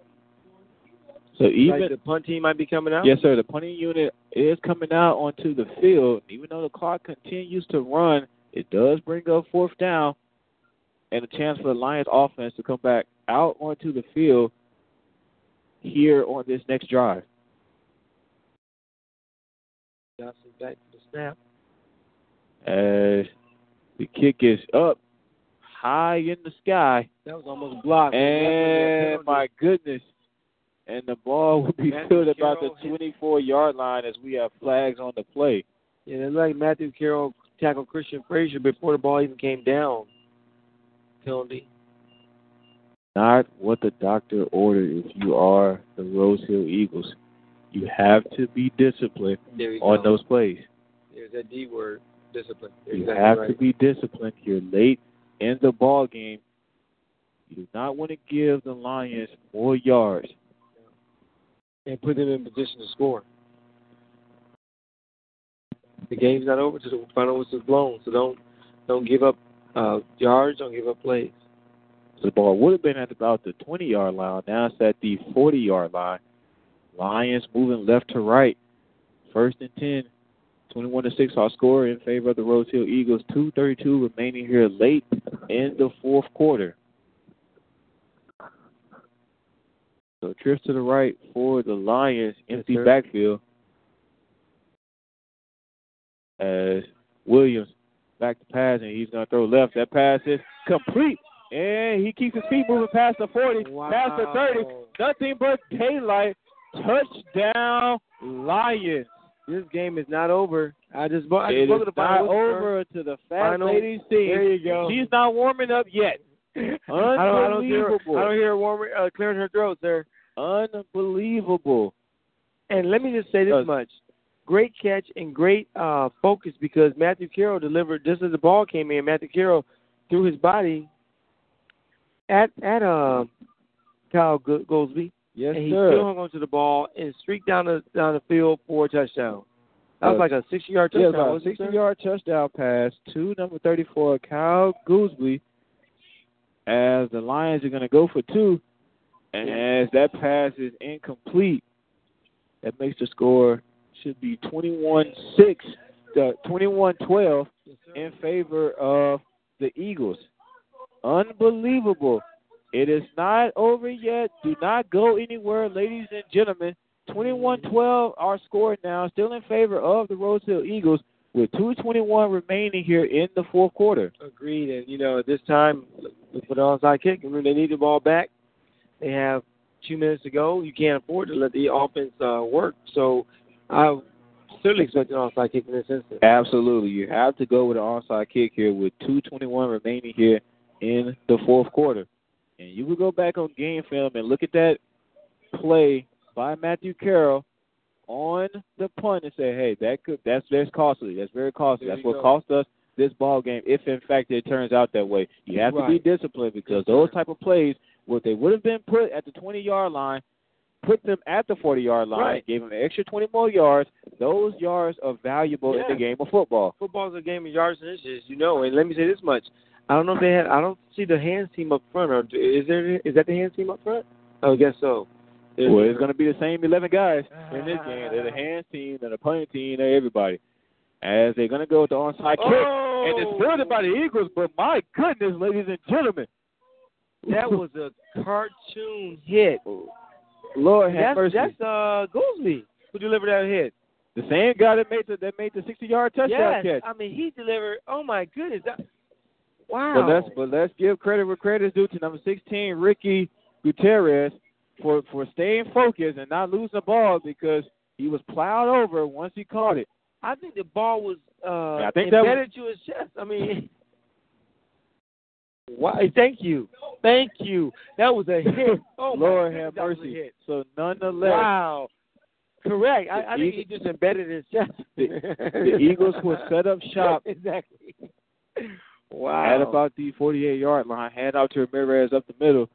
So even like the punt team might be coming out. Yes, sir. The punting unit is coming out onto the field. Even though the clock continues to run, it does bring up fourth down and a chance for the Lions offense to come back out onto the field here on this next drive. Johnson back to the snap. As the kick is up high in the sky. That was almost blocked. And my goodness. And the ball will be Matthew filled about the 24 yard line as we have flags on the play. Yeah, it looked like Matthew Carroll tackled Christian Frazier before the ball even came down. Penalty. not what the doctor ordered if you are the Rose Hill Eagles. You have to be disciplined on go. those plays. There's that D word, discipline. You're You exactly have right. to be disciplined. You're late in the ball game. You do not want to give the Lions more yards. and put them in position to score. The game's not over till the final whistle's blown, so don't don't give up uh, yards, don't give up plays. The ball would have been at about the 20 yard line. Now it's at the 40 yard line. Lions moving left to right. First and 10. 21 to 6 our score in favor of the Rose Hill Eagles. 232 remaining here late in the fourth quarter. So trips to the right for the Lions, empty sir. backfield. As Williams back to pass and he's gonna throw left. That pass is complete. And he keeps his feet moving past the 40, past the 30. Nothing but daylight. Touchdown, Lions. This game is not over. I just, I just It spoke is to the final not over until the fat Final-. There you go. She's not warming up yet. I don't, I don't hear, Unbelievable. I don't hear her warm, uh, clearing her throat, sir. Unbelievable. And let me just say this Uh, much: great catch and great uh, focus because Matthew Carroll delivered just as the ball came in. Matthew Carroll threw his body at at uh, Kyle Go- Goldsby, Yes, and he sir. still hung onto the ball and streaked down the down the field for a touchdown. That was Uh, like a sixty-yard Yeah, touchdown. about a 60 yard touchdown pass to number 34, Kyle Gooseby, as the Lions are going to go for two. And as that pass is incomplete, that makes the score should be 21 6, 21 12 in favor of the Eagles. Unbelievable. It is not over yet. Do not go anywhere, ladies and gentlemen. 21-12 our score now, still in favor of the Rose Hill Eagles with 2.21 remaining here in the fourth quarter. Agreed. And you know, at this time, look for the onside kick. I they need the ball back. They have two minutes to go. You can't afford to let the offense uh, work. So, I certainly expect an onside kick in this instance. Absolutely. You have to go with an onside kick here with 2.21 remaining here in the fourth quarter. And you will go back on game film and look at that play by Matthew Carroll on the punt and say, hey, that could that's that's costly. That's very costly. There That's what go. cost us this ball game if in fact it turns out that way. You have to be disciplined because those type of plays, what they would have been put at the 20 yard line, put them at the 40 yard line, Right. gave them an extra 20 more yards. Those yards are valuable in the game of football. Football's a game of yards and inches, you know. And let me say this much: I don't know if they had. I don't see the hands team up front. Or is there? Is that the hands team up front? I guess so. Well, it's going to be the same 11 guys in this game. They're the hands team, they're the punting team, they're everybody. as they're going to go with the onside kick. And it's fielded by the Eagles, but my goodness, ladies and gentlemen. That was a cartoon hit. Lord have that's, mercy. That's uh Goolsby who delivered that hit. the same guy that made the that made the 60 yard touchdown yes, catch. I mean he delivered. Oh my goodness! That, wow. But let's but let's give credit where credit is due to number 16, Ricky Gutierrez, for for staying focused and not losing the ball because he was plowed over once he caught it. I think the ball was uh I think that embedded to his chest. I mean, why? Thank you, thank you. That was a hit. Oh Lord have was mercy. hit. So nonetheless, Wow. Correct. I, I think he just embedded his chest. the, the Eagles will set up shop exactly. Wow. at about the 48 yard line, hand out to Ramirez up the middle,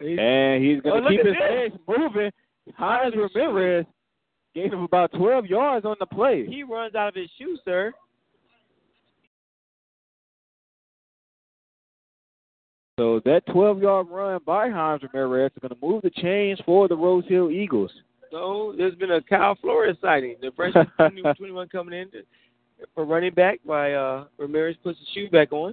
He's- and he's Oh, going to look keep his legs moving. Hines Ramirez gave him about 12 yards on the play. he runs out of his shoe, sir. So that 12 yard run by Hines Ramirez is going to move the chains for the Rose Hill Eagles. So there's been a Kyle Flores sighting. The freshman 21 coming in for running back by uh, Ramirez puts the shoe back on.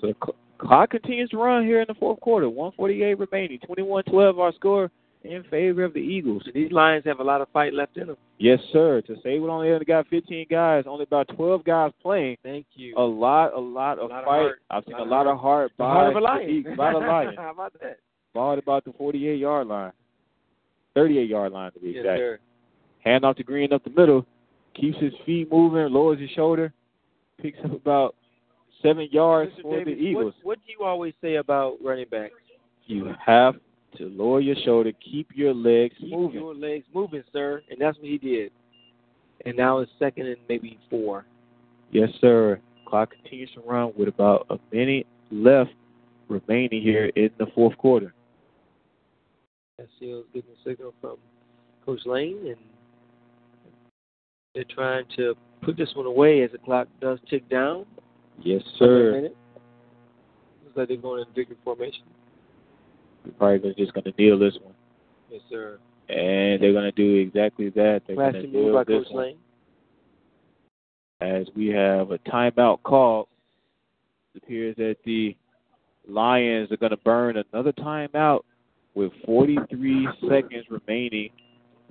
So the cl- clock continues to run here in the fourth quarter. 148 remaining. 21-12 our score in favor of the Eagles. These Lions have a lot of fight left in them. Yes, sir. To say we only got 15 guys, only about 12 guys playing. Thank you. A lot, a lot of lot of fight. heart. I've seen Lot a lot of heart The by heart of a the lion. Eagles, by the lion. How about that? Ball at about the 48 yard line, 38 yard line to be Yes, exact. sir. Hand off to Green up the middle, keeps his feet moving, lowers his shoulder, picks up about seven yards Mr. for Davis, the Eagles. What, what do you always say about running backs? You have to lower your shoulder, keep your legs Keep moving. your legs moving, sir. And that's what he did. And now it's second and maybe four. Yes, sir. Clock continues to run with about a minute left remaining here in the fourth quarter. SCO's getting a signal from Coach Lane, and they're trying to put this one away as the clock does tick down. Yes, sir. Looks like they're going in victory formation. We're probably just going to deal this one. Yes, sir. And they're going to do exactly that. They're going to Classy move by this Coach Lane. as we have a timeout call, It appears that the Lions are going to burn another timeout with 43 seconds remaining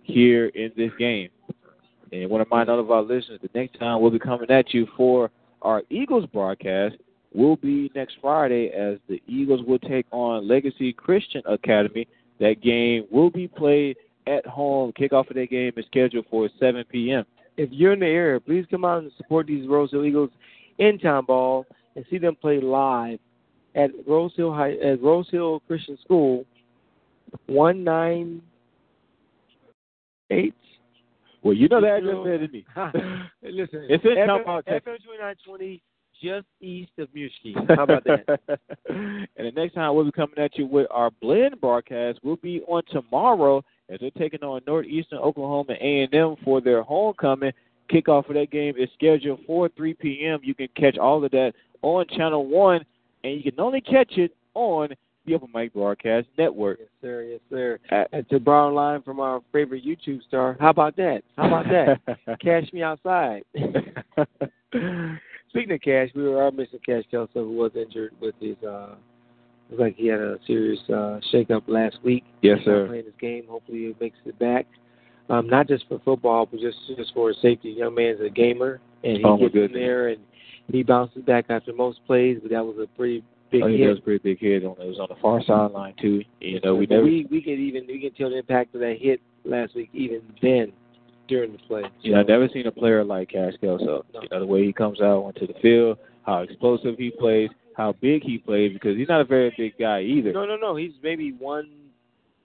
here in this game. And want to remind all of our listeners the next time we'll be coming at you for our Eagles broadcast will be next Friday as the Eagles will take on Legacy Christian Academy. That game will be played at home. Kickoff of that game is scheduled for 7 p.m. If you're in the area, please come out and support these Rose Hill Eagles in Tomball and see them play live at Rose Hill High, at Rose Hill Christian School, one nine eight. Well, you know the address better than me. Listen, It's in FM, Texas. FM twenty nine twenty, just east of Muskee. How about that? and the next time we'll be coming at you with our Blinn broadcast We'll be on tomorrow as they're taking on Northeastern Oklahoma A&M for their homecoming. Kickoff for that game is scheduled for 3 p.m. You can catch all of that on Channel 1, and you can only catch it on the Open Mic Broadcast Network. Yes, sir. Yes, sir. At- And to borrow a line from our favorite YouTube star, how about that? How about that? Cash me outside. Speaking of Cash, we were all missing Cash Kelso, who was injured with his. uh Looks like he had a serious uh shakeup last week. Yes, He's sir. Playing his game, hopefully he makes it back. Um, not just for football, but just just for his safety. Young man's a gamer, and he Oh, gets in there and he bounces back after most plays. But that was a pretty big Oh, he hit. was a pretty big hit. On, it was on the far sideline, too. You know, we never. we we could even we can tell the impact of that hit last week even then during the play. You know, I've never seen a player like Cash Kelso. You know, the way he comes out onto the field, how explosive he plays, how big he plays, because he's not a very big guy either. No, no, no. He's maybe one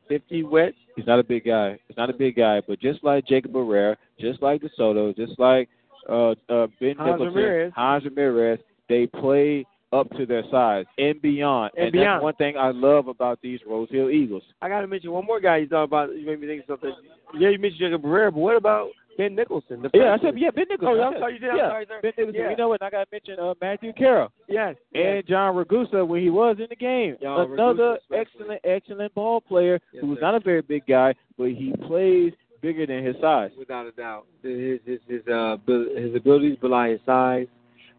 fifty wet. He's not a big guy. He's not a big guy, but just like Jacob Barrera, just like DeSoto, just like uh, uh, Ben Hans Ramirez. Hans Ramirez, they play up to their size and beyond. And and beyond. that's one thing I love about these Rose Hill Eagles. I got to mention one more guy you thought about. You made me think of something. Yeah, you mentioned Jacob Barrera, but what about Ben Nicholson? The Yeah, I said yeah, Ben Nicholson. Oh, I'm sorry, you did. Yeah, sorry. Ben Nicholson. Yeah. You know what? I got to mention uh, Matthew Carroll. Yes. and John Ragusa when he was in the game. John Another Ragusa, excellent, excellent ball player Yes, who was not a very big guy, but he plays bigger than his size. Without a doubt, his his his uh his abilities belie his size.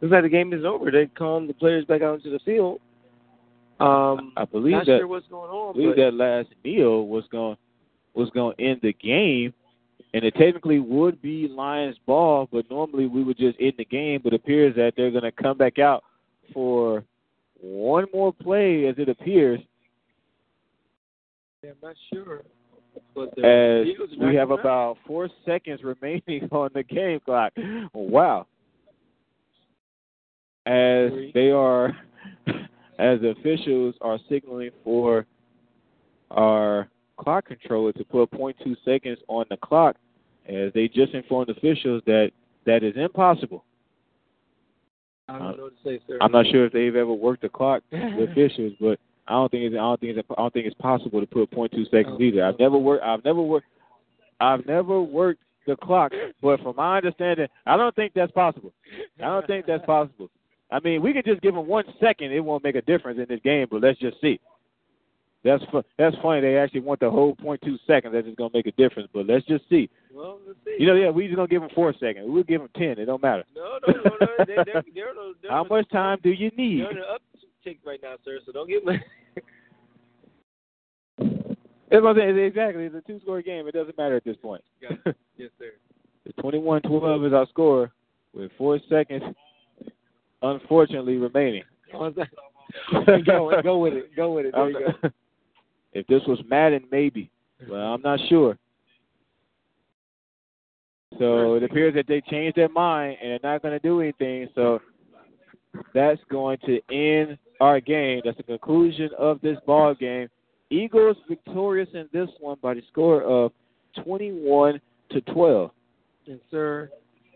Looks like the game is over. They calm the players back out into the field. Um, I believe not that. sure what's going on. I believe that last kneel was going was going to end the game, and it technically would be Lions ball, but normally we would just end the game. But it appears that they're going to come back out for one more play, as it appears, Yeah, I'm not sure. But as we have about four seconds remaining on the game clock. Wow. As they are, as officials are signaling for our clock controller to put 0.2 seconds on the clock, as they just informed officials that that is impossible. I don't know what to say, sir. I'm not sure if they've ever worked the clock, with officials, but I don't think it's I don't think it's I don't think it's possible to put 0.2 seconds oh. either. I've never worked I've never worked I've never worked the clock, but from my understanding, I don't think that's possible. I don't think that's possible. I mean, we could just give them one second; it won't make a difference in this game. But let's just see. That's fu- that's funny. They actually want the whole two seconds. That's just gonna make a difference. But let's just see. Well, let's see. You know, yeah, we just gonna give them four seconds. We'll give them ten. It don't matter. no, no, no, no. They, they're, they're, they're, How much time do you need? They're on the uptick right now, sir. So don't get me. That's what I'm saying. Exactly. It's a two score game. It doesn't matter at this point. yes, sir. The 21 12 is our score with four seconds, unfortunately, remaining. go, go with it. Go with it. There you go. if this was Madden, maybe. Well, I'm not sure. So it appears that they changed their mind and they're not going to do anything. So that's going to end our game. That's the conclusion of this ball game. Eagles victorious in this one by the score of 21 to 12. Yes, sir.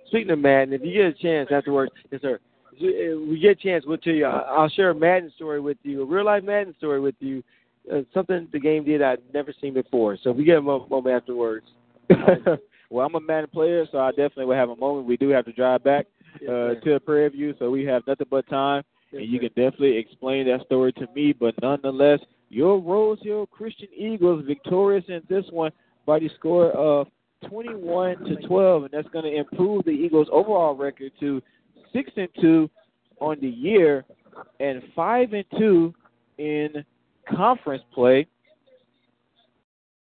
Speaking of Madden, if you get a chance afterwards, yes, sir. If we get a chance, we'll tell you. I'll share a Madden story with you, a real life Madden story with you. Uh, something the game did I'd never seen before. So we get a moment afterwards. well, I'm a Madden player, so I definitely will have a moment. We do have to drive back uh, to a Prairie View, so we have nothing but time. and you can definitely explain that story to me. But nonetheless, your Rose Hill Christian Eagles victorious in this one by the score of 21 to 12, and that's going to improve the Eagles' overall record to six and two on the year and five and two in conference play.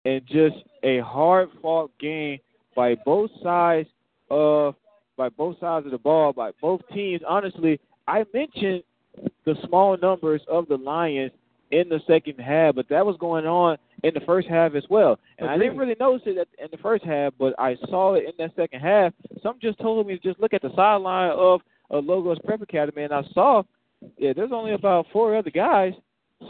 And just a hard fought game by both sides of by both sides of the ball by both teams. Honestly, I mentioned the small numbers of the Lions in the second half, but that was going on in the first half as well. And I didn't really notice it in the first half, but I saw it in that second half. Some just told me to just look at the sideline of uh, Logos Prep Academy, and I saw, yeah, there's only about four other guys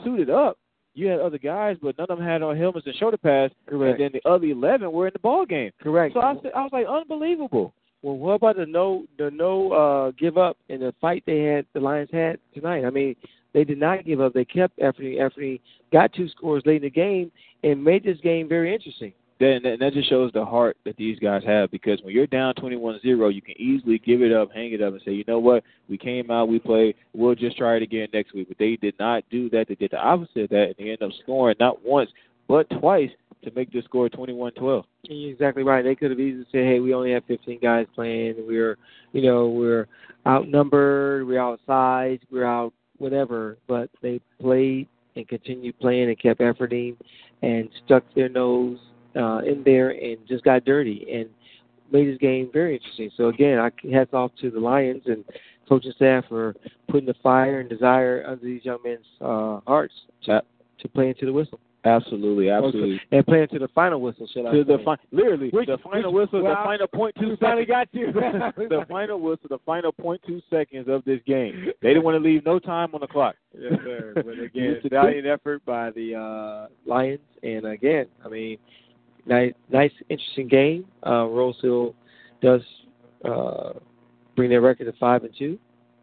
suited up. You had other guys, but none of them had on helmets and shoulder pads. Correct. And then the other eleven were in the ball game. Correct. So I, said, I was like, unbelievable. Well, what about the no the no uh give up in the fight they had the Lions had tonight? I mean, they did not give up. They kept efforting, efforting, got two scores late in the game, and made this game very interesting. And that just shows the heart that these guys have because when you're down 21-0, you can easily give it up, hang it up, and say, you know what, we came out, we played, we'll just try it again next week. But they did not do that. They did the opposite of that, and they ended up scoring not once but twice to make the score 21-12. You're exactly right. They could have easily said, "Hey, we only have 15 guys playing. We're, you know, we're outnumbered. We're outsized. We're out whatever." But they played and continued playing and kept efforting and stuck their nose uh, in there and just got dirty and made this game very interesting. So again, I hats off to the Lions and coaching staff for putting the fire and desire under these young men's uh, hearts to, to play into the whistle. Absolutely, absolutely. And play into the final whistle, should I To the say. fi- literally Which- the final which- whistle, the final point two finally seconds. got you. the final whistle, the final point two seconds of this game. They didn't want to leave no time on the clock. Yes, sir. But again, valiant effort by the uh, Lions, and again, I mean, nice, nice, interesting game. Uh, Rose Hill does uh, bring their record to five and two,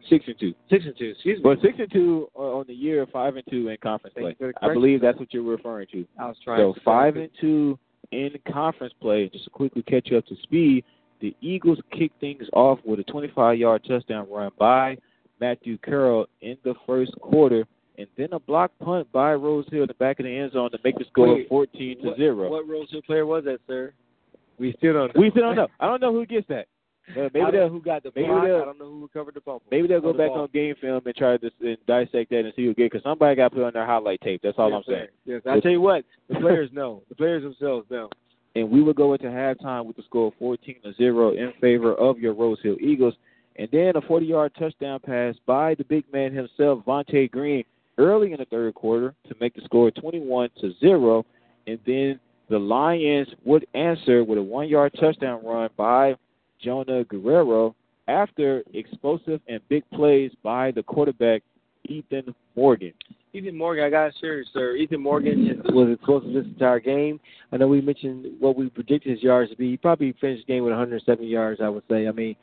Six and two. six and two. Excuse me. But six and two on the year, five and two in conference Thank play. you for the I believe that's what you're referring to. I was trying. So to five and two in conference play. Just to quickly catch you up to speed, the Eagles kick things off with a 25-yard touchdown run by Matthew Carroll in the first quarter, and then a block punt by Rose Hill in the back of the end zone to make the score Wait, 14 to what, zero. What Rose Hill player was that, sir? We still don't. We still don't know. I don't know who gets that. Uh, maybe they'll don't who got the maybe block. they'll- I don't know who recovered the fumble. maybe they'll go the back ball. on game film and try to and dissect that and see who get because somebody got put on their highlight tape. That's all Yes, I'm saying. Yes, I tell you what, the players know. The players themselves know. and we will go into halftime with the score 14 to 0 in favor of your Rose Hill Eagles. And then a 40 yard touchdown pass by the big man himself, Vontae Green, early in the third quarter to make the score 21 to 0. And then the Lions would answer with a one yard touchdown run by Jonah Guerrero after explosive and big plays by the quarterback, Ethan Morgan. Ethan Morgan, I got to share, sir. Ethan Morgan was explosive this entire game. I know we mentioned what we predicted his yards to be. He probably finished the game with 170 yards, I would say. I mean,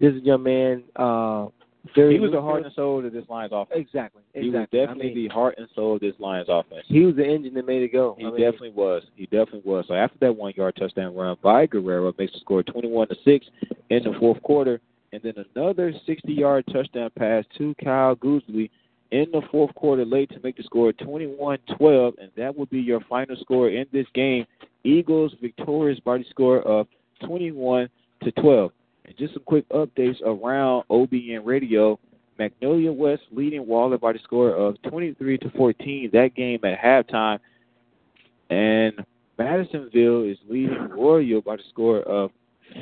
this young man. Uh, He was the heart and soul of this Lions offense. Exactly. exactly. He was definitely I mean, the heart and soul of this Lions offense. He was the engine that made it go. He I mean, definitely was. He definitely was. So after that one yard touchdown run by Guerrero makes the score twenty one to six in the fourth quarter, and then another sixty yard touchdown pass to Kyle Goosley in the fourth quarter late to make the score 21-12, and that will be your final score in this game. Eagles victorious by the score of twenty one to twelve. And just some quick updates around OBN Radio. Magnolia West leading Waller by the score of 23 to 14. That game at halftime, and Madisonville is leading Royal by the score of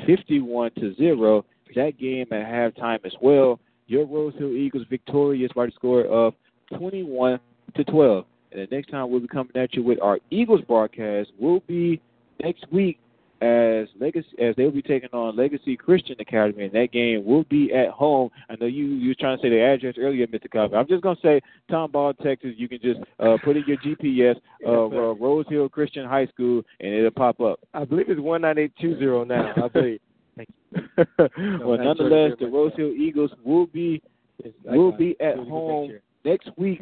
51 to zero. That game at halftime as well. Your Rose Hill Eagles victorious by the score of 21 to 12. And the next time we'll be coming at you with our Eagles broadcast will be next week as Legacy as they'll be taking on Legacy Christian Academy, and that game will be at home. I know you you was trying to say the address earlier, Mr. Cobb. I'm just gonna say Tomball, Texas. You can just uh, put in your GPS of uh, Rose Hill Christian High School, and it'll pop up. I believe it's 19820 now. I believe. Thank you. well, thanks, nonetheless, the Rose Hill Eagles will be will be at home next week,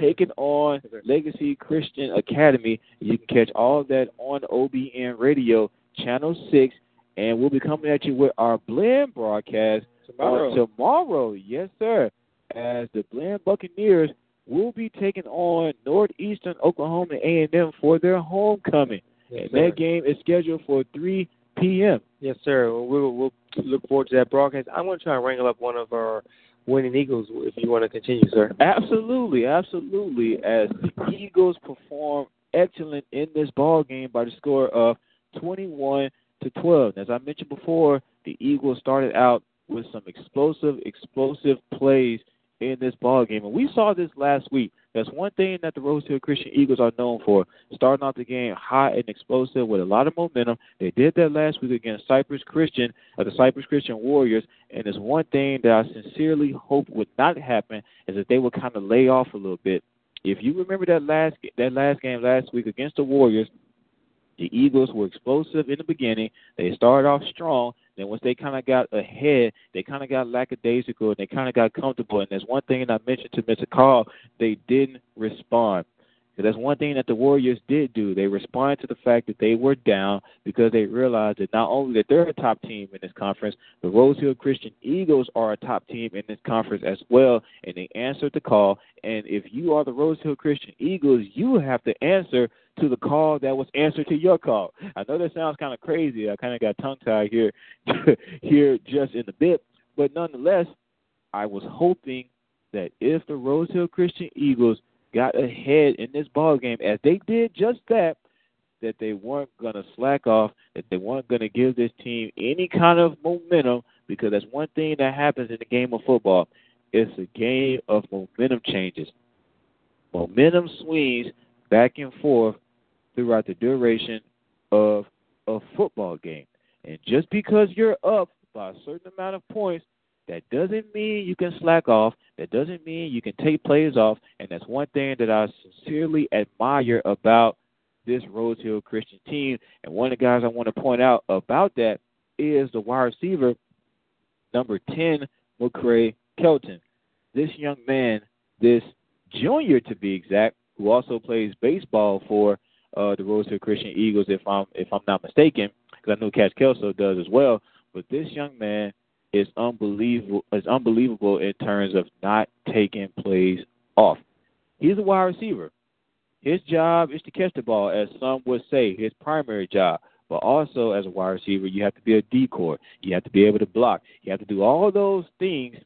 taking on Legacy Christian Academy. You can catch all of that on OBN Radio, Channel Six, and we'll be coming at you with our Blinn broadcast Tomorrow. tomorrow. Yes, sir. As the Blinn Buccaneers will be taking on Northeastern Oklahoma A&M for their homecoming, Yes, and sir. that game is scheduled for 3 p.m. Yes, sir. Well, We'll, we'll look forward to that broadcast. I'm going to try and wrangle up one of our winning Eagles if you want to continue, sir. Absolutely, absolutely. As the Eagles perform excellent in this ball game by the score of 21 to 12. As I mentioned before, the Eagles started out with some explosive, explosive plays in this ball game, and we saw this last week. That's one thing that the Rose Hill Christian Eagles are known for, starting out the game hot and explosive with a lot of momentum. They did that last week against Cypress Christian, uh, the Cypress Christian Warriors, and it's one thing that I sincerely hope would not happen is that they would kind of lay off a little bit. If you remember that last that last game last week against the Warriors, the Eagles were explosive in the beginning. They started off strong. Then once they kind of got ahead, they kind of got lackadaisical and they kind of got comfortable. And there's one thing that I mentioned to Mr. Carl, they didn't respond. So that's one thing that the Warriors did do. They responded to the fact that they were down because they realized that not only that they're a top team in this conference, the Rose Hill Christian Eagles are a top team in this conference as well, and they answered the call. And if you are the Rose Hill Christian Eagles, you have to answer to the call that was answered to your call. I know that sounds kind of crazy. I kind of got tongue tied here, here just in a bit, but nonetheless, I was hoping that if the Rose Hill Christian Eagles got ahead in this ball game, as they did just that, that they weren't going to slack off, that they weren't going to give this team any kind of momentum, because that's one thing that happens in the game of football. It's a game of momentum changes. Momentum swings back and forth throughout the duration of a football game. And just because you're up by a certain amount of points, that doesn't mean you can slack off. That doesn't mean you can take plays off. And that's one thing that I sincerely admire about this Rose Hill Christian team. And one of the guys I want to point out about that is the wide receiver, number 10, McCray Kelton. This young man, this junior to be exact, who also plays baseball for uh, the Rose Hill Christian Eagles, if I'm if I'm not mistaken, because I know Cash Kelso does as well. But this young man is unbelievable. Is unbelievable in terms of not taking plays off. He's a wide receiver. His job is to catch the ball, as some would say, his primary job. but also as a wide receiver, you have to be a decoy. You have to be able to block. You have to do all those things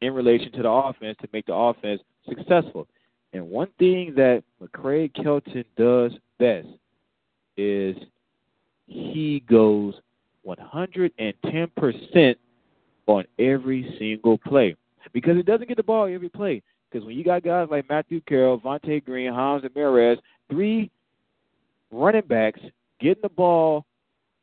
in relation to the offense to make the offense successful. And one thing that McCray Kelton does best is he goes 110% on every single play because he doesn't get the ball every play. Because when you got guys like Matthew Carroll, Vontae Green, Hans, and Ramirez, three running backs getting the ball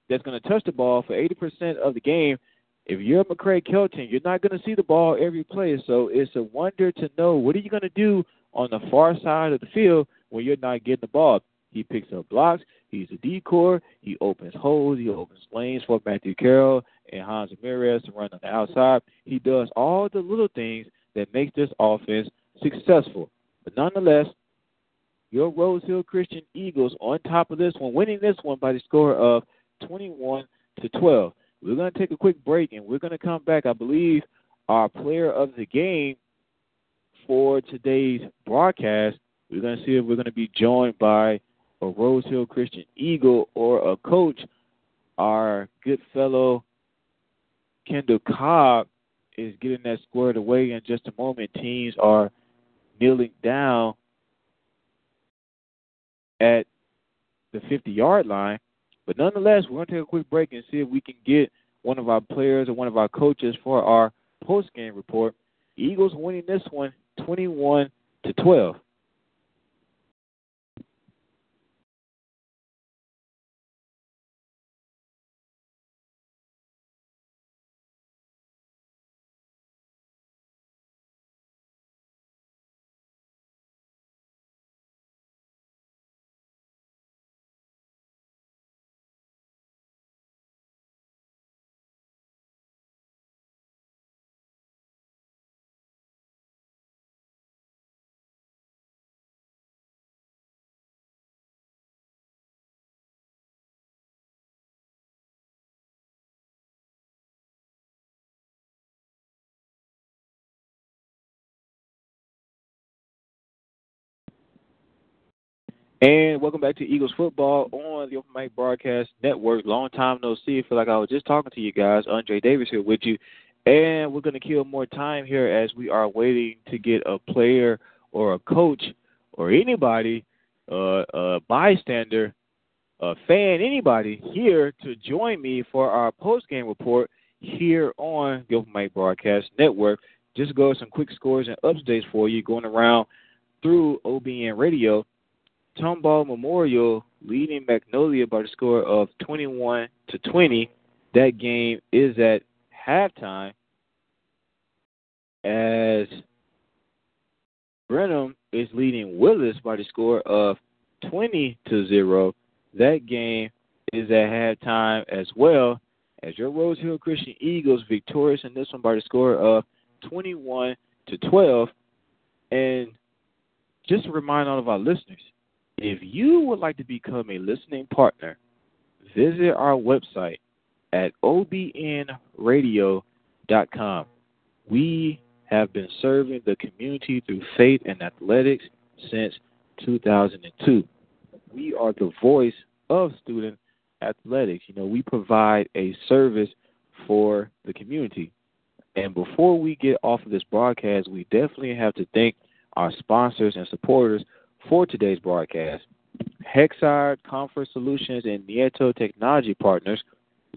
that's going to touch the ball for 80% of the game, if you're McCray Kelton, you're not going to see the ball every play. So it's a wonder to know what are you going to do on the far side of the field when you're not getting the ball. He picks up blocks. He's a decor. He opens holes. He opens lanes for Matthew Carroll and Hans Ramirez to run on the outside. He does all the little things that makes this offense successful. But nonetheless, your Rose Hill Christian Eagles on top of this one, winning this one by the score of 21 to 12. We're going to take a quick break and we're going to come back. I believe our player of the game for today's broadcast, we're going to see if we're going to be joined by a Rose Hill Christian Eagle or a coach. Our good fellow Kendall Cobb is getting that squared away in just a moment. Teams are kneeling down at the 50 yard line. But nonetheless, we're going to take a quick break and see if we can get one of our players or one of our coaches for our post game report. Eagles winning this one 21 to 12. And welcome back to Eagles football on the Open Mic Broadcast Network. Long time no see. I feel like I was just talking to you guys. Andre Davis here with you. And we're going to kill more time here as we are waiting to get a player or a coach or anybody, uh, a bystander, a fan, anybody here to join me for our post game report here on the Open Mic Broadcast Network. Just go some quick scores and updates for you going around through OBN Radio. Tomball Memorial leading Magnolia by the score of 21 to 20. That game is at halftime as Brenham is leading Willis by the score of 20 to 0. That game is at halftime as well as your Rose Hill Christian Eagles victorious in this one by the score of 21 to 12. And just to remind all of our listeners, if you would like to become a listening partner, visit our website at obnradio.com. We have been serving the community through faith and athletics since 2002. We are the voice of student athletics. You know, we provide a service for the community. And before we get off of this broadcast, we definitely have to thank our sponsors and supporters for today's broadcast. Hexard Comfort Solutions and Nieto Technology Partners,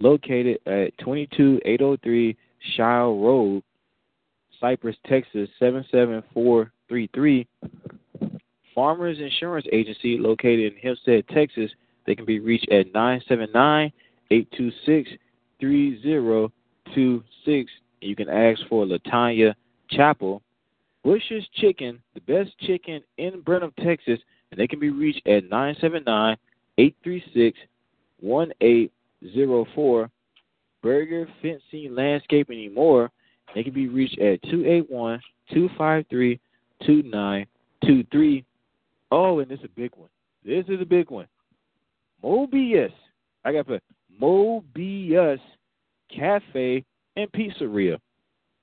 located at 22803 Schiel Road, Cypress, Texas 77433. Farmers Insurance Agency, located in Hempstead, Texas. They can be reached at 979 826 3026. You can ask for Latanya Chapel Bush's Chicken, the best chicken in Brenham, Texas, and they can be reached at 979 836 1804. Burger, Fencing, Landscaping, and more. They can be reached at 281 253 2923. Oh, and this is a big one. This is a big one. Mobius. I got to Mobius Cafe and Pizzeria.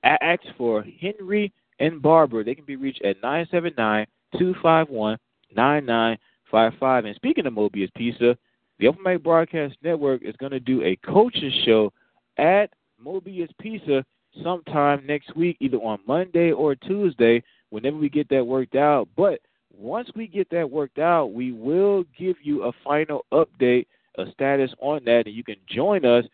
I asked for Henry and Barbara. They can be reached at 979 251 9955. And speaking of Mobius Pizza, the Open Broadcast Network is going to do a coaching show at Mobius Pizza sometime next week, either on Monday or Tuesday, whenever we get that worked out. But once we get that worked out, we will give you a final update, a status on that, and you can join us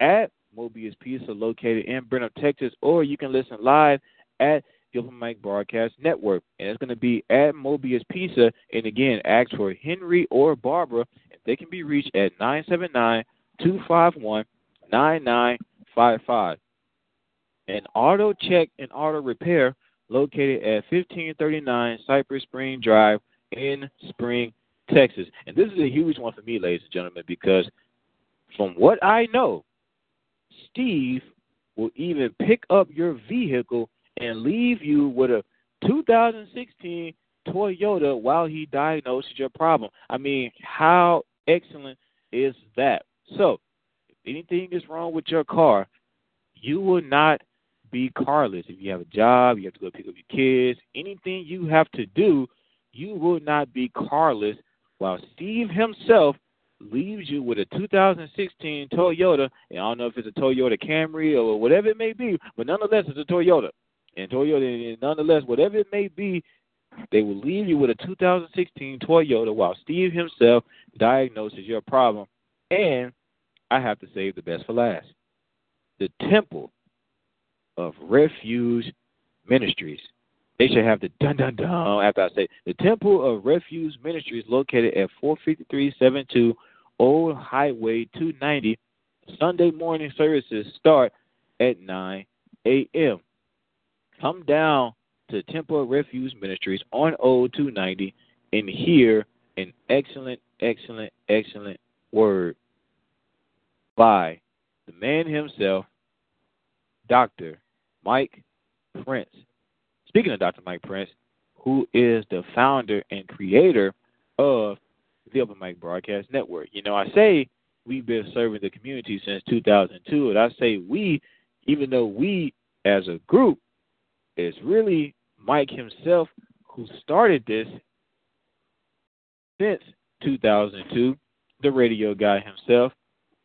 at Mobius Pizza located in Brenham, Texas, or you can listen live at Open Broadcast Network. And it's going to be at Mobius Pizza. And again, ask for Henry or Barbara, and they can be reached at 979 251 9955. An auto check and auto repair located at 1539 Cypress Spring Drive in Spring, Texas. And this is a huge one for me, ladies and gentlemen, because from what I know, Steve will even pick up your vehicle and leave you with a 2016 Toyota while he diagnoses your problem. I mean, how excellent is that? So, if anything is wrong with your car, you will not be carless. If you have a job, you have to go pick up your kids, anything you have to do, you will not be carless while Steve himself leaves you with a 2016 Toyota, and I don't know if it's a Toyota Camry or whatever it may be, but nonetheless, it's a Toyota. And Toyota, nonetheless, whatever it may be, they will leave you with a 2016 Toyota while Steve himself diagnoses your problem. And I have to save the best for last. The Temple of Refuge Ministries. They should have the dun dun dun after I say the Temple of Refuge Ministries located at 45372 Old Highway 290. Sunday morning services start at 9 a.m. Come down to Temple Refuge Ministries on Old 290 and hear an excellent, excellent, excellent word by the man himself, Dr. Mike Prince. Speaking of Dr. Mike Prince, who is the founder and creator of the Open Mic Broadcast Network. You know, I say we've been serving the community since 2002, and I say we, even though we as a group, is really Mike himself who started this since 2002, the radio guy himself,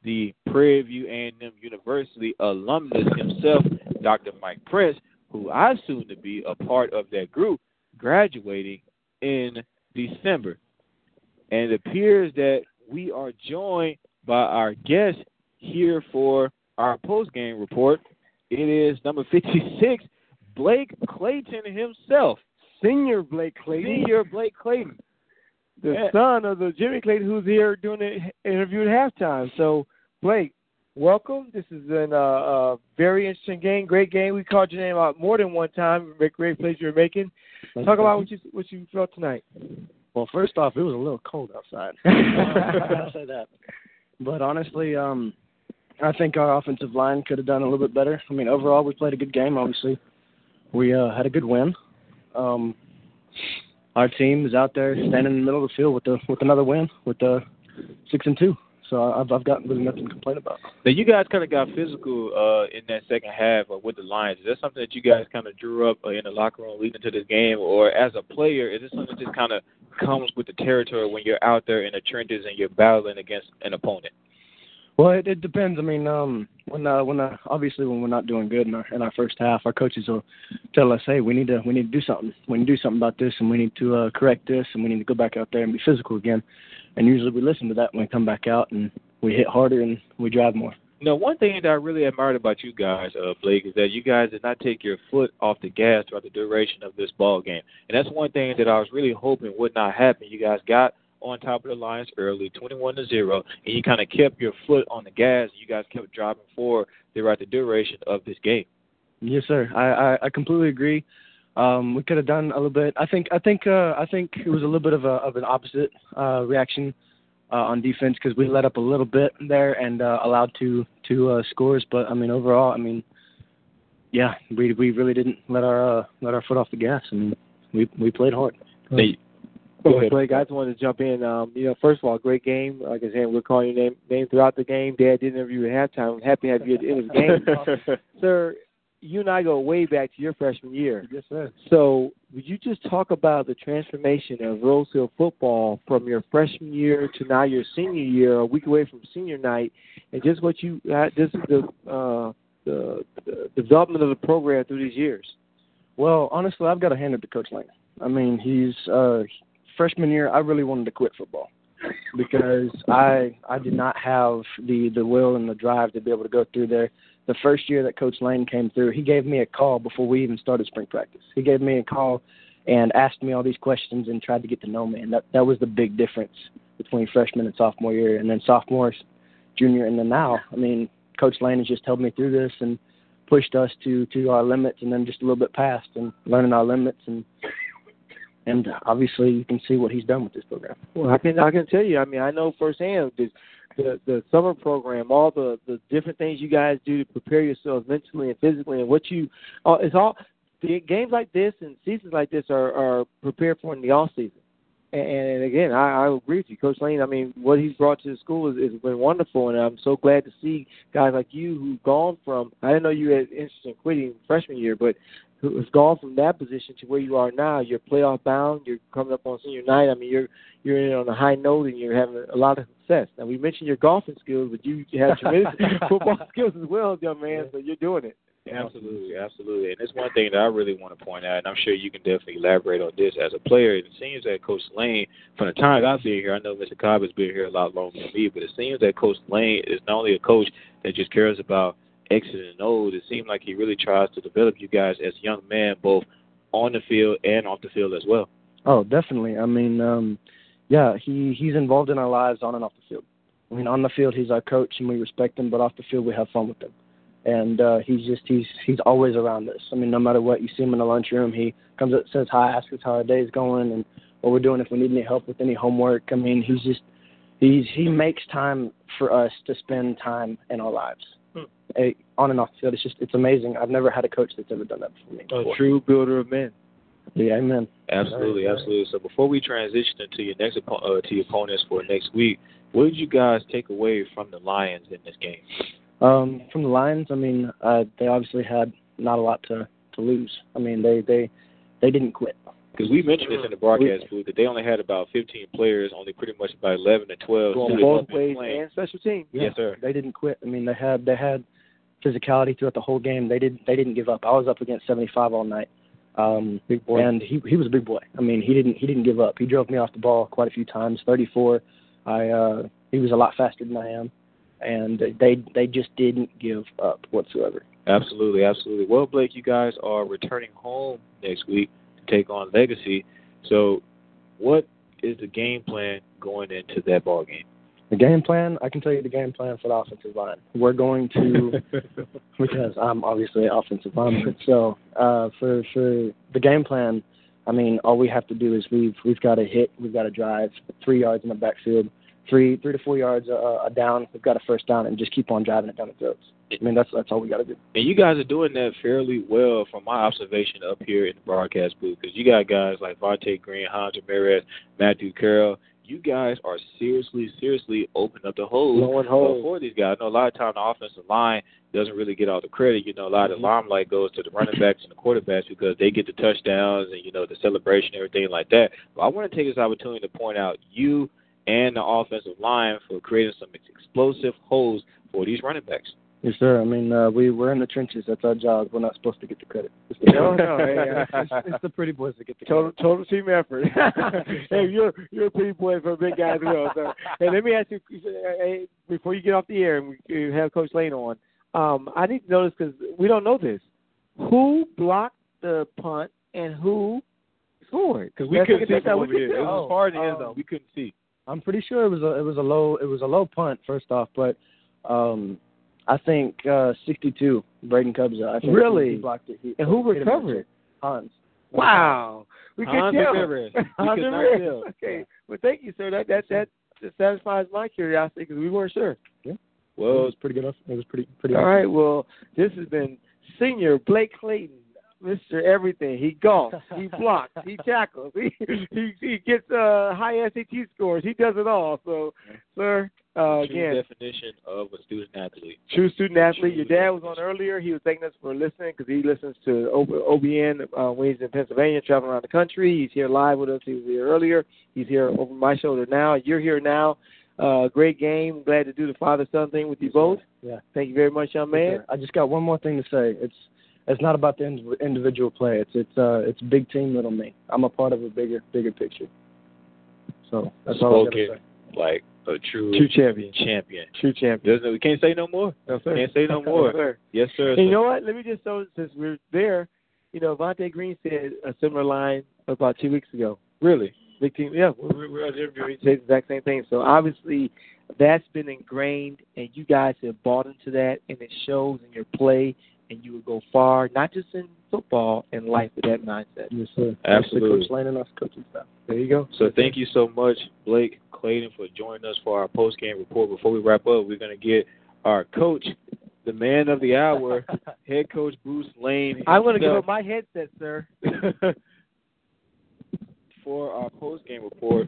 the Prairie View A&M University alumnus himself, Dr. Mike Prince, who I soon to be a part of that group, graduating in December. And it appears that we are joined by our guest here for our post game report. It is number 56, Blake Clayton himself. Senior Blake Clayton. Senior Blake Clayton. The Yeah. son of the Jimmy Clayton who's here doing the interview at halftime. So, Blake, welcome. This is an, uh, a very interesting game, great game. We called your name out more than one time. Great, great plays you're making. Talk about what you what you felt tonight. Well, first off, it was a little cold outside. I'll say that. But honestly, um, I think our offensive line could have done a little bit better. I mean, overall, we played a good game. Obviously, we uh, had a good win. Um, our team is out there standing in the middle of the field with the with another win with the six and two. So I've I've got really nothing to complain about. Now you guys kind of got physical uh, in that second half uh, with the Lions. Is that something that you guys kind of drew up uh, in the locker room leading to this game, or as a player, is this something that just kind of comes with the territory when you're out there in the trenches and you're battling against an opponent? Well, it, it depends. I mean, um, when uh, when uh, obviously when we're not doing good in our in our first half, our coaches will tell us, "Hey, we need to we need to do something. We need to do something about this, and we need to uh, correct this, and we need to go back out there and be physical again." And usually we listen to that when we come back out and we hit harder and we drive more. Now, one thing that I really admired about you guys, uh, Blake, is that you guys did not take your foot off the gas throughout the duration of this ball game, and that's one thing that I was really hoping would not happen. You guys got on top of the Lions early, twenty-one to zero, and you kind of kept your foot on the gas. You guys kept driving forward throughout the duration of this game. Yes, sir. I I, I completely agree. Um, we could have done a little bit. I think I think uh, I think it was a little bit of a of an opposite uh, reaction uh, on defense because we let up a little bit there and uh, allowed two two uh, scores. But I mean, overall, I mean, yeah, we we really didn't let our uh, let our foot off the gas. I mean, we we played hard. They, Go ahead. Blake, I just wanted to jump in. Um, you know, first of all, great game. Like I said, we're calling your name name throughout the game. Dad did interview at halftime. I'm happy to have you at the end of the game. Sir, you and I go way back to your freshman year. Yes, sir. So, would you just talk about the transformation of Rose Hill football from your freshman year to now your senior year, a week away from senior night, and just what you uh, this is the, uh, the the development of the program through these years? Well, honestly, I've got to hand it to Coach Lane. I mean, he's uh, freshman year. I really wanted to quit football because I I did not have the the will and the drive to be able to go through there the first year that Coach Lane came through, he gave me a call before we even started spring practice. He gave me a call and asked me all these questions and tried to get to know me. And that that was the big difference between freshman and sophomore year, and then sophomore, junior, and then now. I mean, Coach Lane has just helped me through this and pushed us to to our limits, and then just a little bit past, and learning our limits and. And obviously, you can see what he's done with this program. Well, I can I can tell you. I mean, I know firsthand that the the summer program, all the the different things you guys do to prepare yourselves mentally and physically, and what you uh, it's all the games like this and seasons like this are are prepared for in the off season. And, and again, I, I agree with you, Coach Lane. I mean, what he's brought to the school has, has been wonderful, and I'm so glad to see guys like you who've gone from. I didn't know you had interest in quitting freshman year, but who's gone from that position to where you are now. You're playoff bound. You're coming up on senior night. I mean, you're you're in on a high note and you're having a lot of success. Now we mentioned your golfing skills, but you have tremendous football skills as well, young man. So you're doing it. Absolutely, absolutely. And it's one thing that I really want to point out, and I'm sure you can definitely elaborate on this as a player. It seems that Coach Lane, from the time I've been here, I know Mr. Cobb has been here a lot longer than me, but it seems that Coach Lane is not only a coach that just cares about X's and O's. It seems like he really tries to develop you guys as young men, both on the field and off the field as well. Oh, definitely. I mean, um, yeah, he he's involved in our lives on and off the field. I mean, on the field he's our coach and we respect him, but off the field we have fun with him. And uh, he's just he's he's always around us. I mean, no matter what, you see him in the lunchroom, he comes up, says hi, asks us how our day's going, and what we're doing if we need any help with any homework. I mean, he's just he's he makes time for us to spend time in our lives. Hmm. A, on and off the field, it's just it's amazing. I've never had a coach that's ever done that for me. A true builder of men. Yeah, amen. Absolutely, absolutely. So before we transition into your next uh, to your opponents for next week, what did you guys take away from the Lions in this game? Um, from the Lions, I mean, uh, they obviously had not a lot to to lose. I mean, they they they didn't quit. Because we mentioned this in the broadcast booth that they only had about 15 players, only pretty much about 11 to 12 Going both ways and special teams. Yeah, yes, sir. They didn't quit. I mean, they had they had physicality throughout the whole game. They didn't they didn't give up. I was up against 75 all night. Um, big boy. And he he was a big boy. I mean, he didn't he didn't give up. He drove me off the ball quite a few times. 34. I uh, he was a lot faster than I am, and they they just didn't give up whatsoever. Absolutely, absolutely. Well, Blake, you guys are returning home next week take on Legacy. So, what is the game plan going into that ball game? The game plan, I can tell you the game plan for the offensive line. We're going to, because I'm obviously an offensive lineman. So uh, for for the game plan, I mean, all we have to do is we've we've got to hit, we've got to drive three yards in the backfield, three three to four yards uh, down. We've got a first down and just keep on driving it down the throats. I mean, that's that's all we got to do. And you guys are doing that fairly well, from my observation up here in the broadcast booth, because you got guys like Vontae Green, Hans Ramirez, Matthew Carroll you guys are seriously, seriously opening up the holes for these guys. I know a lot of time the offensive line doesn't really get all the credit. You know, a lot of the mm-hmm. limelight goes to the running backs and the quarterbacks because they get the touchdowns and you know the celebration, and everything like that. But I want to take this opportunity to point out you and the offensive line for creating some explosive holes for these running backs. Yes, sir. I mean, uh, we we're in the trenches. That's our job. We're not supposed to get the credit. no, no, hey, it's, it's the pretty boys that get the total credit. total team effort. hey, you're you're a pretty boy for a big guy as well. So, hey, let me ask you hey, before you get off the air and we have Coach Lane on. Um, I need to know this because we don't know this. Who blocked the punt and who scored? Because we couldn't see that. over here. It was as far as the end zone. We couldn't see. I'm pretty sure it was a it was a low it was a low punt first off, but um I think uh, 62, Braden Cubs. I think really? He blocked it. He, and who recovered? Hans. Wow. We Hans can tell. Rivers. Hans Rivers. Okay. Well, thank you, sir. That that that satisfies my curiosity because we weren't sure. Yeah. Well, it was pretty good. It was pretty pretty. All right. Well, this has been Senior Blake Clayton, Mister Everything. He golfs. He blocks. he tackles. He he, he gets uh, high SAT scores. He does it all. So, sir, Uh, True definition of a student athlete. True student athlete. Your dad was on earlier. He was thanking us for listening because he listens to OBN uh, when he's in Pennsylvania, traveling around the country. He's here live with us. He was here earlier. He's here over my shoulder now. You're here now. Uh, great game. Glad to do the father son thing with you both. Yeah. Thank you very much, young man. Okay. I just got one more thing to say. It's it's not about the ind- individual play. It's it's uh it's big team, little me. I'm a part of a bigger bigger picture. So that's all I got to Spoken say. like a true True champion. champion. True champion. Doesn't we can't say no more. No, sir. Can't say no more. Yes, sir. Yes, sir. And you know what? Let me just throw since we're there. You know, Vontae Green said a similar line about two weeks ago. Really? Big team. Yeah, we're, we're, we're, he said the exact same thing. So obviously, that's been ingrained, and you guys have bought into that, and it shows in your play, and you will go far, not just in football, in life with that mindset. Yes, sir. Absolutely. Coach Lane and us coaching staff. There you go. So thank you so much, Blake Clayton, for joining us for our post game report. Before we wrap up, we're going to get our coach, the man of the hour, head coach Bruce Lane. I'm going to give up my headset, sir. for our post game report.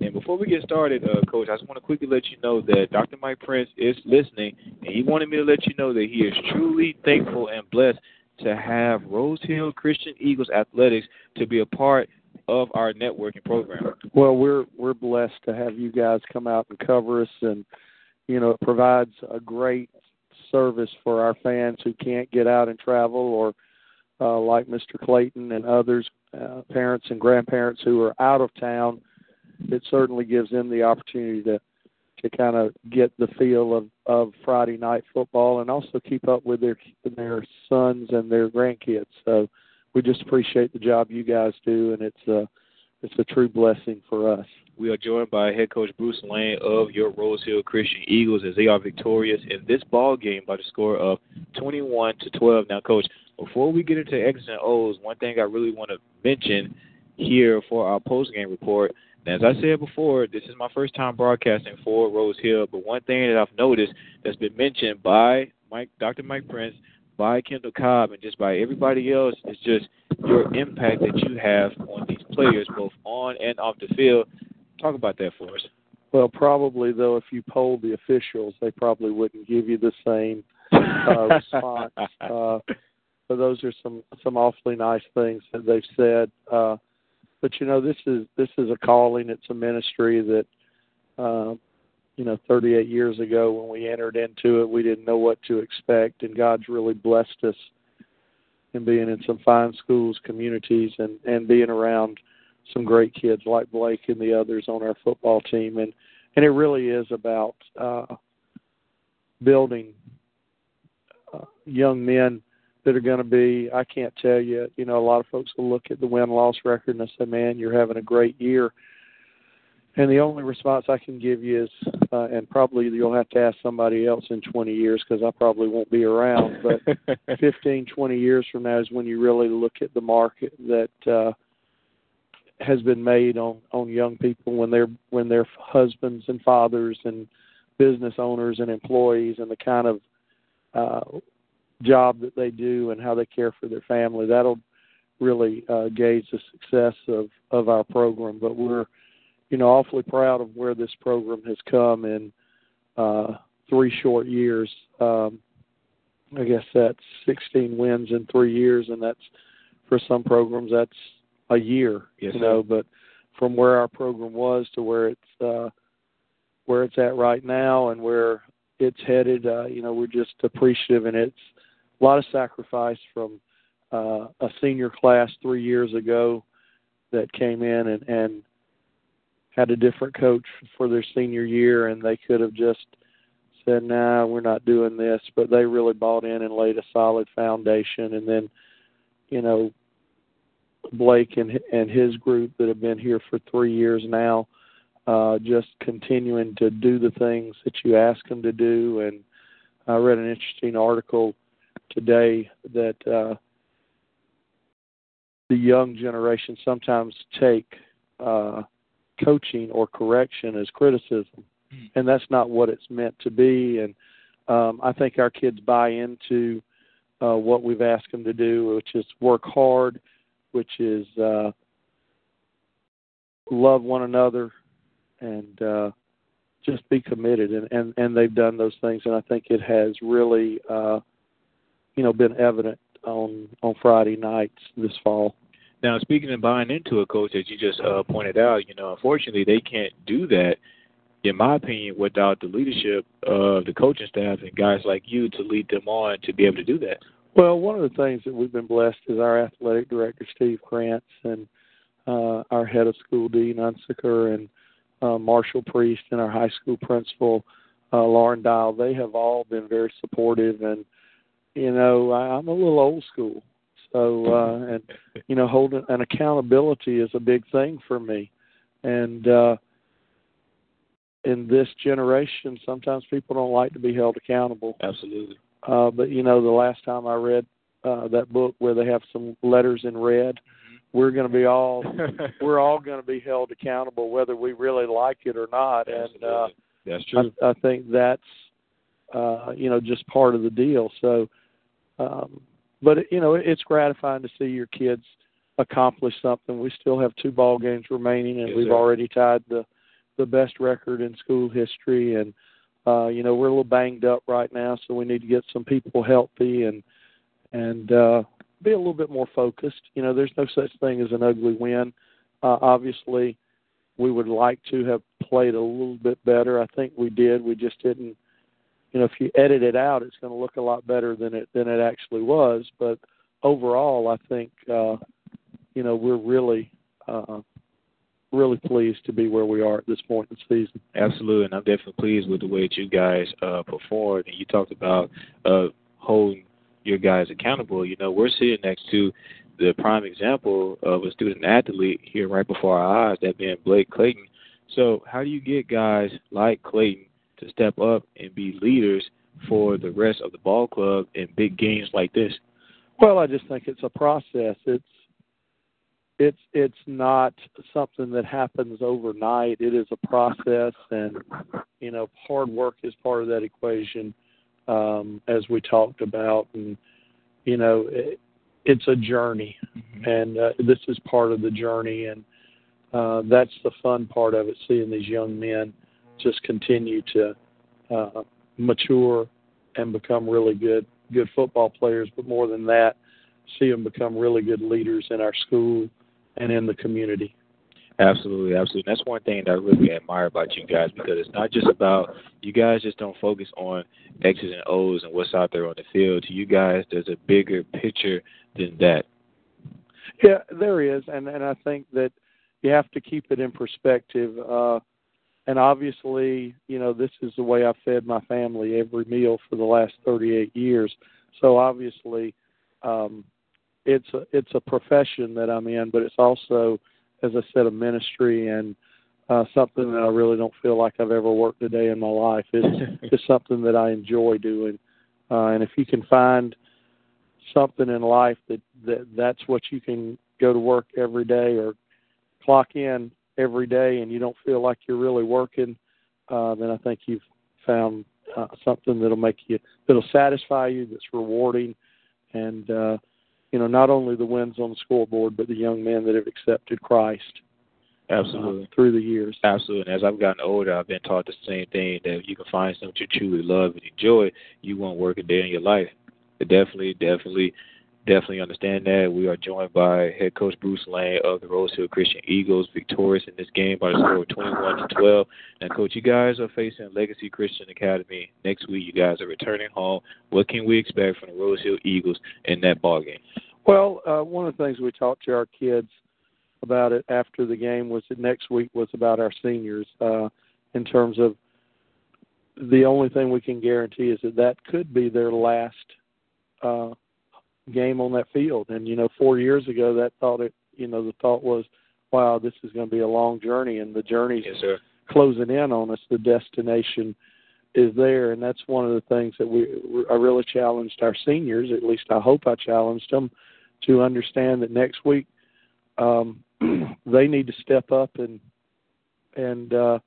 And before we get started, uh, Coach, I just want to quickly let you know that Dr. Mike Prince is listening, and he wanted me to let you know that he is truly thankful and blessed to have Rose Hill Christian Eagles Athletics to be a part of our networking program. Well, we're we're blessed to have you guys come out and cover us, and you know it provides a great service for our fans who can't get out and travel, or uh, like Mr. Clayton and others, uh, parents and grandparents who are out of town. It certainly gives them the opportunity to to kind of get the feel of of Friday night football and also keep up with their their sons and their grandkids. So we just appreciate the job you guys do, and it's a it's a true blessing for us. We are joined by head coach Bruce Lane of your Rose Hill Christian Eagles as they are victorious in this ball game by the score of 21 to 12. Now, coach, before we get into X's and O's, one thing I really want to mention here for our post game report. Now, as I said before, this is my first time broadcasting for Rose Hill, but one thing that I've noticed that's been mentioned by Mike, Dr. Mike Prince, by Kendall Cobb, and just by everybody else is just your impact that you have on these players, both on and off the field. Talk about that for us. Well, probably though, if you polled the officials, they probably wouldn't give you the same uh, response. Uh, so those are some some awfully nice things that they've said. Uh, but you know, this is this is a calling. It's a ministry that, uh, you know, 38 years ago when we entered into it, we didn't know what to expect, and God's really blessed us in being in some fine schools, communities, and and being around some great kids like Blake and the others on our football team, and and it really is about uh, building uh, young men that are going to be. I can't tell you. You know, a lot of folks will look at the win loss record and say, "Man, you're having a great year." And the only response I can give you is, uh, and probably you'll have to ask somebody else in 20 years because I probably won't be around. But 15, 20 years from now is when you really look at the market that uh, has been made on on young people when they're when they're husbands and fathers and business owners and employees and the kind of uh, job that they do and how they care for their family. That'll really uh, gauge the success of of our program. But we're you know awfully proud of where this program has come in uh, three short years. Um, I guess that's 16 wins in three years, and that's for some programs that's a year, Yes, you sir. know. But from where our program was to where it's uh, where it's at right now and where it's headed, uh, you know, we're just appreciative, and it's a lot of sacrifice from uh, a senior class three years ago that came in and, and had a different coach for their senior year, and they could have just said, "Nah, we're not doing this," but they really bought in and laid a solid foundation, and then, you know, Blake and and his group that have been here for three years now, uh, just continuing to do the things that you ask them to do. And I read an interesting article today that uh, the young generation sometimes take uh, coaching or correction as criticism, and that's not what it's meant to be. And um, I think our kids buy into uh, what we've asked them to do, which is work hard, which is uh, love one another, and uh, just be committed, and and and they've done those things, and I think it has really, uh, you know, been evident on on Friday nights this fall. Now, speaking of buying into a coach, as you just uh, pointed out, you know, unfortunately, they can't do that, in my opinion, without the leadership of the coaching staff and guys like you to lead them on to be able to do that. Well, one of the things that we've been blessed is our athletic director, Steve Krantz, and uh, our head of school, Dean Unsicker, and uh, Marshall Priest, and our high school principal, uh, Lauren Dial. They have all been very supportive, and you know, I, I'm a little old school. So, uh, and you know, holding an accountability is a big thing for me. And uh, in this generation, sometimes people don't like to be held accountable. Absolutely. Uh, but you know, the last time I read uh, that book where they have some letters in red, we're going to be all we're all going to be held accountable whether we really like it or not. And uh, that's true. I, I think that's uh, you know just part of the deal. So, um, but you know, it's gratifying to see your kids accomplish something. We still have two ball games remaining, and Yes, we've sir. already tied the the best record in school history. And uh, you know, we're a little banged up right now, so we need to get some people healthy and and uh, be a little bit more focused. You know, there's no such thing as an ugly win. Uh, obviously, we would like to have played a little bit better. I think we did. We just didn't. You know, if you edit it out, it's going to look a lot better than it than it actually was. But overall, I think uh, you know we're really uh, really pleased to be where we are at this point in the season. Absolutely, and I'm definitely pleased with the way that you guys uh, performed. And you talked about uh, holding your guys accountable. You know, we're sitting next to the prime example of a student athlete here right before our eyes, that being Blake Clayton. So, how do you get guys like Clayton to step up and be leaders for the rest of the ball club in big games like this? Well, I just think it's a process. It's it's it's not something that happens overnight. It is a process, and you know, hard work is part of that equation, um, as we talked about. And you know, it, it's a journey, and uh, this is part of the journey, and uh, that's the fun part of it. Seeing these young men just continue to uh, mature and become really good good football players, but more than that, see them become really good leaders in our school and in the community. Absolutely, absolutely. That's one thing that I really admire about you guys because it's not just about you guys just don't focus on X's and O's and what's out there on the field. To you guys, there's a bigger picture than that. Yeah, there is, and and I think that you have to keep it in perspective. Uh, and obviously, you know, this is the way I've fed my family every meal for the last 38 years. So obviously, um, it's a it's a profession that I'm in, but it's also, as I said, a ministry and uh, something that I really don't feel like I've ever worked a day in my life. It's it's something that I enjoy doing, uh, and if you can find something in life that, that that's what you can go to work every day or clock in every day and you don't feel like you're really working, uh, then I think you've found uh, something that'll make you that'll satisfy you, that's rewarding, and uh, you know not only the wins on the scoreboard, but the young men that have accepted Christ Absolutely. uh, through the years. Absolutely. And as I've gotten older, I've been taught the same thing that if you can find something you truly love and enjoy, you won't work a day in your life. Definitely, definitely, definitely understand that. We are joined by head coach Bruce Lane of the Rose Hill Christian Eagles, victorious in this game by the score of 21 to 12. Now, coach, you guys are facing Legacy Christian Academy next week. You guys are returning home. What can we expect from the Rose Hill Eagles in that ball game? Well, uh, one of the things we talked to our kids about it after the game was that next week was about our seniors uh, in terms of the only thing we can guarantee is that that could be their last uh, game on that field. And you know, four years ago, that thought it, you know, the thought was, wow, this is going to be a long journey, and the journey's Yes, sir. closing in on us. The destination is there, and that's one of the things that we I really challenged our seniors. At least I hope I challenged them to understand that next week um, they need to step up and and uh,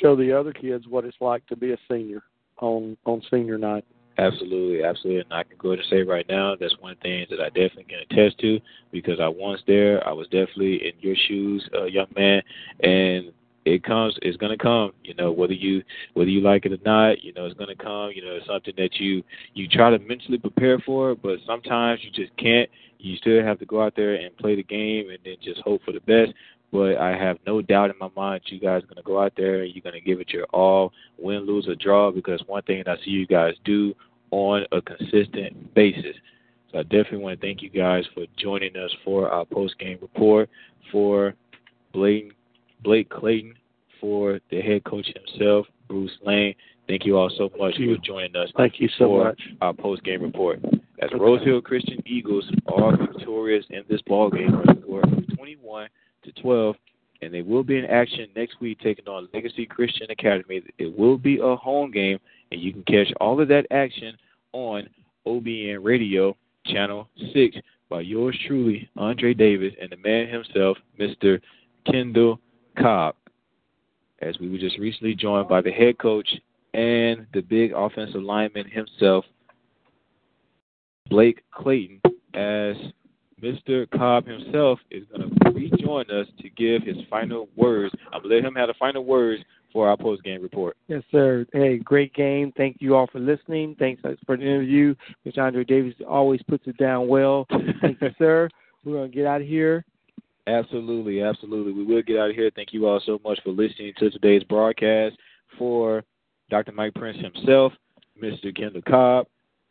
show the other kids what it's like to be a senior on on senior night. Absolutely, absolutely. And I can go ahead and say right now, that's one thing that I definitely can attest to because I once there. I was definitely in your shoes, uh, young man. And it comes it's gonna come you know whether you whether you like it or not you know it's gonna come you know it's something that you you try to mentally prepare for but sometimes you just can't you still have to go out there and play the game and then just hope for the best but I have no doubt in my mind you guys are going to go out there and you're going to give it your all, win, lose, or draw, because one thing that I see you guys do on a consistent basis. So I definitely want to thank you guys for joining us for our post game report for Blake, Blake Clayton, for the head coach himself, Bruce Lane. Thank you all so much for joining us. Thank you so for much. Our post game report. As Rose Hill Christian Eagles are victorious in this ball game, score 21 to 12, and they will be in action next week taking on Legacy Christian Academy. It will be a home game, and you can catch all of that action on OBN Radio, Channel 6, by yours truly, Andre Davis, and the man himself, Mr. Kendall Cobb. As we were just recently joined by the head coach and the big offensive lineman himself, Blake Clayton, as Mr. Cobb himself is going to rejoin us to give his final words. I'm going to let him have the final words for our post game report. Yes, sir. Hey, great game. Thank you all for listening. Thanks for the interview. Mr. Andre Davis always puts it down well. Thank you, sir. We're going to get out of here. Absolutely, absolutely. We will get out of here. Thank you all so much for listening to today's broadcast. For Dr. Mike Prince himself, Mr. Kendall Cobb,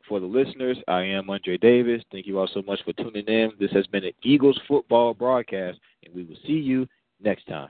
for the listeners, I am Andre Davis. Thank you all so much for tuning in. This has been an Eagles football broadcast, and we will see you next time.